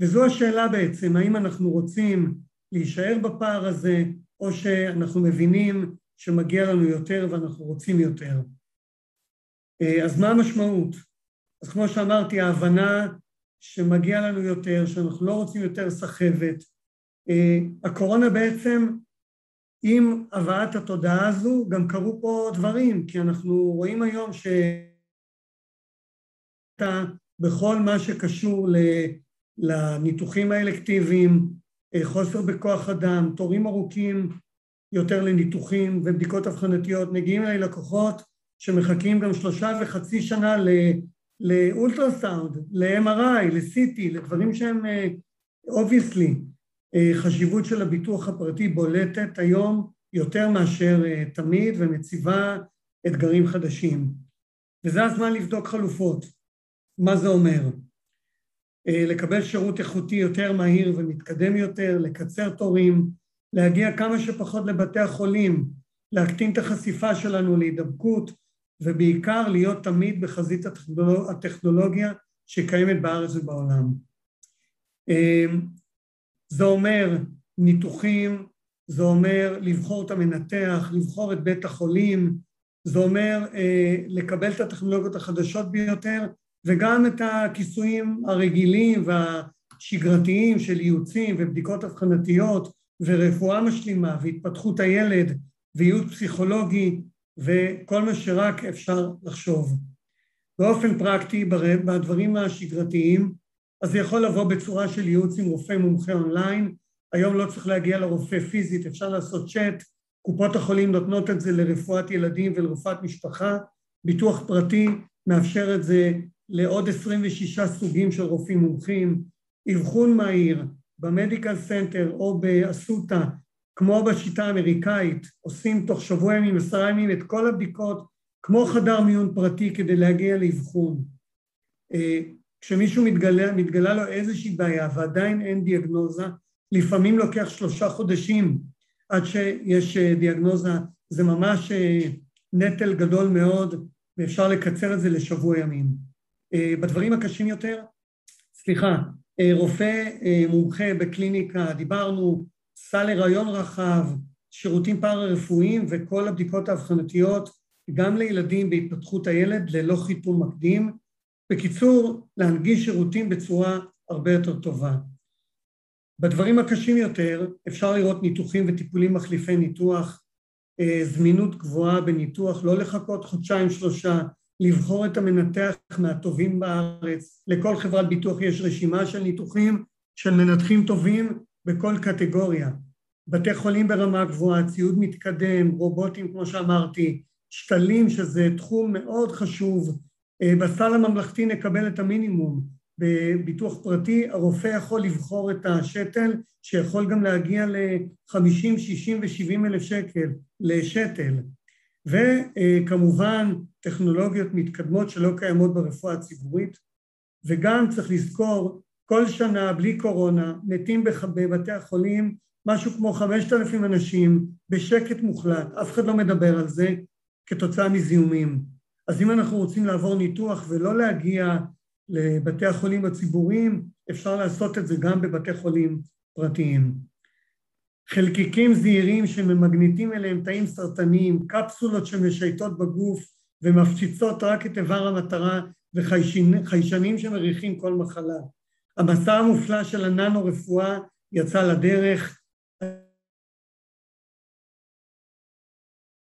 וזו השאלה בעצם, האם אנחנו רוצים להישאר בפער הזה, או שאנחנו מבינים שמגיע לנו יותר ואנחנו רוצים יותר. אה, אז מה המשמעות? אז כמו שאמרתי, ההבנה שמגיע לנו יותר, שאנחנו לא רוצים יותר סחבת. אה, הקורונה בעצם, עם הבאת התודעה הזו, גם קרו פה דברים, כי אנחנו רואים היום ש... בכל מה שקשור לניתוחים האלקטיביים, אה, חוסר בכוח אדם, תורים ארוכים יותר לניתוחים ובדיקות אבחנתיות, מגיעים אליי לקוחות שמחכים גם שלושה וחצי שנה לאולטרסאונד, ל-MRI, ל-CT, לדברים שהם obviously. Uh, uh, חשיבות של הביטוח הפרטי בולטת היום יותר מאשר uh, תמיד ומציבה אתגרים חדשים. וזה הזמן לבדוק חלופות. מה זה אומר? לקבל שירות איכותי יותר מהיר ומתקדם יותר, לקצר תורים, להגיע כמה שפחות לבתי החולים, להקטין את החשיפה שלנו להידבקות, ובעיקר להיות תמיד בחזית הטכנולוגיה שקיימת בארץ ובעולם. אמ, זה אומר ניתוחים, זה אומר לבחור את המנתח, לבחור את בית החולים, זה אומר אה, לקבל את הטכנולוגיות החדשות ביותר וגם את הכיסויים הרגילים והשגרתיים של ייעוצים ובדיקות אבחנתיות ורפואה משלימה והתפתחות הילד וייעוץ פסיכולוגי וכל מה שרק אפשר לחשוב. באופן פרקטי, בדברים השגרתיים, אז זה יכול לבוא בצורה של ייעוץ עם רופא מומחה אונליין, היום לא צריך להגיע לרופא פיזית, אפשר לעשות צ'ט, קופות החולים נותנות את זה לרפואת ילדים ולרפואת משפחה, ביטוח פרטי מאפשר את זה לעוד 26 סוגים של רופאים מומחים, אבחון מהיר, ב medical center או באסותא, כמו בשיטה האמריקאית, עושים תוך שבוע ימים, עשרה ימים את כל הבדיקות, כמו חדר מיון פרטי כדי להגיע לאבחון. אה, כשמישהו מתגלה, מתגלה לו איזושהי בעיה ועדיין אין דיאגנוזה, לפעמים לוקח שלושה חודשים עד שיש אה, דיאגנוזה, זה ממש אה, נטל גדול מאוד ואפשר לקצר את זה לשבוע ימים. בדברים הקשים יותר, סליחה, רופא מומחה בקליניקה, דיברנו, סל הריון רחב, שירותים פארה-רפואיים וכל הבדיקות האבחנתיות גם לילדים בהתפתחות הילד ללא חיתום מקדים. בקיצור, להנגיש שירותים בצורה הרבה יותר טובה. בדברים הקשים יותר אפשר לראות ניתוחים וטיפולים מחליפי ניתוח, אה, זמינות גבוהה בניתוח, לא לחכות חודשיים שלושה, לבחור את המנתח מהטובים בארץ. לכל חברת ביטוח יש רשימה של ניתוחים של מנתחים טובים בכל קטגוריה. בתי חולים ברמה גבוהה, ציוד מתקדם, רובוטים כמו שאמרתי, שתלים שזה תחום מאוד חשוב, אה, בסל הממלכתי נקבל את המינימום, בביטוח פרטי הרופא יכול לבחור את השתל שיכול גם להגיע ל-50, 60 ו-70 אלף שקל לשתל. וכמובן טכנולוגיות מתקדמות שלא קיימות ברפואה הציבורית. וגם צריך לזכור כל שנה בלי קורונה מתים בבתי החולים משהו כמו 5,000 אנשים בשקט מוחלט, אף אחד לא מדבר על זה כתוצאה מזיהומים. אז אם אנחנו רוצים לעבור ניתוח ולא להגיע לבתי החולים הציבוריים, אפשר לעשות את זה גם בבתי חולים פרטיים. חלקיקים זעירים שממגניטים אליהם תאים סרטניים, קפסולות שמשייטות בגוף ומפציצות רק את איבר המטרה וחיישנים שמריחים כל מחלה. המסע המופלא של הננו-רפואה יצא לדרך.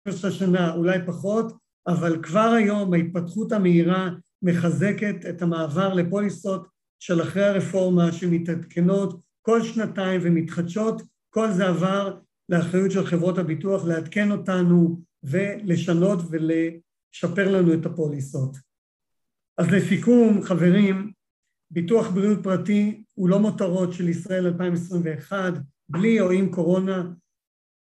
השנה אולי פחות, אבל כבר היום ההתפתחות המהירה מחזקת את המעבר לפוליסות של אחרי הרפורמה שמתעדכנות כל שנתיים ומתחדשות, כל זה עבר לאחריות של חברות הביטוח לעדכן אותנו ולשנות ולשפר לנו את הפוליסות. אז לסיכום, חברים, ביטוח בריאות פרטי הוא לא מותרות של ישראל 2021, בלי או עם קורונה.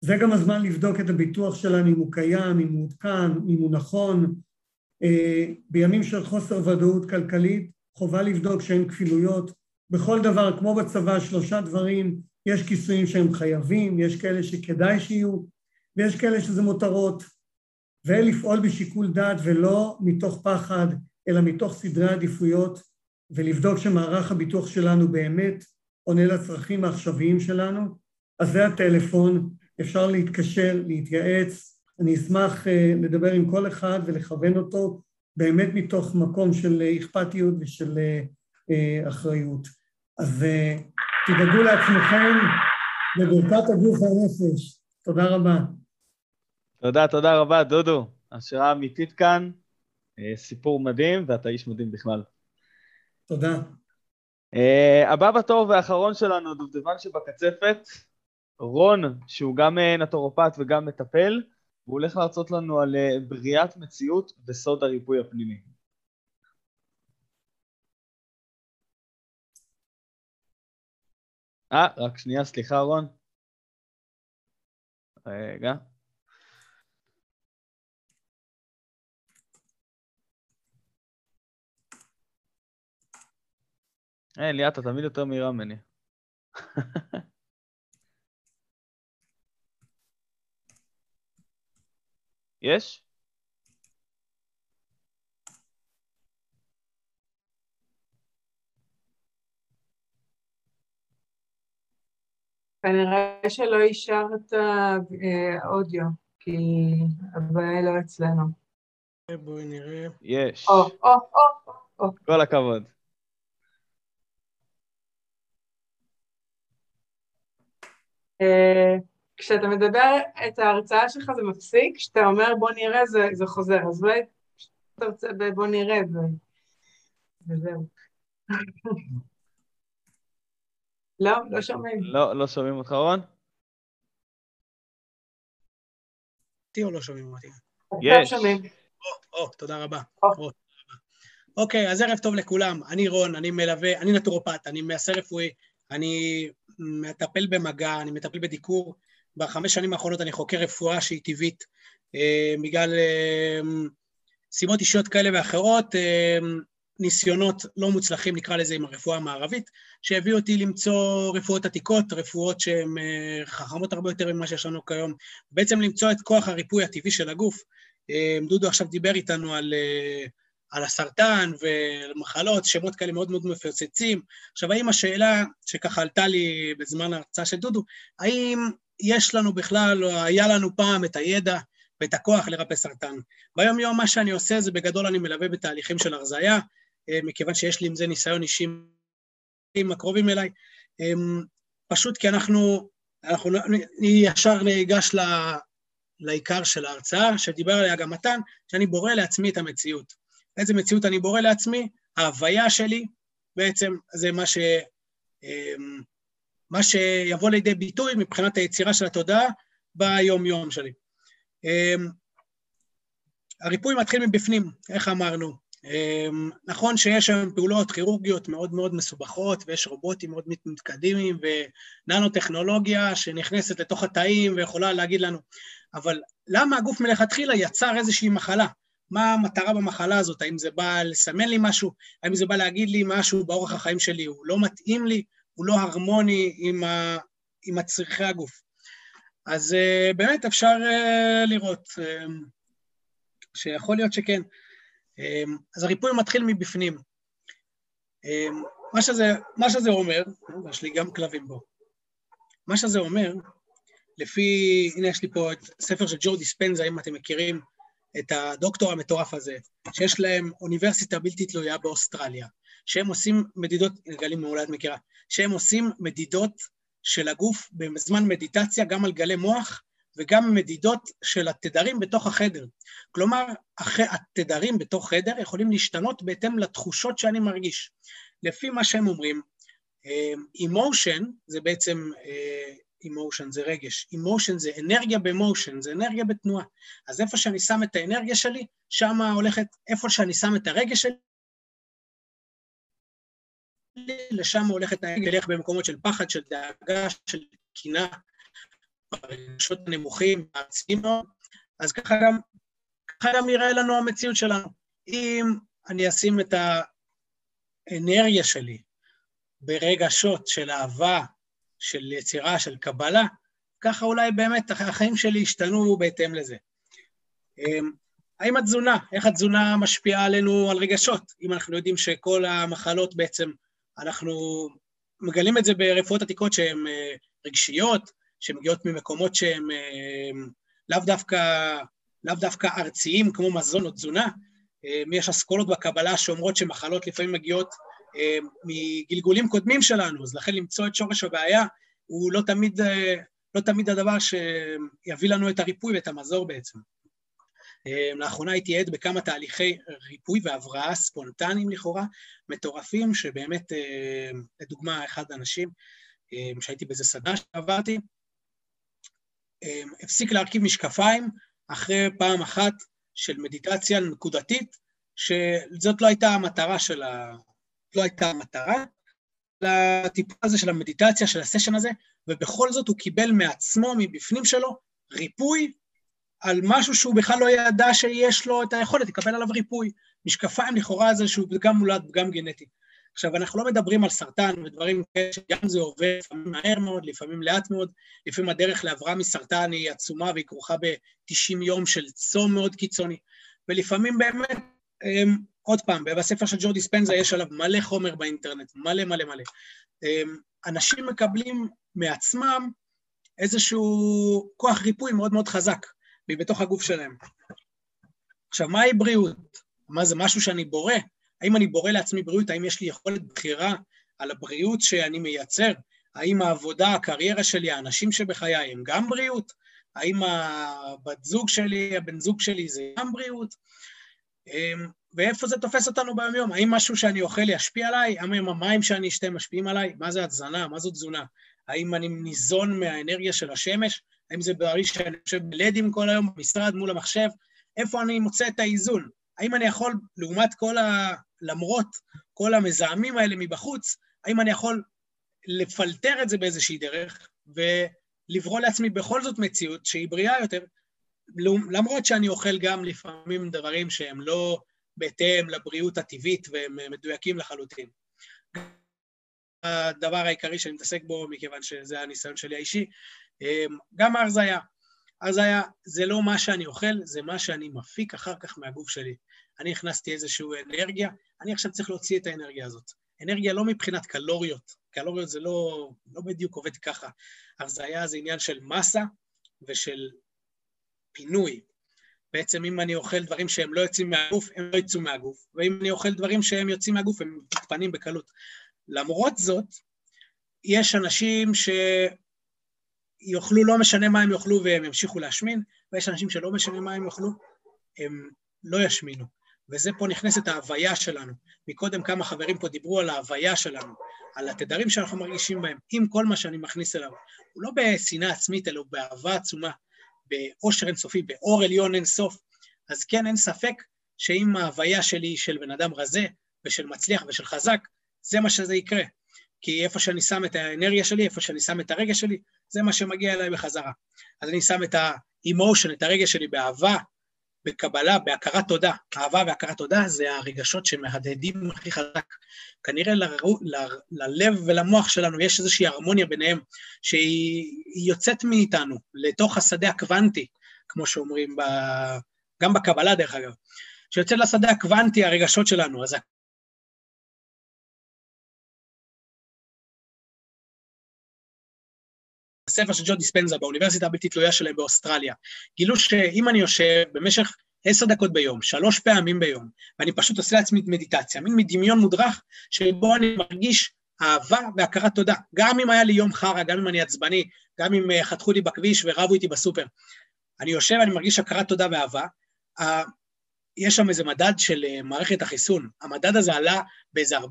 זה גם הזמן לבדוק את הביטוח שלנו, אם הוא קיים, אם הוא עודכן, אם הוא נכון. אה, בימים של חוסר ודאות כלכלית, חובה לבדוק שאין כפילויות. בכל דבר, כמו בצבא, שלושה דברים, יש כיסויים שהם חייבים, יש כאלה שכדאי שיהיו, ויש כאלה שזה מותרות. ולפעול בשיקול דעת ולא מתוך פחד, אלא מתוך סדרי עדיפויות ולבדוק שמערך הביטוח שלנו באמת עונה לצרכים העכשוויים שלנו, אז זה הטלפון, אפשר להתקשר, להתייעץ, אני אשמח uh, לדבר עם כל אחד ולכוון אותו באמת מתוך מקום של uh, אכפתיות ושל uh, אחריות. אז תדאגו לעצמכם בברכת הגוף והנפש. תודה רבה. תודה, תודה רבה, דודו. השראה אמיתית כאן, סיפור מדהים, ואתה איש מדהים בכלל. תודה. Uh, הבא בתור והאחרון שלנו, דובדבן שבקצפת, רון, שהוא גם uh, נטורופט וגם מטפל, והוא הולך להרצות לנו על uh, בריאת מציאות וסוד הריפוי הפנימי. אה, רק שנייה, סליחה רון. רגע. אה, ליאת, אתה תמיד יותר מהירה ממני. יש? כנראה שלא אישרת האודיו, כי הבעיה לא אצלנו. בואי נראה. יש. או, או, או, או. כל הכבוד. כשאתה מדבר את ההרצאה שלך זה מפסיק, כשאתה אומר בוא נראה זה, זה חוזר, אז אולי אתה רוצה בוא נראה ו... וזהו. לא, לא שומעים. לא, לא שומעים אותך רון? אותי או לא שומעים אותי? יש. שומעים. או, או, תודה רבה. או. אוקיי, אז ערב טוב לכולם. אני רון, אני מלווה, אני נטורופט, אני מעשה רפואי, אני מטפל במגע, אני מטפל בדיקור. בחמש שנים האחרונות אני חוקר רפואה שהיא טבעית, אה, בגלל אה, סיבות אישיות כאלה ואחרות, אה, ניסיונות לא מוצלחים, נקרא לזה, עם הרפואה המערבית, שהביאו אותי למצוא רפואות עתיקות, רפואות שהן חכמות הרבה יותר ממה שיש לנו כיום, בעצם למצוא את כוח הריפוי הטבעי של הגוף. דודו עכשיו דיבר איתנו על, על הסרטן ומחלות, שמות כאלה מאוד מאוד מפוצצים. עכשיו, האם השאלה שככה עלתה לי בזמן ההרצאה של דודו, האם יש לנו בכלל, או היה לנו פעם את הידע ואת הכוח לרפא סרטן. ביום יום מה שאני עושה זה בגדול אני מלווה בתהליכים של הרזייה, אה, מכיוון שיש לי עם זה ניסיון אישי עם הקרובים אליי, אמ, פשוט כי אנחנו, אנחנו אני ישר ניגש ל, לעיקר של ההרצאה, שדיבר עליה גם מתן, שאני בורא לעצמי את המציאות. איזה מציאות אני בורא לעצמי? ההוויה שלי בעצם זה מה ש... אמ, מה שיבוא לידי ביטוי מבחינת היצירה של התודעה ביום-יום שלי. אמ, הריפוי מתחיל מבפנים, איך אמרנו. אמ, נכון שיש היום פעולות כירורגיות מאוד מאוד מסובכות, ויש רובוטים מאוד מתקדמים, וננו-טכנולוגיה שנכנסת לתוך התאים ויכולה להגיד לנו, אבל למה הגוף מלכתחילה יצר איזושהי מחלה? מה המטרה במחלה הזאת? האם זה בא לסמן לי משהו? האם זה בא להגיד לי משהו באורח החיים שלי, הוא לא מתאים לי? הוא לא הרמוני עם, ה, עם הצריכי הגוף. אז uh, באמת אפשר uh, לראות uh, שיכול להיות שכן. Uh, אז הריפוי מתחיל מבפנים. Uh, מה, שזה, מה שזה אומר, יש לי גם כלבים בו, מה שזה אומר, לפי, הנה יש לי פה את ספר של ג'ו דיספנזה, אם אתם מכירים את הדוקטור המטורף הזה, שיש להם אוניברסיטה בלתי תלויה באוסטרליה, שהם עושים מדידות, גלי מעולה את מכירה, שהם עושים מדידות של הגוף בזמן מדיטציה, גם על גלי מוח וגם מדידות של התדרים בתוך החדר. כלומר, התדרים בתוך חדר יכולים להשתנות בהתאם לתחושות שאני מרגיש. לפי מה שהם אומרים, אימושן אה, זה בעצם, אימושן אה, זה רגש, אימושן זה אנרגיה במושן, זה אנרגיה בתנועה. אז איפה שאני שם את האנרגיה שלי, שמה הולכת, איפה שאני שם את הרגש שלי, לשם הולכת העגל, ילך במקומות של פחד, של דאגה, של קינה, ברגשות הנמוכים, מאוד, אז ככה גם, ככה גם יראה לנו המציאות שלנו. אם אני אשים את האנרגיה שלי ברגשות של אהבה, של יצירה, של קבלה, ככה אולי באמת החיים שלי ישתנו בהתאם לזה. אמ, האם התזונה, איך התזונה משפיעה עלינו על רגשות? אם אנחנו יודעים שכל המחלות בעצם אנחנו מגלים את זה ברפואות עתיקות שהן אה, רגשיות, שמגיעות ממקומות שהן אה, לאו דווקא, לאו דווקא ארציים, כמו מזון או תזונה. אה, יש אסכולות בקבלה שאומרות שמחלות לפעמים מגיעות מגלגולים קודמים שלנו, אז לכן למצוא את שורש הבעיה הוא לא תמיד, לא תמיד הדבר שיביא לנו את הריפוי ואת המזור בעצם. אמ, לאחרונה הייתי עד בכמה תהליכי ריפוי והבראה ספונטניים לכאורה, מטורפים, שבאמת, אמ, לדוגמה, אחד האנשים שהייתי באיזה סדנה שעברתי, הפסיק להרכיב משקפיים אחרי פעם אחת של מדיטציה נקודתית, שזאת לא הייתה המטרה של ה... לא הייתה המטרה, לטיפול הזה של המדיטציה, של הסשן הזה, ובכל זאת הוא קיבל מעצמו, מבפנים שלו, ריפוי על משהו שהוא בכלל לא ידע שיש לו את היכולת לקבל עליו ריפוי. משקפיים לכאורה זה שהוא פגם מולד, פגם גנטי. עכשיו, אנחנו לא מדברים על סרטן ודברים כאלה שגם זה עובר לפעמים מהר מאוד, לפעמים לאט מאוד, לפעמים הדרך להבראה מסרטן היא עצומה והיא כרוכה ב-90 יום של צום מאוד קיצוני, ולפעמים באמת, הם, עוד פעם, בספר של ג'ורדי ספנזה יש עליו מלא חומר באינטרנט, מלא מלא מלא. הם, אנשים מקבלים מעצמם איזשהו כוח ריפוי מאוד מאוד חזק. והיא בתוך הגוף שלהם. עכשיו, מהי בריאות? מה זה משהו שאני בורא? האם אני בורא לעצמי בריאות? האם יש לי יכולת בחירה על הבריאות שאני מייצר? האם העבודה, הקריירה שלי, האנשים שבחיי הם גם בריאות? האם הבת זוג שלי, הבן זוג שלי זה גם בריאות? ואיפה זה תופס אותנו ביום-יום? האם משהו שאני אוכל ישפיע עליי? האם המים שאני אשתה משפיעים עליי? מה זה התזונה? מה זו תזונה? האם אני ניזון מהאנרגיה של השמש? האם זה בריא שאני חושב בלדים כל היום במשרד מול המחשב? איפה אני מוצא את האיזון? האם אני יכול, לעומת כל ה... למרות כל המזהמים האלה מבחוץ, האם אני יכול לפלטר את זה באיזושהי דרך, ולברוא לעצמי בכל זאת מציאות שהיא בריאה יותר, למרות שאני אוכל גם לפעמים דברים שהם לא בהתאם לבריאות הטבעית והם מדויקים לחלוטין. הדבר העיקרי שאני מתעסק בו, מכיוון שזה הניסיון שלי האישי, אמ, גם ההרזיה. הרזיה זה לא מה שאני אוכל, זה מה שאני מפיק אחר כך מהגוף שלי. אני הכנסתי איזושהי אנרגיה, אני עכשיו צריך להוציא את האנרגיה הזאת. אנרגיה לא מבחינת קלוריות, קלוריות זה לא, לא בדיוק עובד ככה. הרזיה זה עניין של מסה ושל פינוי. בעצם אם אני אוכל דברים שהם לא יוצאים מהגוף, הם לא יצאו מהגוף, ואם אני אוכל דברים שהם יוצאים מהגוף, הם מתפנים בקלות. למרות זאת, יש אנשים שיאכלו לא משנה מה הם יאכלו והם ימשיכו להשמין, ויש אנשים שלא משנה מה הם יאכלו, הם לא ישמינו. וזה פה נכנסת ההוויה שלנו. מקודם כמה חברים פה דיברו על ההוויה שלנו, על התדרים שאנחנו מרגישים בהם, עם כל מה שאני מכניס אליו. הוא לא בשנאה עצמית, אלא הוא באהבה עצומה, באושר אינסופי, באור עליון אינסוף. אז כן, אין ספק שאם ההוויה שלי של בן אדם רזה, ושל מצליח ושל חזק, זה מה שזה יקרה. כי איפה שאני שם את האנרגיה שלי, איפה שאני שם את הרגש שלי, זה מה שמגיע אליי בחזרה. אז אני שם את האמושן, את הרגש שלי באהבה, בקבלה, בהכרת תודה. אהבה והכרת תודה זה הרגשות שמהדהדים הכי חזק. כנראה ל, ל, ללב ולמוח שלנו יש איזושהי הרמוניה ביניהם, שהיא יוצאת מאיתנו לתוך השדה הקוונטי, כמו שאומרים, ב, גם בקבלה דרך אגב, שיוצאת לשדה הקוונטי הרגשות שלנו. אז הספר של ג'ו דיספנזה באוניברסיטה הבלתי תלויה שלהם באוסטרליה, גילו שאם אני יושב במשך עשר דקות ביום, שלוש פעמים ביום, ואני פשוט עושה לעצמי מדיטציה, מין מדמיון מודרך, שבו אני מרגיש אהבה והכרת תודה. גם אם היה לי יום חרא, גם אם אני עצבני, גם אם אה, חתכו לי בכביש ורבו איתי בסופר. אני יושב, אני מרגיש הכרת תודה ואהבה. יש שם איזה מדד של אה, מערכת החיסון. המדד הזה עלה באיזה 40-50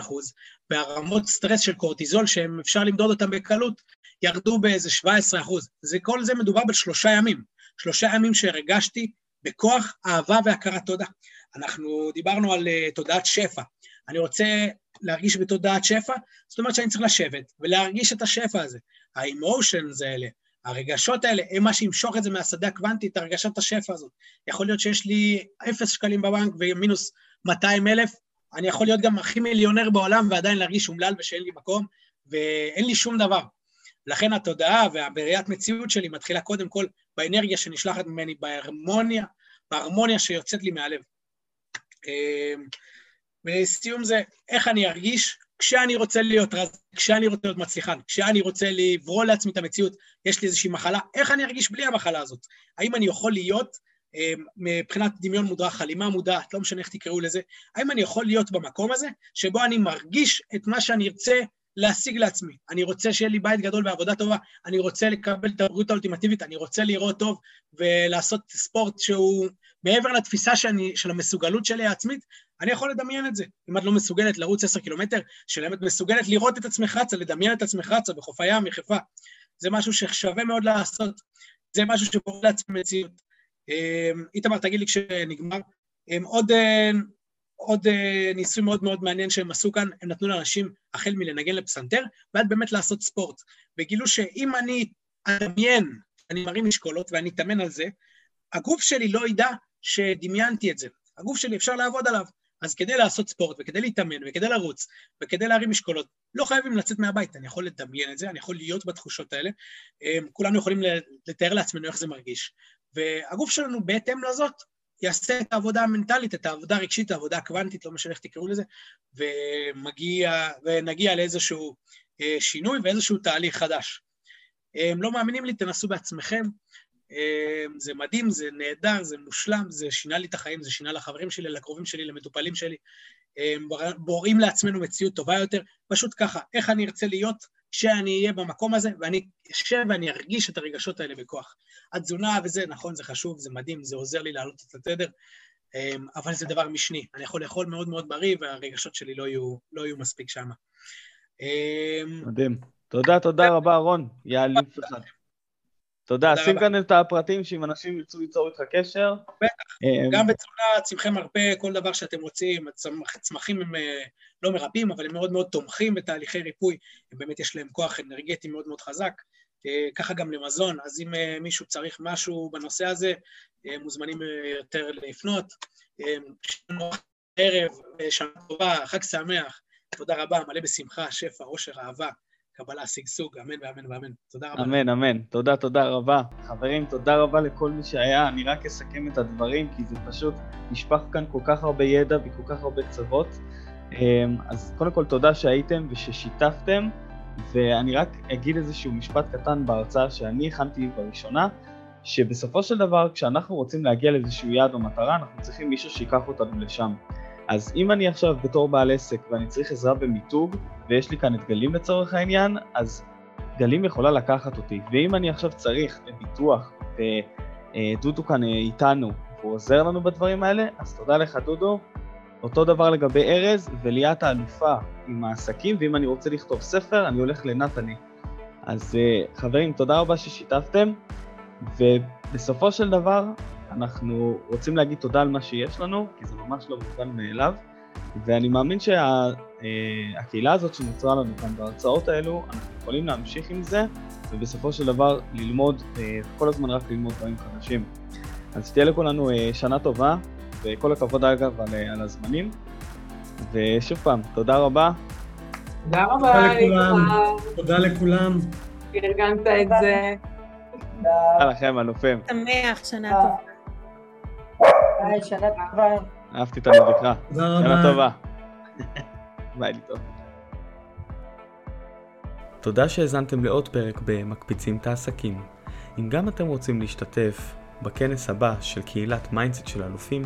אחוז, והרמות סטרס של קורטיזול, שאפשר למדוד אותם בקלות, ירדו באיזה 17 אחוז. זה, כל זה מדובר בשלושה ימים. שלושה ימים שהרגשתי בכוח, אהבה והכרת תודה. אנחנו דיברנו על uh, תודעת שפע. אני רוצה להרגיש בתודעת שפע, זאת אומרת שאני צריך לשבת ולהרגיש את השפע הזה. האמושנס האלה, הרגשות האלה, הם מה שימשוך את זה מהשדה הקוונטית, הרגשת השפע הזאת. יכול להיות שיש לי אפס שקלים בבנק ומינוס 200 אלף, אני יכול להיות גם הכי מיליונר בעולם ועדיין להרגיש אומלל ושאין לי מקום, ואין לי שום דבר. לכן התודעה והבראיית מציאות שלי מתחילה קודם כל באנרגיה שנשלחת ממני, בהרמוניה, בהרמוניה שיוצאת לי מהלב. אמ, ולסיום זה, איך אני ארגיש כשאני רוצה להיות רז, כשאני רוצה להיות מצליחן, כשאני רוצה לברוא לעצמי את המציאות, יש לי איזושהי מחלה, איך אני ארגיש בלי המחלה הזאת? האם אני יכול להיות, אמ, מבחינת דמיון מודרך, חלימה מודעת, לא משנה איך תקראו לזה, האם אני יכול להיות במקום הזה, שבו אני מרגיש את מה שאני ארצה להשיג לעצמי. אני רוצה שיהיה לי בית גדול ועבודה טובה, אני רוצה לקבל את הבריאות האולטימטיבית, אני רוצה לראות טוב ולעשות ספורט שהוא מעבר לתפיסה שאני, של המסוגלות שלי העצמית, אני יכול לדמיין את זה. אם את לא מסוגלת לרוץ עשר קילומטר, שאלה את מסוגלת לראות את עצמך רצה, לדמיין את עצמך רצה בחוף הים, מחיפה. זה משהו ששווה מאוד לעשות. זה משהו שקורה לעצמי מציאות. אמ, איתמר, תגיד לי כשנגמר. אמ, עוד אה, עוד uh, ניסוי מאוד מאוד מעניין שהם עשו כאן, הם נתנו לאנשים החל מלנגן לפסנתר, ועד באמת לעשות ספורט. וגילו שאם אני אדמיין, אני מרים משקולות ואני אתאמן על זה, הגוף שלי לא ידע שדמיינתי את זה. הגוף שלי, אפשר לעבוד עליו. אז כדי לעשות ספורט, וכדי להתאמן, וכדי לרוץ, וכדי להרים משקולות, לא חייבים לצאת מהבית, אני יכול לדמיין את זה, אני יכול להיות בתחושות האלה. אמ, כולנו יכולים לתאר לעצמנו איך זה מרגיש. והגוף שלנו, בהתאם לזאת, יעשה את העבודה המנטלית, את העבודה הרגשית, העבודה הקוונטית, לא משנה איך תקראו לזה, ומגיע, ונגיע לאיזשהו אה, שינוי ואיזשהו תהליך חדש. הם לא מאמינים לי, תנסו בעצמכם. זה מדהים, זה נהדר, זה מושלם, זה שינה לי את החיים, זה שינה לחברים שלי, לקרובים שלי, למטופלים שלי. בוראים לעצמנו מציאות טובה יותר, פשוט ככה, איך אני ארצה להיות שאני אהיה במקום הזה, ואני אשב ואני ארגיש את הרגשות האלה בכוח. התזונה וזה, נכון, זה חשוב, זה מדהים, זה עוזר לי להעלות את התדר, אמ, אבל זה דבר משני. אני יכול לאכול מאוד מאוד בריא, והרגשות שלי לא יהיו, לא יהיו מספיק שם. אמ, מדהים. תודה, תודה רבה, רון. יאללה. תודה, שים כאן את הפרטים שאם אנשים ירצו ליצור איתך קשר. בטח, אה, גם בתזונה, צמחי מרפא, כל דבר שאתם רוצים, הצמחים הם אה, לא מרפאים, אבל הם מאוד מאוד תומכים בתהליכי ריפוי, באמת יש להם כוח אנרגטי מאוד מאוד חזק, אה, ככה גם למזון, אז אם מישהו צריך משהו בנושא הזה, מוזמנים יותר לפנות. ערב, שנה טובה, חג שמח, תודה רבה, מלא בשמחה, שפע, עושר, אהבה. קבלה, שגשוג, אמן ואמן ואמן. תודה רבה. אמן, אמן. תודה, תודה רבה. חברים, תודה רבה לכל מי שהיה. אני רק אסכם את הדברים, כי זה פשוט נשפך כאן כל כך הרבה ידע וכל כך הרבה קצוות. אמ, אז קודם כל תודה שהייתם וששיתפתם, ואני רק אגיד איזשהו משפט קטן בהרצאה שאני הכנתי בראשונה, שבסופו של דבר, כשאנחנו רוצים להגיע לאיזשהו יעד או מטרה, אנחנו צריכים מישהו שיקח אותנו לשם. אז אם אני עכשיו בתור בעל עסק ואני צריך עזרה במיתוג, ויש לי כאן את גלים לצורך העניין, אז גלים יכולה לקחת אותי. ואם אני עכשיו צריך ביטוח, ודודו כאן איתנו, והוא עוזר לנו בדברים האלה, אז תודה לך דודו. אותו דבר לגבי ארז, וליאת האלופה עם העסקים, ואם אני רוצה לכתוב ספר, אני הולך לנתני. אז חברים, תודה רבה ששיתפתם, ובסופו של דבר, אנחנו רוצים להגיד תודה על מה שיש לנו, כי זה ממש לא מובן מאליו, ואני מאמין שהקהילה שה, הזאת שנוצרה לנו כאן בהרצאות האלו, אנחנו יכולים להמשיך עם זה, ובסופו של דבר ללמוד, כל הזמן רק ללמוד דברים חדשים. אז תהיה לכולנו שנה טובה, וכל הכבוד אגב על, על הזמנים, ושוב פעם, תודה רבה. תודה רבה. תודה לכולם. תודה לכולם. ארגנת את זה. תודה לכם, אלופים. שמח, שנה טובה. ביי, שנה טובה. אהבתי את הנביקה. תודה רבה. שנה טובה. ביי, טוב. תודה שהאזנתם לעוד פרק ב"מקפיצים את העסקים". אם גם אתם רוצים להשתתף בכנס הבא של קהילת מיינדסט של אלופים,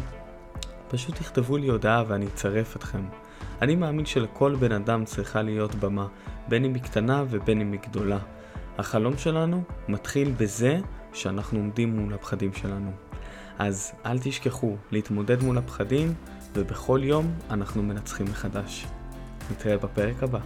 פשוט תכתבו לי הודעה ואני אצרף אתכם. אני מאמין שלכל בן אדם צריכה להיות במה, בין אם היא קטנה ובין אם היא גדולה. החלום שלנו מתחיל בזה שאנחנו עומדים מול הפחדים שלנו. אז אל תשכחו להתמודד מול הפחדים, ובכל יום אנחנו מנצחים מחדש. נתראה בפרק הבא.